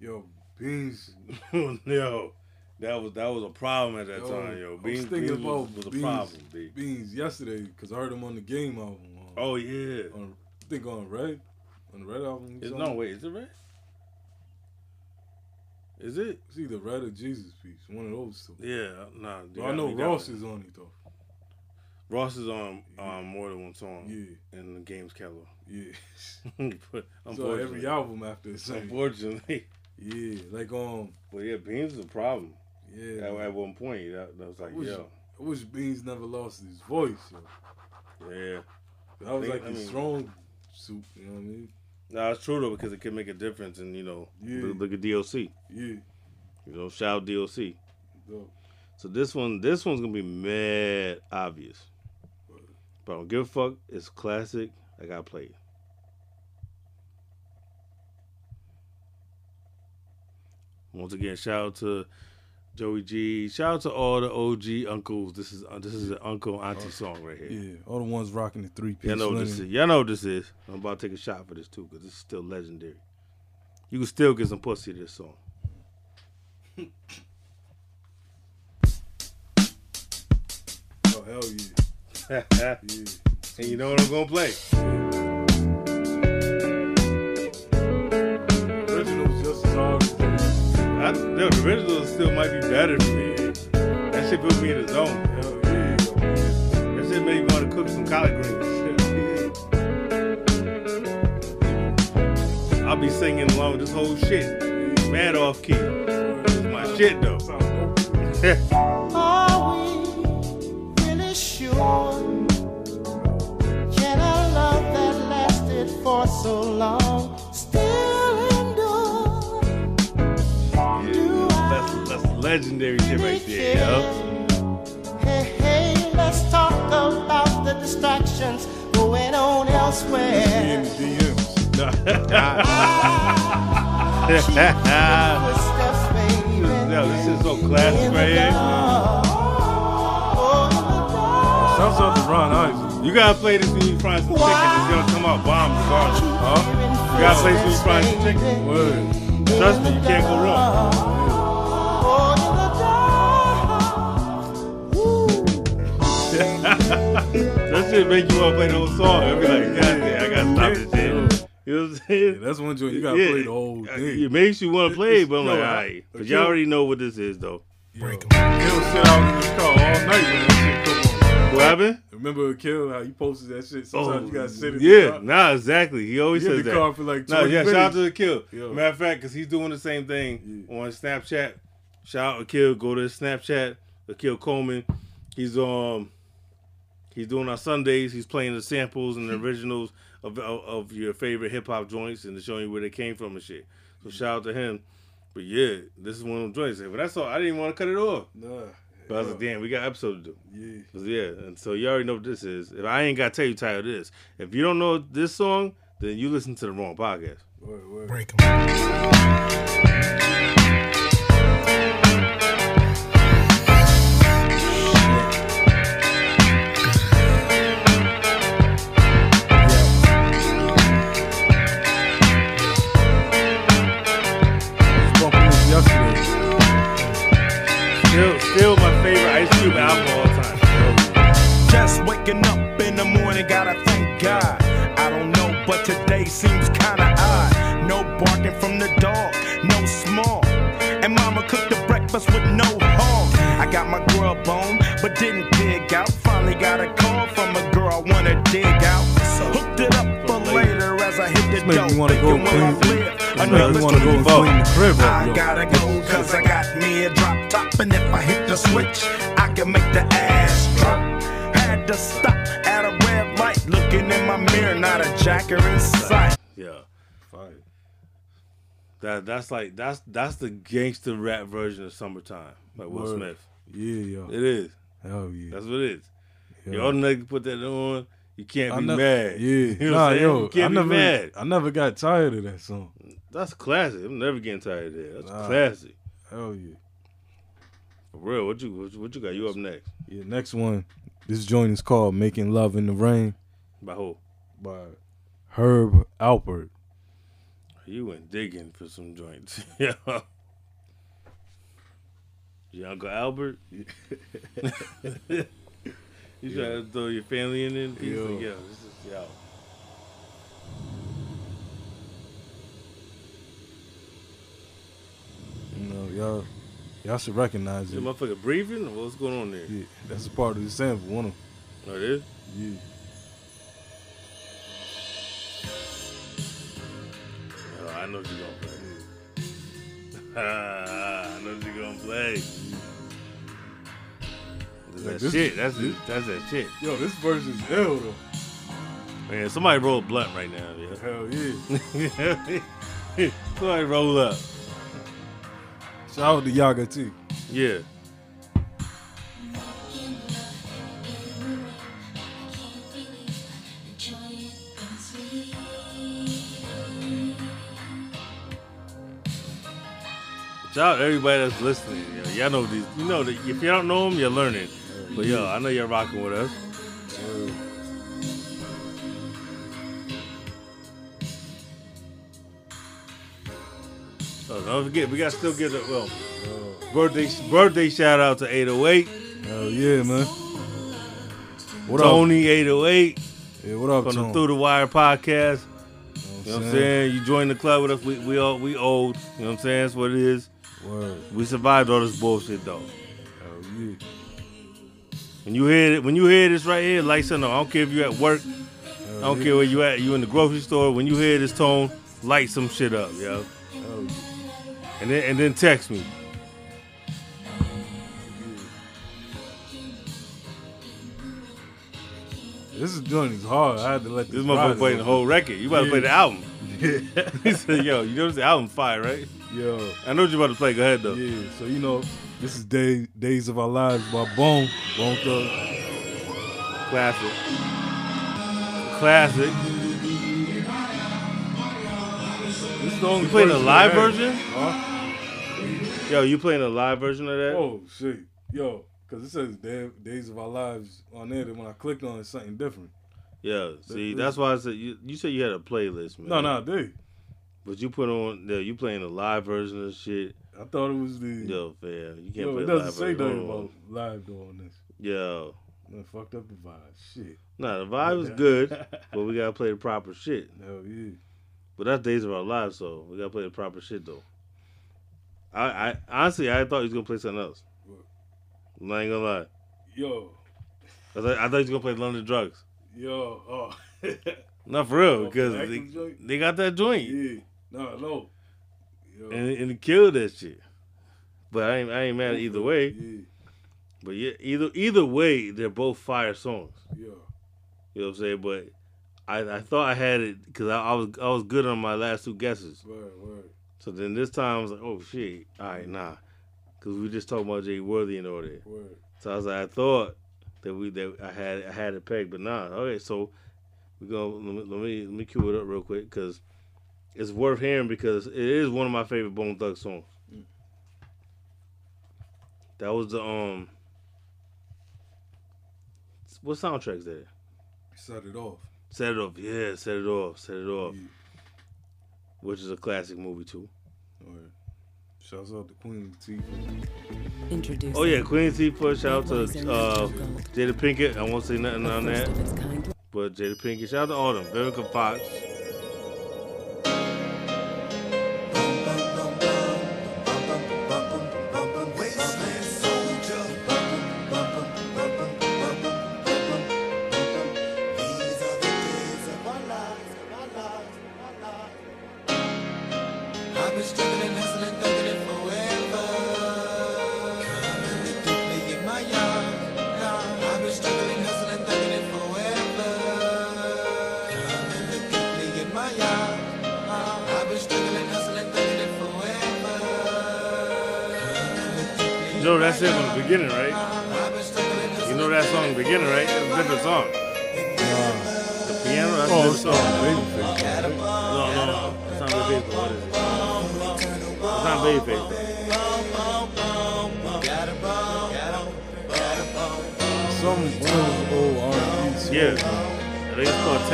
Speaker 2: Yo, Beans.
Speaker 1: yo. That was that was a problem at that
Speaker 2: Yo,
Speaker 1: time, yo.
Speaker 2: I was
Speaker 1: Beans,
Speaker 2: thinking
Speaker 1: Beans
Speaker 2: about
Speaker 1: was, was a
Speaker 2: Beans,
Speaker 1: problem, B.
Speaker 2: Beans yesterday because I heard him on the Game album. um,
Speaker 1: Oh yeah.
Speaker 2: On, I think on Red, on the Red album. He's
Speaker 1: no,
Speaker 2: on.
Speaker 1: wait, is it red? Is it?
Speaker 2: It's either Red or Jesus Piece. One of those two.
Speaker 1: Yeah, nah.
Speaker 2: But I know Ross is on it though.
Speaker 1: Ross is on um, more than one song.
Speaker 2: Yeah.
Speaker 1: And the game's catalog.
Speaker 2: Yeah.
Speaker 1: but
Speaker 2: So every album after the same.
Speaker 1: Unfortunately.
Speaker 2: Yeah, like um.
Speaker 1: But yeah, Beans is a problem.
Speaker 2: Yeah.
Speaker 1: At, at one point, that, that was like,
Speaker 2: I wish,
Speaker 1: yo,
Speaker 2: I wish Beans never lost his voice. Yo.
Speaker 1: yeah.
Speaker 2: That was
Speaker 1: I
Speaker 2: like
Speaker 1: mean-
Speaker 2: his strong suit. You know what I mean?
Speaker 1: Nah, it's true though because it can make a difference, and you know,
Speaker 2: Yeah.
Speaker 1: look, look at DLC.
Speaker 2: Yeah.
Speaker 1: You know, shout DOC. DLC.
Speaker 2: Dope.
Speaker 1: So this one, this one's gonna be mad obvious. But I don't give a fuck. It's classic. I gotta play it. Once again, shout out to Joey G. Shout out to all the OG uncles. This is uh, this is an uncle auntie song right here.
Speaker 2: Yeah, all the ones rocking the three piece.
Speaker 1: Y'all know what this is. Y'all know this is. I'm about to take a shot for this too, because this is still legendary. You can still get some pussy to this song.
Speaker 2: Oh hell yeah. yeah.
Speaker 1: And you know what I'm gonna play.
Speaker 2: Original's
Speaker 1: I, the original still might be better for me. That shit put me in the zone.
Speaker 2: Yeah.
Speaker 1: That shit made me want to cook some collard greens. I'll be singing along with this whole shit. Mad off key. This is my shit though.
Speaker 14: Are we really sure? Can a love that lasted for so long
Speaker 1: legendary shit right there, yo.
Speaker 14: Hey, hey, let's talk about the distractions going on elsewhere.
Speaker 1: Ah, yo, this is so classic right here.
Speaker 2: Sounds like Ron Isley.
Speaker 1: You gotta play this when you frying some chicken. It's gonna come out bomb regardless. Huh? You gotta play this when you frying some chicken.
Speaker 2: Word.
Speaker 1: Trust me, you can't go wrong. That shit make you want to play the whole song. I'll be like, God damn, I gotta stop this shit. You know what I'm saying?
Speaker 2: Yeah, that's one joint you gotta play the whole thing.
Speaker 1: It makes you want to play, but I'm
Speaker 2: Yo,
Speaker 1: like, all right. But y'all already know what this is, though.
Speaker 2: He'll sit out in his car all night when that shit come on.
Speaker 1: What happened?
Speaker 2: Remember a Kill how you posted that shit? Sometimes you gotta sit in the
Speaker 1: Oh, yeah, nah, exactly. He always
Speaker 2: You in
Speaker 1: says
Speaker 2: the
Speaker 1: that.
Speaker 2: car for like
Speaker 1: nah,
Speaker 2: 20
Speaker 1: yeah, shout out to the Kill.
Speaker 2: Yo.
Speaker 1: Matter of fact, because he's doing the same thing on Snapchat. Shout out to Kill. Go to his Snapchat. The Kill Coleman. He's um he's doing our Sundays. He's playing the samples and the hmm. originals of of, of your favorite hip hop joints and showing you where they came from and shit. So hmm. shout out to him. But yeah, this is one of them joints. But that's all. I didn't even want to cut it off.
Speaker 2: Nah.
Speaker 1: But I was like, damn, we got episode to do.
Speaker 2: Yeah.
Speaker 1: 'Cause, yeah, and so you already know what this is. If I ain't got to tell you the title of this, if you don't know this song, then you listen to the wrong podcast.
Speaker 2: Break bumping
Speaker 7: morning, gotta thank God. I don't know, but today seems kinda odd. No barking from the dog, no small. And mama cooked the breakfast with no hog. I got my grub on, but didn't dig out. Finally got a call from a girl I wanna dig out. Hooked it up for later as I hit the
Speaker 2: This make
Speaker 7: dope.
Speaker 2: me wanna go
Speaker 7: Thinking where I
Speaker 2: clean-
Speaker 7: live,
Speaker 2: this make me
Speaker 7: another
Speaker 2: wanna go clean the crib
Speaker 7: I gotta go cause I got me a drop top. And if I hit the switch, I can make the ass drop. Had to stop looking in my mirror, not a jacker in sight.
Speaker 1: Yeah. That that's like that's that's the gangster rap version of summertime, like Will
Speaker 2: Word.
Speaker 1: Smith.
Speaker 2: Yeah, yo.
Speaker 1: It is.
Speaker 2: Hell yeah.
Speaker 1: That's what it is.
Speaker 2: Yeah.
Speaker 1: Your other nigga put that on, you can't
Speaker 2: I
Speaker 1: be
Speaker 2: never-
Speaker 1: mad.
Speaker 2: Yeah,
Speaker 1: You know
Speaker 2: nah,
Speaker 1: what I'm
Speaker 2: yo, I never,
Speaker 1: mad.
Speaker 2: I never got tired of that song.
Speaker 1: That's classic. I'm never getting tired of that. That's
Speaker 2: Nah.
Speaker 1: classic.
Speaker 2: Hell yeah.
Speaker 1: For real. What you what you, what you got? You up next?
Speaker 2: Yeah, next one. This joint is called "Making Love in the Rain"
Speaker 1: By who?
Speaker 2: by Herb Alpert.
Speaker 1: You went digging for some joints. yeah. Your Uncle Albert? you trying to throw your family in there?
Speaker 2: Yo.
Speaker 1: Like, yo, this is, yo.
Speaker 2: You know, y'all, y'all should recognize it.
Speaker 1: the motherfucker breathing? What's going on there?
Speaker 2: Yeah, that's a part of the sample. One of
Speaker 1: Oh, it is?
Speaker 2: Yeah.
Speaker 1: Know what you're gonna play. I know what you're gonna play. That's
Speaker 2: Like
Speaker 1: that
Speaker 2: this-
Speaker 1: shit. That's
Speaker 2: this-
Speaker 1: that's that shit.
Speaker 2: Yo, this verse is ill though.
Speaker 1: Man, somebody roll blunt right now, yeah.
Speaker 2: Hell yeah.
Speaker 1: somebody roll up.
Speaker 2: Shout out to Yaga too.
Speaker 1: Yeah. Shout out everybody that's listening. Yo. Y'all know these. You know that if you don't know them, you're learning. But yo, I know you're rocking with us. Oh, don't forget, we got to still give a well birthday birthday shout out to 808.
Speaker 2: Hell yeah, man. What
Speaker 1: Tony 808.
Speaker 2: Yeah, what up,
Speaker 1: from the Through the Wire podcast. You know what I'm
Speaker 2: saying?
Speaker 1: saying? You join the club with us. We we all we old. You know what I'm saying? That's what it is.
Speaker 2: Word.
Speaker 1: We survived all this bullshit though.
Speaker 2: Yeah.
Speaker 1: When you hear it, when you hear this right here, like something. I don't care if you're at work. I don't
Speaker 2: yeah.
Speaker 1: care where you at. You in the grocery store. When you hear this tone, light some shit up, yo.
Speaker 2: Yeah.
Speaker 1: And then and then text me.
Speaker 2: This is doing is hard. I had to let this.
Speaker 1: This motherfucker play the whole record. You about to play the album. He said, "Yo, you know this album fire, right?"
Speaker 2: Yo.
Speaker 1: I know what you about to play. Go ahead though.
Speaker 2: Yeah, so you know, this is Day, Days of Our Lives by Bone. Bone Thug.
Speaker 1: Classic. Classic.
Speaker 2: This only
Speaker 1: You playing a live version?
Speaker 2: Huh?
Speaker 1: Yo, you playing a live version of that?
Speaker 2: Oh shit, yo, because it says Day, Days of Our Lives on there. Then when I clicked on it, something different.
Speaker 1: Yeah, see, that's why I said you. You said you had a playlist, man.
Speaker 2: No, no, I did.
Speaker 1: But you put on, yeah, you playing a live version of shit.
Speaker 2: I thought it was the.
Speaker 1: Yo, fam, you can't
Speaker 2: Yo,
Speaker 1: play
Speaker 2: it doesn't
Speaker 1: live
Speaker 2: say
Speaker 1: version.
Speaker 2: nothing about live doing this.
Speaker 1: Yo,
Speaker 2: Man, fucked up the vibe. Shit.
Speaker 1: nah, the vibe was good, but we gotta play the proper shit.
Speaker 2: Hell yeah.
Speaker 1: But that's Days of Our Lives, so we gotta play the proper shit though. I, I honestly, I thought he was gonna play something else. I'm not gonna lie.
Speaker 2: Yo.
Speaker 1: I thought, I thought he was gonna play London Drugs.
Speaker 2: Yo, oh.
Speaker 1: Not for real,
Speaker 2: Oh,
Speaker 1: because
Speaker 2: for
Speaker 1: they, they got that joint.
Speaker 2: Yeah. No, no. Yo.
Speaker 1: and, and killed that shit. But I ain't I ain't mad at either way.
Speaker 2: Yeah.
Speaker 1: But yeah, either either way, they're both fire songs.
Speaker 2: Yeah.
Speaker 1: You know what I'm saying? But I, I thought I had it because I, I was I was good on my last two guesses.
Speaker 2: Word, word.
Speaker 1: So then this time I was like, oh shit, all right, nah, because we just talking about Jay Worthy and all that.
Speaker 2: Word.
Speaker 1: So I was like, I thought that we that I had I had it pegged, but nah. Okay, so we go. Let me let me, let me cue it up real quick because it's worth hearing because it is one of my favorite Bone Thug songs. That was the um. What soundtrack's that?
Speaker 2: Set it off.
Speaker 1: Set it off, yeah, set it off, set it off. Which is a classic movie too.
Speaker 2: Word. Shouts out to Queen Latifah.
Speaker 22: Introduce.
Speaker 1: Oh yeah, Queen Latifah. Shout out to uh, Jada Pinkett. I won't say nothing on that, but Jada Pinkett. Shout out to all them. Vivica Fox.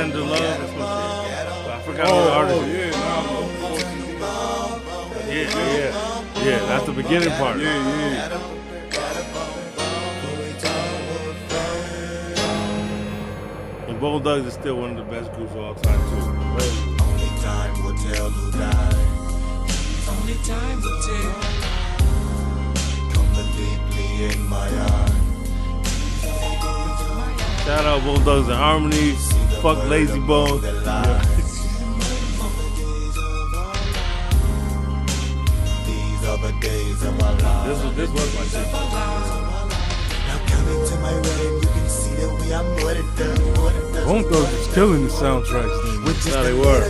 Speaker 1: Tender Love or some I forgot
Speaker 2: Oh,
Speaker 1: what the artist
Speaker 2: oh,
Speaker 1: is.
Speaker 2: yeah,
Speaker 1: Yeah, yeah. Yeah, that's the beginning part.
Speaker 2: Yeah, yeah.
Speaker 1: And Bone Thugs is still one of the best groups of all time, too.
Speaker 14: Only time will tell who died. Only time will tell. Coming deeply in my heart.
Speaker 1: Shout out Bone Thugs and Harmony. Fuck Layzie Bone.
Speaker 14: These are the days of our lives.
Speaker 1: This was this was my shit.
Speaker 14: Now coming to my wedding, you can see that we are more than done. More than done.
Speaker 2: Bone Thugs was killing the soundtracks then.
Speaker 14: With just
Speaker 1: No,
Speaker 14: a
Speaker 1: they were.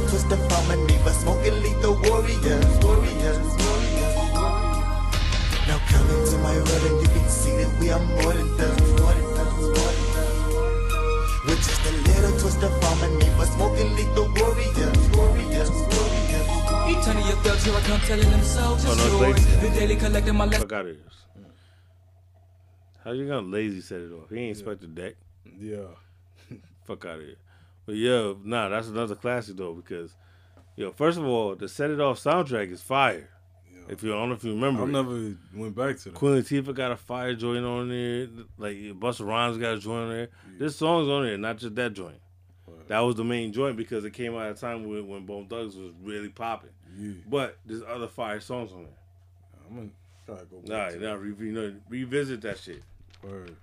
Speaker 14: Now coming to my you can see that we are more than done. Smoking lethal warriors, warriors, warriors.
Speaker 23: Eternity of thugs, here I come telling them soldiers
Speaker 1: Oh, no,
Speaker 23: stories.
Speaker 1: Lazy.
Speaker 23: The daily collecting my lessons.
Speaker 1: Fuck out of here. How you gonna lazy set it off? He ain't expect the deck.
Speaker 2: Yeah.
Speaker 1: Fuck out of here. But yo, nah, that's another classic though because, yo, first of all, the Set It Off soundtrack is fire. If you I don't know if you remember,
Speaker 2: I
Speaker 1: it.
Speaker 2: never went back to that.
Speaker 1: Queen Latifah got a fire joint on there. Like Busta Rhymes got a joint on there. This song's on there, not just that joint. That was the main joint because it came out at a time when, when Bone Thugs was really popping.
Speaker 2: Yeah.
Speaker 1: But there's other fire songs on there.
Speaker 2: I'm gonna try to go
Speaker 1: Nah,
Speaker 2: back
Speaker 1: nah, re- you know, revisit that shit.
Speaker 2: Word.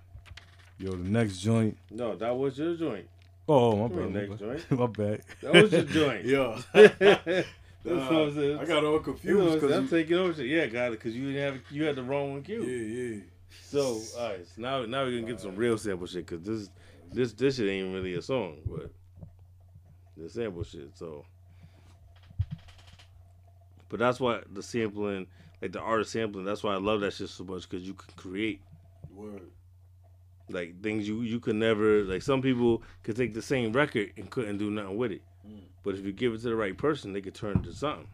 Speaker 2: Yo, the next joint.
Speaker 1: No, that was your joint.
Speaker 2: Oh, my bad. My
Speaker 1: next
Speaker 2: bad.
Speaker 1: joint.
Speaker 2: my bad.
Speaker 1: That was your joint.
Speaker 2: yeah.
Speaker 1: That's
Speaker 2: Nah,
Speaker 1: what I'm saying.
Speaker 2: I got all confused
Speaker 1: because I'm
Speaker 2: because
Speaker 1: taking over shit. Yeah, got it because you didn't have you had the wrong one queued.
Speaker 2: yeah, yeah.
Speaker 1: So all right, so now now we're gonna get some real sample shit because this this this shit ain't really a song, but the sample shit. So, but that's why the sampling, like the art of sampling, that's why I love that shit so much because you can create
Speaker 2: Word.
Speaker 1: like things you you could never like. Some people could take the same record and couldn't do nothing with it, hmm. but if you give it to the right person, they could turn it into something.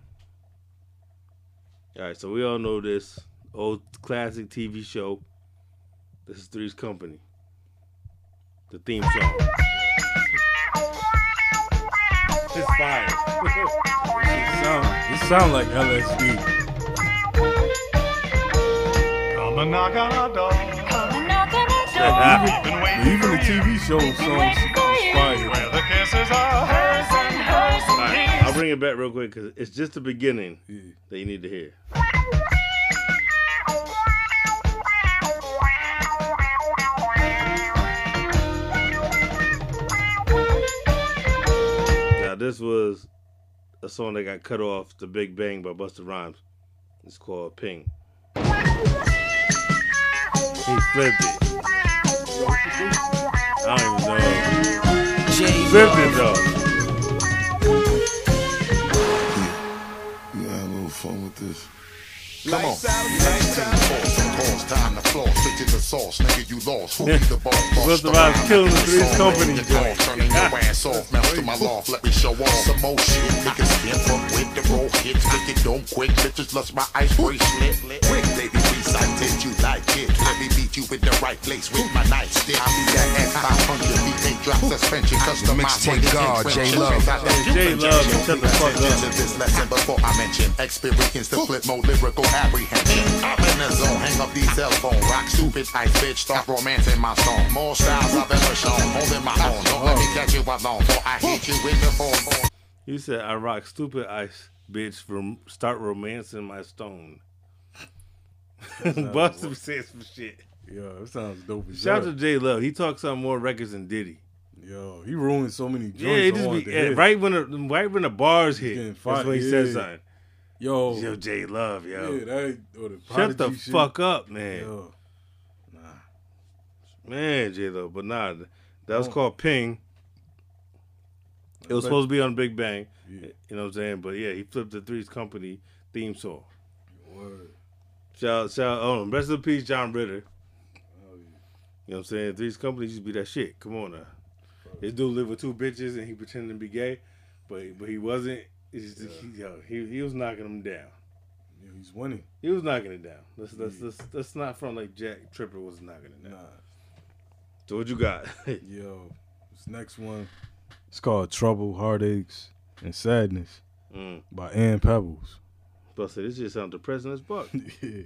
Speaker 1: All right, so we all know this old classic TV show. This is Three's Company. The theme song. It's fire.
Speaker 2: sound, it sound like LSD.
Speaker 24: Come and knock on our door.
Speaker 2: even, even the TV show songs is fire.
Speaker 24: Where the kisses are hers and hers and his.
Speaker 1: I'll bring it back real quick because it's just the beginning that you need to hear. This was a song that got cut off, "The Big Bang" by Busta Rhymes. It's called "Ping." He flipped it. I don't even know. Flipped it though.
Speaker 7: You gotta have a little fun with this. Come on. Pause, time to floss, straight to the sauce, nigga, you lost. Who be the boss?
Speaker 1: What's the vibe? Killing the Threes Company.
Speaker 7: Turning your ass off, mouth to my loft, let me show off some more shit. Niggas skin up with the roll hits, make don't quick. Bitches lust my ice bracelet. Quick, baby, please, I did you like it. Let me beat you in the right place with my nightstick. I be that X500 V8 drop suspension, customized for
Speaker 4: Mixtape God, J Love.
Speaker 1: J Love, shut the fuck up.
Speaker 7: to this lesson before I mention experience to flip more lyrical apprehension. I'm in the zone, hang up these cell phone, rock stupid ice bitch, start romancing my song. More styles I've ever shown, holding my own. Don't let me catch you alone, for I hit you with the phone.
Speaker 1: You said I rock stupid ice, bitch. From start romancing my stone. Busta said some shit.
Speaker 2: Yo, that sounds dope as
Speaker 1: Shout out to. J Love. He talks on more records than Diddy.
Speaker 2: Yo, he ruined so many joints.
Speaker 1: Yeah, it just be right when the right when the bars hit. That's when he says
Speaker 2: yeah.
Speaker 1: something.
Speaker 2: Yo,
Speaker 1: Yo, J Love, yo.
Speaker 2: Yeah, that or the
Speaker 1: Shut the
Speaker 2: shit.
Speaker 1: fuck up, man.
Speaker 2: Yo.
Speaker 1: Man, J Love, but nah, that was
Speaker 2: Oh.
Speaker 1: called Ping. It was supposed to be on Big Bang.
Speaker 2: Yeah.
Speaker 1: You know what I'm saying? But yeah, he flipped the Three's Company theme song. Shout, shout, oh, and rest in peace, John Ritter. You know what I'm saying? These companies used to be that shit. Come on now. This dude lived with two bitches and he pretended to be gay, but but he wasn't. Just- he, yo, he, he was knocking them down.
Speaker 2: Yeah, he's winning.
Speaker 1: He was knocking it down. Let's let's let's, let's not front like Jack Tripper was knocking it down. So what you got?
Speaker 2: Yo, this next one, it's called Trouble, Heartaches, and Sadness
Speaker 1: Mm.
Speaker 2: by Ann Peebles.
Speaker 1: But say this just sounds depressing as fuck.
Speaker 2: yeah.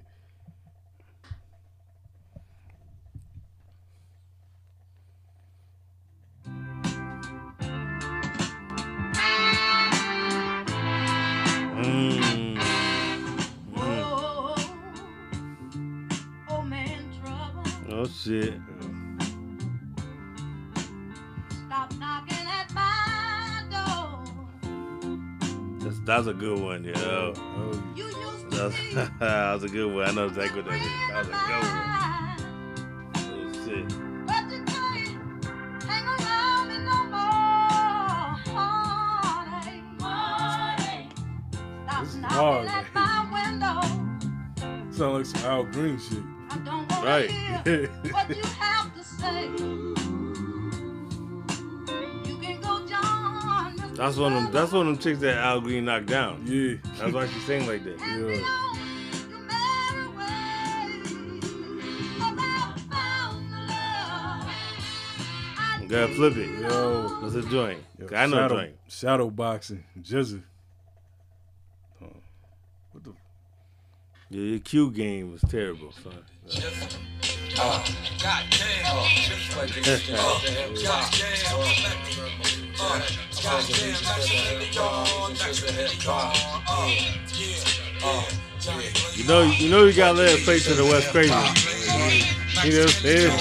Speaker 1: Mm.
Speaker 9: Oh man, trouble.
Speaker 1: Oh shit. That's that's a good one, yo. That's, that was a good one. I know exactly what that is. That was a good one. Oh shit.
Speaker 9: But you can't hang around me no more. Heartache, heartache. Stop
Speaker 2: This is hard,
Speaker 9: at
Speaker 2: man.
Speaker 9: my window.
Speaker 2: Sound like some Al Green shit.
Speaker 9: I don't wanna
Speaker 1: Right. That's one of them. That's one of them chicks that Al Green knocked down.
Speaker 2: Yeah.
Speaker 1: That's why she sang like that.
Speaker 2: Yeah.
Speaker 1: Gotta flip it.
Speaker 2: Yo.
Speaker 1: What's the joint?
Speaker 2: Yo,
Speaker 1: I know the
Speaker 2: shadow,
Speaker 1: joint.
Speaker 2: Shadow boxing, GZA. Oh, what the?
Speaker 1: Yeah, your Q game was terrible, son.
Speaker 23: Uh, goddamn. Uh, just like this. Uh, goddamn.
Speaker 1: You know, you know, you gotta let it play to the Wes Craven. You know what I'm saying?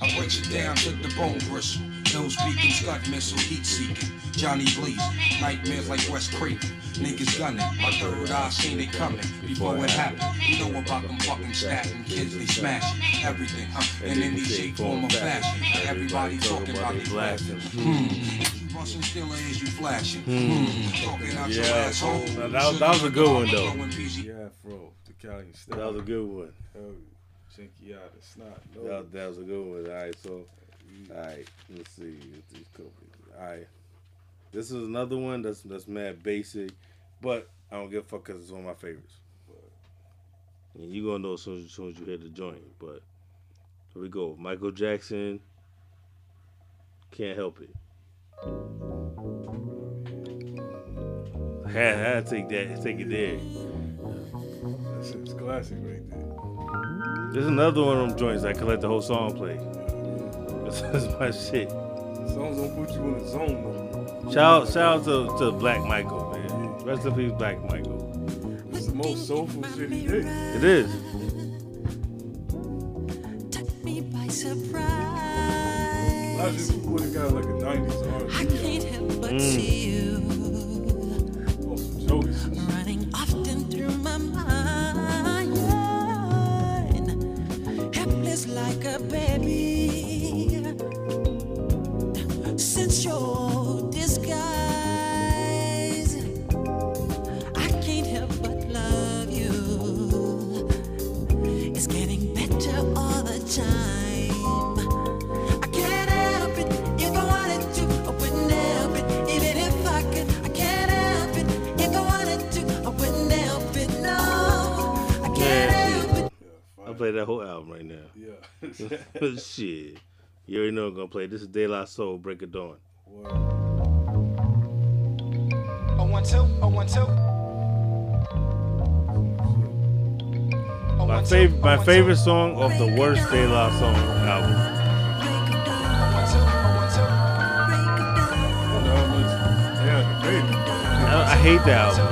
Speaker 25: I break it down to the bone bristle. Nose beacon, scud missile, heat seeking. Johnny Blaze, nightmares like Wes Craven. Niggas gunning, my third eye seen it coming before it happened. You know about them fucking stabbing kids, they smashing everything, huh? And in any shape, form, or fashion. Everybody talking about they blasting. Hmm. Russian still is you flashing. Hmm. Talking out your
Speaker 1: Yeah,
Speaker 25: asshole.
Speaker 1: that, that was- that was a good one though.
Speaker 2: Yeah, Afro, the Italian style.
Speaker 1: That was a good one.
Speaker 2: Oh, Chinky out of snot.
Speaker 1: That, that was a good one. All right, so, all right, let's see. Let's see. All right, this is another one that's that's mad basic, but I don't give a fuck because it's one of my favorites. And you gonna know as soon as, as soon as you hit the joint. But here we go. Michael Jackson. Can't help it. I had, to take that, take it there.
Speaker 2: That shit's classic right there.
Speaker 1: There's another one of them joints I can let the whole song play. This is my shit.
Speaker 2: Songs don't put you in the zone though.
Speaker 1: Shout out, shout out to, to Black Michael, man. Rest in peace, Black Michael.
Speaker 2: It's the most soulful shit he did.
Speaker 1: It is.
Speaker 26: me by surprise.
Speaker 2: Imagine if we would have got like a 90s R&B.
Speaker 9: I can't help but
Speaker 2: Mm.
Speaker 9: see you
Speaker 1: play that whole album right now.
Speaker 2: Yeah.
Speaker 1: But shit. You already know I'm gonna play. This is De La Soul, Break of Dawn.
Speaker 22: Oh one two, oh one two.
Speaker 1: Oh, my favorite, my oh, favorite song of the worst De La Soul album. I, I hate the album.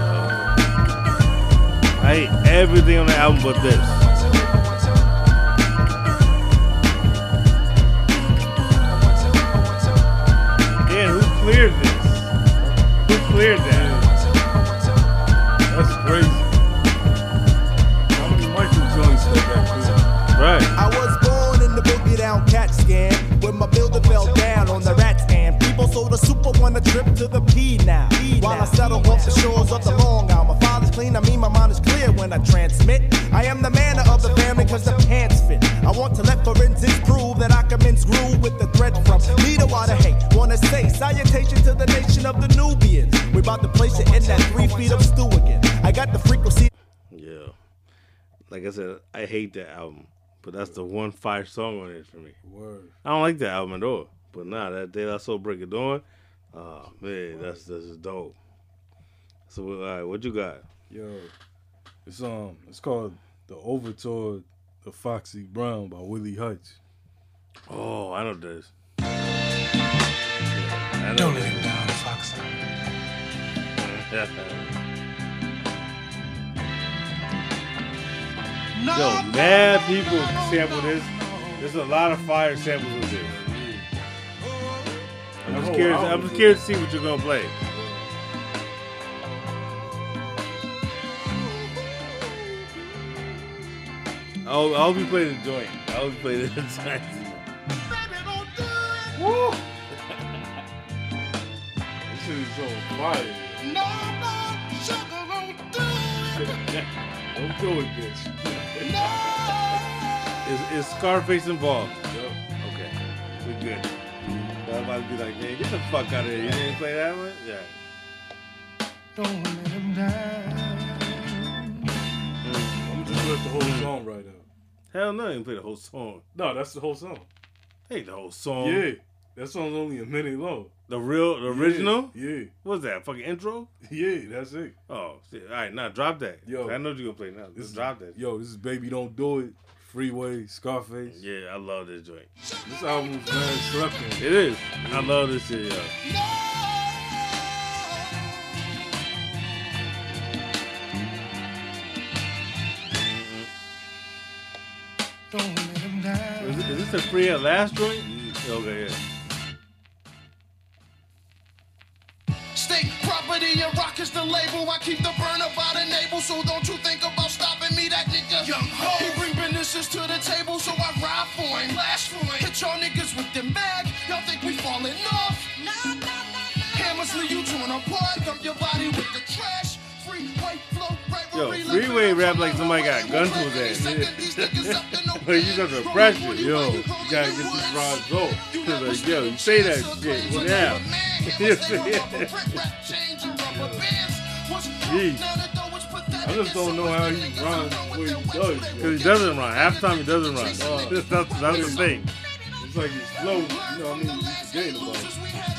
Speaker 1: I hate everything on the album but this. Cleared this? Who cleared that?
Speaker 2: That's crazy. How many Michael joints they got clear?
Speaker 1: Right.
Speaker 8: I was born in the boogie down cat scan when my builder fell down on the rat stand. People sold a super one a trip to the P now. While I settle off the shores of the Long Island. My father's clean, I mean my mind is clear when I transmit. I am the manner of the family cause the pants fit. I want to let forensics salutation to the nation of the Nubians. We're about to place it in that three feet of stew again. I got the frequency.
Speaker 1: Yeah. Like I said, I hate that album. But that's the one fire song on it for me.
Speaker 2: Word.
Speaker 1: I don't like that album at all. But nah, that De La Soul Break of Dawn, oh man, that's that's dope. So all right, what you got?
Speaker 2: Yo, it's um, it's called the Overture of Foxy Brown by Willie Hutch.
Speaker 1: Oh, I know this.
Speaker 22: Don't let him down, Foxy.
Speaker 1: Yo, mad people sample this. There's a lot of fire samples with this. I'm just curious. I'm just curious to see what you're gonna play. I'll, I'll be playing the joint. I'll be playing the joint.
Speaker 2: Woo! This shit is fire.
Speaker 14: No, no, sugar won't do it.
Speaker 2: Don't do it, bitch.
Speaker 1: Is, is Scarface involved? Yep. Okay, we good. I'm about to be like, man, get the fuck out of here. You didn't play that one? Yeah.
Speaker 14: Don't let him down.
Speaker 2: I'm just let the whole song right now.
Speaker 1: Hell no, you didn't play the whole song.
Speaker 2: No, that's the whole song.
Speaker 1: Hey, the whole song.
Speaker 2: Yeah, that song's only a minute long.
Speaker 1: The real, the
Speaker 2: Yeah,
Speaker 1: original?
Speaker 2: Yeah.
Speaker 1: What's that? Fucking intro?
Speaker 2: Yeah, that's it.
Speaker 1: Oh, shit. all right, now drop that.
Speaker 2: Yo.
Speaker 1: I know you're gonna play now. Just drop that.
Speaker 2: Yo, this is Baby Don't Do It, Freeway, Scarface.
Speaker 1: Yeah, I love this joint.
Speaker 2: This album's man slept on.
Speaker 1: It is. I love this shit, yo.
Speaker 14: Don't let him down.
Speaker 1: Is, it- is this a free at last joint? Okay, yeah.
Speaker 14: State property and Roc is the label. I keep the burner by the navel, so don't you think about stopping me, that nigga. Young Hov. He bring businesses to the table, so I ride for him. Flash for him. Hit y'all niggas with them mag. Y'all think we falling off? Nah, nah, nah, Hammers leave you torn apart. Dump your body with the trash.
Speaker 1: Yo, freeway rap like somebody got gun to his ass. But you got the pressure.
Speaker 2: Yo, you gotta get rides off.
Speaker 1: He's like, yo, you say that shit. What now? Jeez.
Speaker 2: I just don't know how he runs the way he does.
Speaker 1: Because he doesn't run. Half the time he doesn't run. that's, that's, that's the thing.
Speaker 2: It's like he's slow, you know what I mean? He's forgetting about it.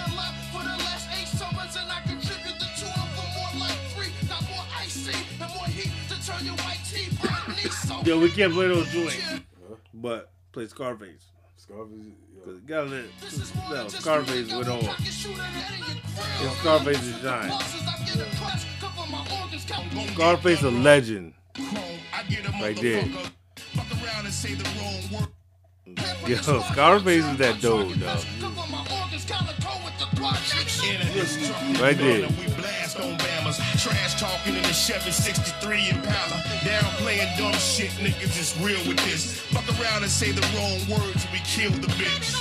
Speaker 1: Yo, we can't play those joints. But play Scarface.
Speaker 2: Scarface,
Speaker 1: Cause you gotta let no, Scarface went on. It's Scarface is shine. Scarface is a legend. Right there. Yo, Scarface is that dude, though. Right there.
Speaker 17: We blast on Bammers. Trash talking in the Chevy 63 Impala. Down playing dumb shit, niggas is real with this. Fuck around and say the wrong words, we kill the bitch.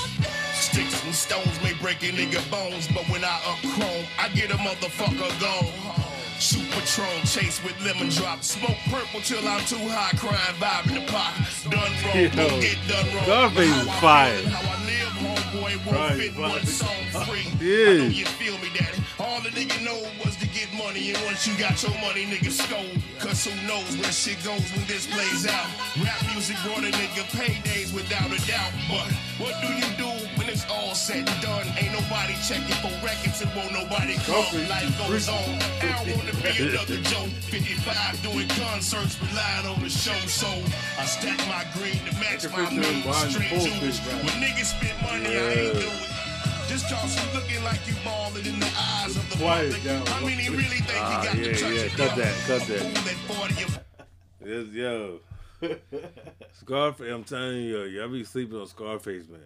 Speaker 17: Sticks and stones may break a nigga bones, but when I up chrome, I get a motherfucker gone. Shoot Patron, chase with lemon drop. Smoke purple till I'm too high, crying, vibe in the pot. Done wrong,
Speaker 1: Yo,
Speaker 17: don't get done wrong.
Speaker 1: Scarface
Speaker 17: How
Speaker 1: is
Speaker 17: I
Speaker 1: fire.
Speaker 17: Feel, How I live, homeboy,
Speaker 1: Right,
Speaker 17: fit
Speaker 1: right.
Speaker 17: one song free.
Speaker 1: Yeah.
Speaker 17: I know you feel me, daddy. All the nigga know was get money, and once you got your money, nigga scold. Cause who knows where shit goes when this plays out. Rap music brought a nigga paydays without a doubt. But what do you do when it's all said and done? Ain't nobody checking for records and won't nobody come. Life goes on. I don't wanna be another Joe. 55 doing concerts, relying on the show. So I stack my green to match my means. Straight jewels. When niggas spend money, I ain't do it. Just cause you looking like you ballin' in the eyes of the
Speaker 1: Quiet
Speaker 17: public.
Speaker 1: down.
Speaker 17: I mean, he really think
Speaker 1: Ah,
Speaker 17: he got
Speaker 1: yeah,
Speaker 17: the touch
Speaker 1: yeah.
Speaker 17: of
Speaker 1: Cut that, cut
Speaker 17: A
Speaker 1: that.
Speaker 17: fool that 40
Speaker 1: Yes, yo. Scarface, I'm telling you, yo, y'all be sleeping on Scarface, man.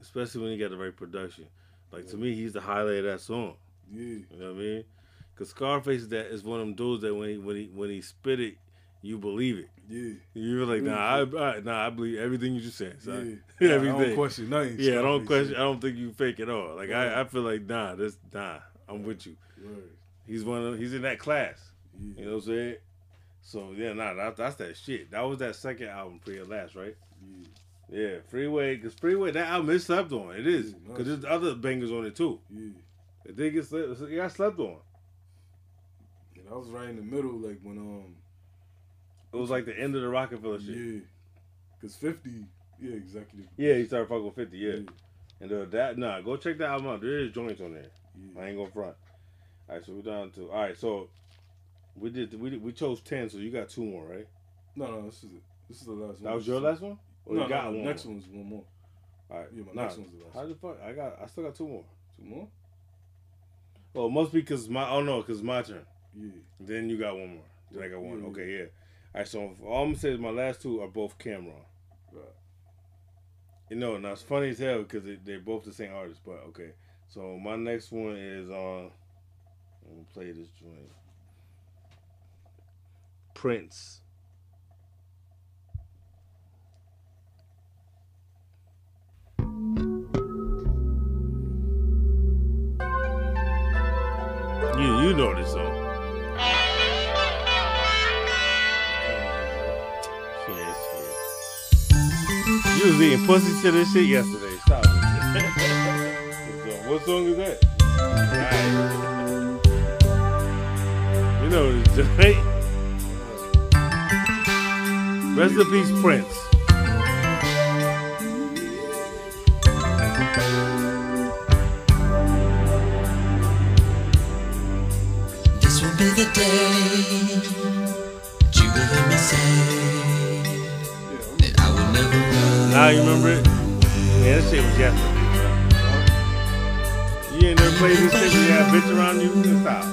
Speaker 1: Especially when you got the right production. Like to me, he's the highlight of that song.
Speaker 2: Yeah.
Speaker 1: You know what I mean? Cause Scarface is that is one of them dudes that when he when he when he spit it, you believe it.
Speaker 2: Yeah.
Speaker 1: You're like, nah, I, I nah, I believe everything you just said. Son.
Speaker 2: Yeah. Yeah, I don't question nothing
Speaker 1: Yeah, I don't question. I don't think you fake at all. Like
Speaker 2: Right.
Speaker 1: I, I feel like nah, this nah, I'm with you.
Speaker 2: Right.
Speaker 1: He's one of he's in that class. Yeah. You know what I'm saying? So yeah, nah, that, that's that shit. That was that second album, at Last, right? Yeah, Yeah, Freeway, cause Freeway that album is slept on. It is, cause there's other bangers on it too.
Speaker 2: Yeah.
Speaker 1: It did get slept. It got slept on.
Speaker 2: And I was right in the middle, like when um.
Speaker 1: It was like the end of the Roc-A-Fella shit.
Speaker 2: Yeah. Cause fifty, yeah, executive.
Speaker 1: Yeah, he started fucking with 50, yeah. And uh, that, nah, go check that album out. There is joints on there. I ain't gonna front. All right, so we're down to, all right, so we did, we did, we chose 10, so you got two more, right?
Speaker 2: No, no, this is it. This is the last one.
Speaker 1: That was your last one? Or
Speaker 2: no,
Speaker 1: you got
Speaker 2: no,
Speaker 1: one
Speaker 2: next one's one more.
Speaker 1: All right,
Speaker 2: Yeah, my
Speaker 1: nah,
Speaker 2: next one's the last.
Speaker 1: How the fuck? I got, I still got two more.
Speaker 2: Two more?
Speaker 1: Well, it must be because my, oh no, because my turn.
Speaker 2: Yeah.
Speaker 1: Then you got one more. Then I got one.
Speaker 2: Yeah,
Speaker 1: Okay, yeah. All right, so all I'm gonna say is my last two are both Cam'ron.
Speaker 2: Right.
Speaker 1: You know, now it's funny as hell because they, they're both the same artist, but okay. So my next one is on. I'm gonna play this joint. Prince. You you know this song. Was eating pussy to this shit yesterday. Stop it. What song is that? You know this joint. Rest in peace, Prince. Now you remember it? Yeah, that shit was yesterday, bro. You ain't never played this shit when you had a bitch around you? Stop.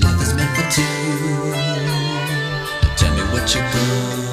Speaker 9: Love is meant for two. Tell me what you're gonna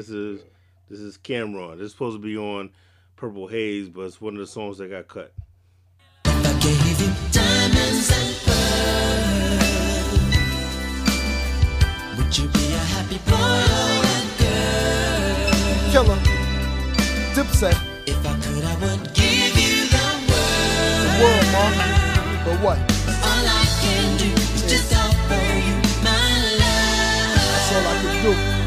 Speaker 1: this is this is Cam'ron. This is supposed to be on Purple Haze, but it's one of the songs that got cut.
Speaker 9: Diamonds and pearls. Would you be a happy boy or a girl?
Speaker 8: Killer. Dipset.
Speaker 9: If I could, I would give you the world.
Speaker 8: The world, Mark. But what?
Speaker 9: All I can do is just offer you my love.
Speaker 8: That's all I can do.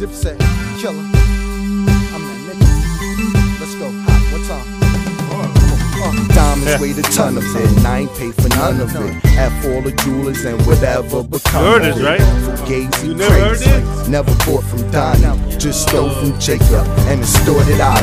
Speaker 8: Dipset. Killer. I'm that nigga. Let's go. Hot. What time?
Speaker 4: Uh, uh, diamonds weighed a ton of it, and I ain't paid for none of it. F all the jewelers and whatever become
Speaker 1: You heard this,
Speaker 4: it.
Speaker 1: right?
Speaker 4: Fugazi
Speaker 1: You never heard
Speaker 4: crazy. Never bought from Donnie, just stole from Jacob and extorted out.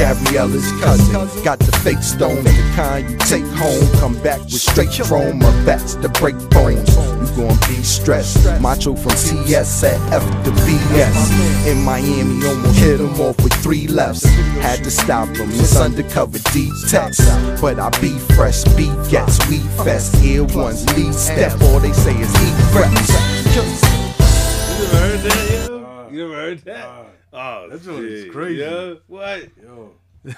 Speaker 4: Gabriella's cousin got the fake stone, the kind you take home. Come back with straight chrome or bats to break bones. You gon' be stressed. Macho from CS at F to BS. In Miami, almost hit him off with three lefts. Had to stop him. It's undercover D-text. But I be fresh, be gets, we fest. Ear ones, lead step. All they say is eat reps.
Speaker 1: You never heard that, yo? You never heard that? oh,
Speaker 2: that joint is crazy.
Speaker 1: Yo, what?
Speaker 2: Yo.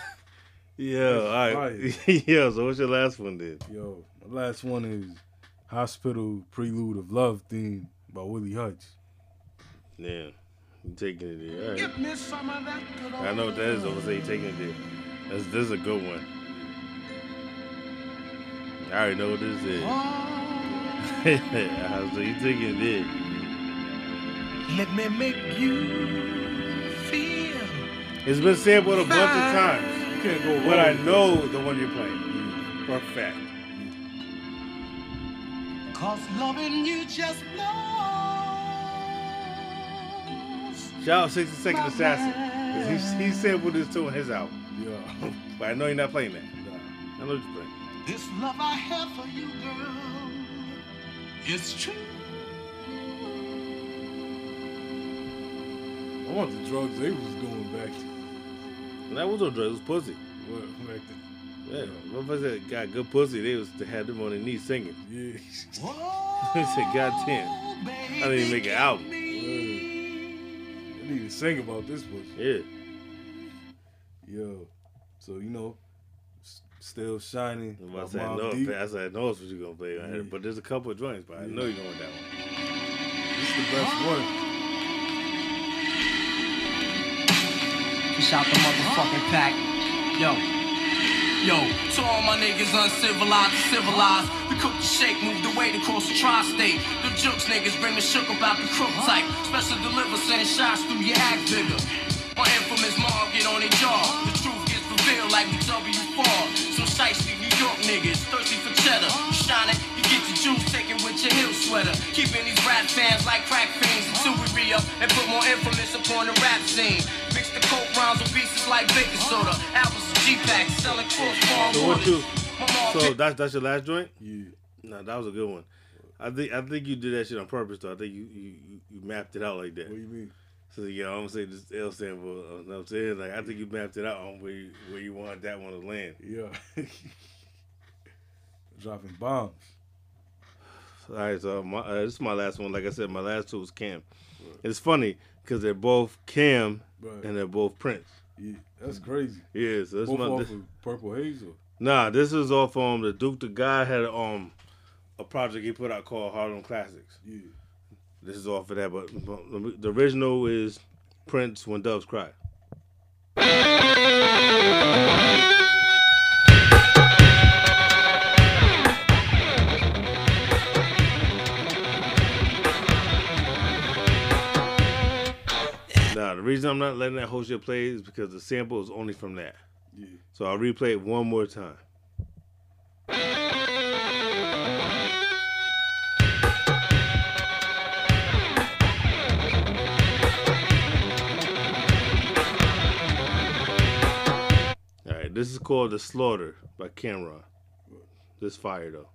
Speaker 1: Yo, all right. yo, so what's your last one then?
Speaker 2: Yo, my last one is Hospital Prelude of Love theme by Willie Hutch.
Speaker 1: Yeah, you taking it there. All right.
Speaker 27: Give me some of that good
Speaker 1: I know what that is. I'm gonna say you taking it there. That's, this is a good one. I already know what this is. so you taking it there.
Speaker 27: Let me make you feel.
Speaker 1: It's been sampled a bunch of times.
Speaker 2: You can't go
Speaker 1: But I know the one you're playing. For a fact.
Speaker 27: Cause loving you just
Speaker 1: Shout out 60 Second Assassin. 'cause He, he sampled this too in his album.
Speaker 2: Yeah.
Speaker 1: but I know you're not playing that. I know what you're playing.
Speaker 27: This love I have for you, girl, it's true.
Speaker 2: I want the drugs they was doing back.
Speaker 1: That was no drugs, it was pussy.
Speaker 2: What, back then?
Speaker 1: Yeah, motherfuckers that got good pussy, they was to have them on their knees singing.
Speaker 2: Yeah.
Speaker 1: they said, God damn. I didn't even make an album.
Speaker 2: I need to sing about this pussy.
Speaker 1: Yeah.
Speaker 2: Yo. So, you know, still shining.
Speaker 1: I'm about
Speaker 2: by
Speaker 1: to say, I
Speaker 2: Deep.
Speaker 1: I said, I know it's what you're going to play. I had- But there's a couple of joints, but I know you're going with that one.
Speaker 2: This is the best one.
Speaker 10: Shout the motherfucking pack. Yo. Yo, to all my niggas uncivilized civilized. We cook the shake, move the weight across the tri-state. The jokes niggas bring the shook about the crook type. Special deliver, sending shots through your act bigger. My infamous mob get on their jaw. The truth gets revealed like we W4. Some shiesty New York niggas, thirsty for cheddar. It, you get your juice taken with your heel sweater. Keeping these rap fans like crack fiends until we re and put more infamous upon the rap scene. Mix the coke rounds with pieces like baking soda. Albums of G-Packs selling cross-bar
Speaker 1: So what you? So that's that's your last joint?
Speaker 2: Yeah.
Speaker 1: No, that was a good one. I think I think you did that shit on purpose though. I think you you, you- you mapped it out like that. What
Speaker 2: do you mean?
Speaker 1: So yeah, I'm gonna say this L sample. uh, You know what I'm saying? Like I think you mapped it out on where you, where you want that one to land.
Speaker 2: Yeah. Dropping bombs.
Speaker 1: All right, so my, uh, this is my last one. Like I said, my last two was Cam. It's funny because they're both Cam
Speaker 2: Right.
Speaker 1: and they're both Prince.
Speaker 2: Yeah, that's crazy.
Speaker 1: Yeah, so
Speaker 2: Both
Speaker 1: my,
Speaker 2: off of Purple Haze or?
Speaker 1: Nah, this is off um the Duke the guy had um a project he put out called Harlem Classics.
Speaker 2: Yeah.
Speaker 1: This is off of that, but but the original is Prince When Doves Cry. Reason I'm not letting that whole shit play is because the sample is only from that.
Speaker 2: Yeah.
Speaker 1: So I'll replay it one more time. All right, this is called "The Slaughter" by Cam'ron. This fire though.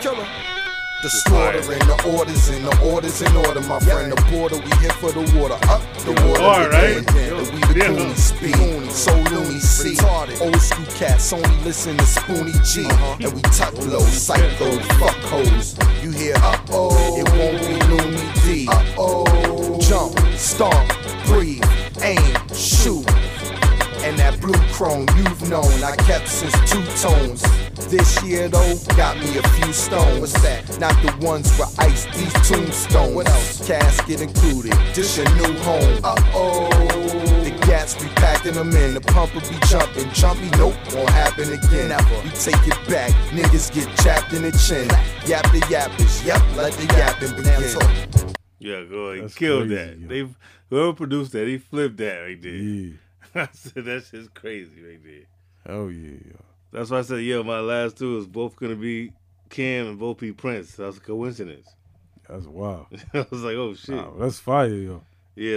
Speaker 4: Killer. The slaughter and the orders and the orders in order, my friend. The border, we hit for the water, up the water.
Speaker 1: All
Speaker 4: the
Speaker 1: right.
Speaker 4: and we the
Speaker 1: yeah.
Speaker 4: Goonie speed. So loony C. Old school cats only listen to Spoonie G. And we tuck low, psycho, fuck hoes. You hear uh oh, it won't be loony D. Uh oh. Jump, stomp, blue chrome you've known, I kept since two tones. This year though, got me a few stones. What's that? Not the ones with ice, these tombstones. What else? Casket included. This your new home. Uh oh. The gats be packing them in. The pumper be jumping. Jumpy, nope, won't happen again. Never. We take it back. Niggas get chapped in the chin. Yap the yappers. Yep, let the yapping begin.
Speaker 1: Yeah, go ahead.
Speaker 2: That's
Speaker 1: Killed
Speaker 2: crazy,
Speaker 1: that.
Speaker 2: yo.
Speaker 1: They whoever produced that, he flipped that right there.
Speaker 2: Yeah.
Speaker 1: I said that shit's crazy right there.
Speaker 2: Hell yeah.
Speaker 1: That's why I said, yo, my last two is both gonna be Cam and both be Prince. That's a coincidence.
Speaker 2: That's wild.
Speaker 1: I was like, oh shit.
Speaker 2: Nah, that's fire, yo.
Speaker 1: Yeah.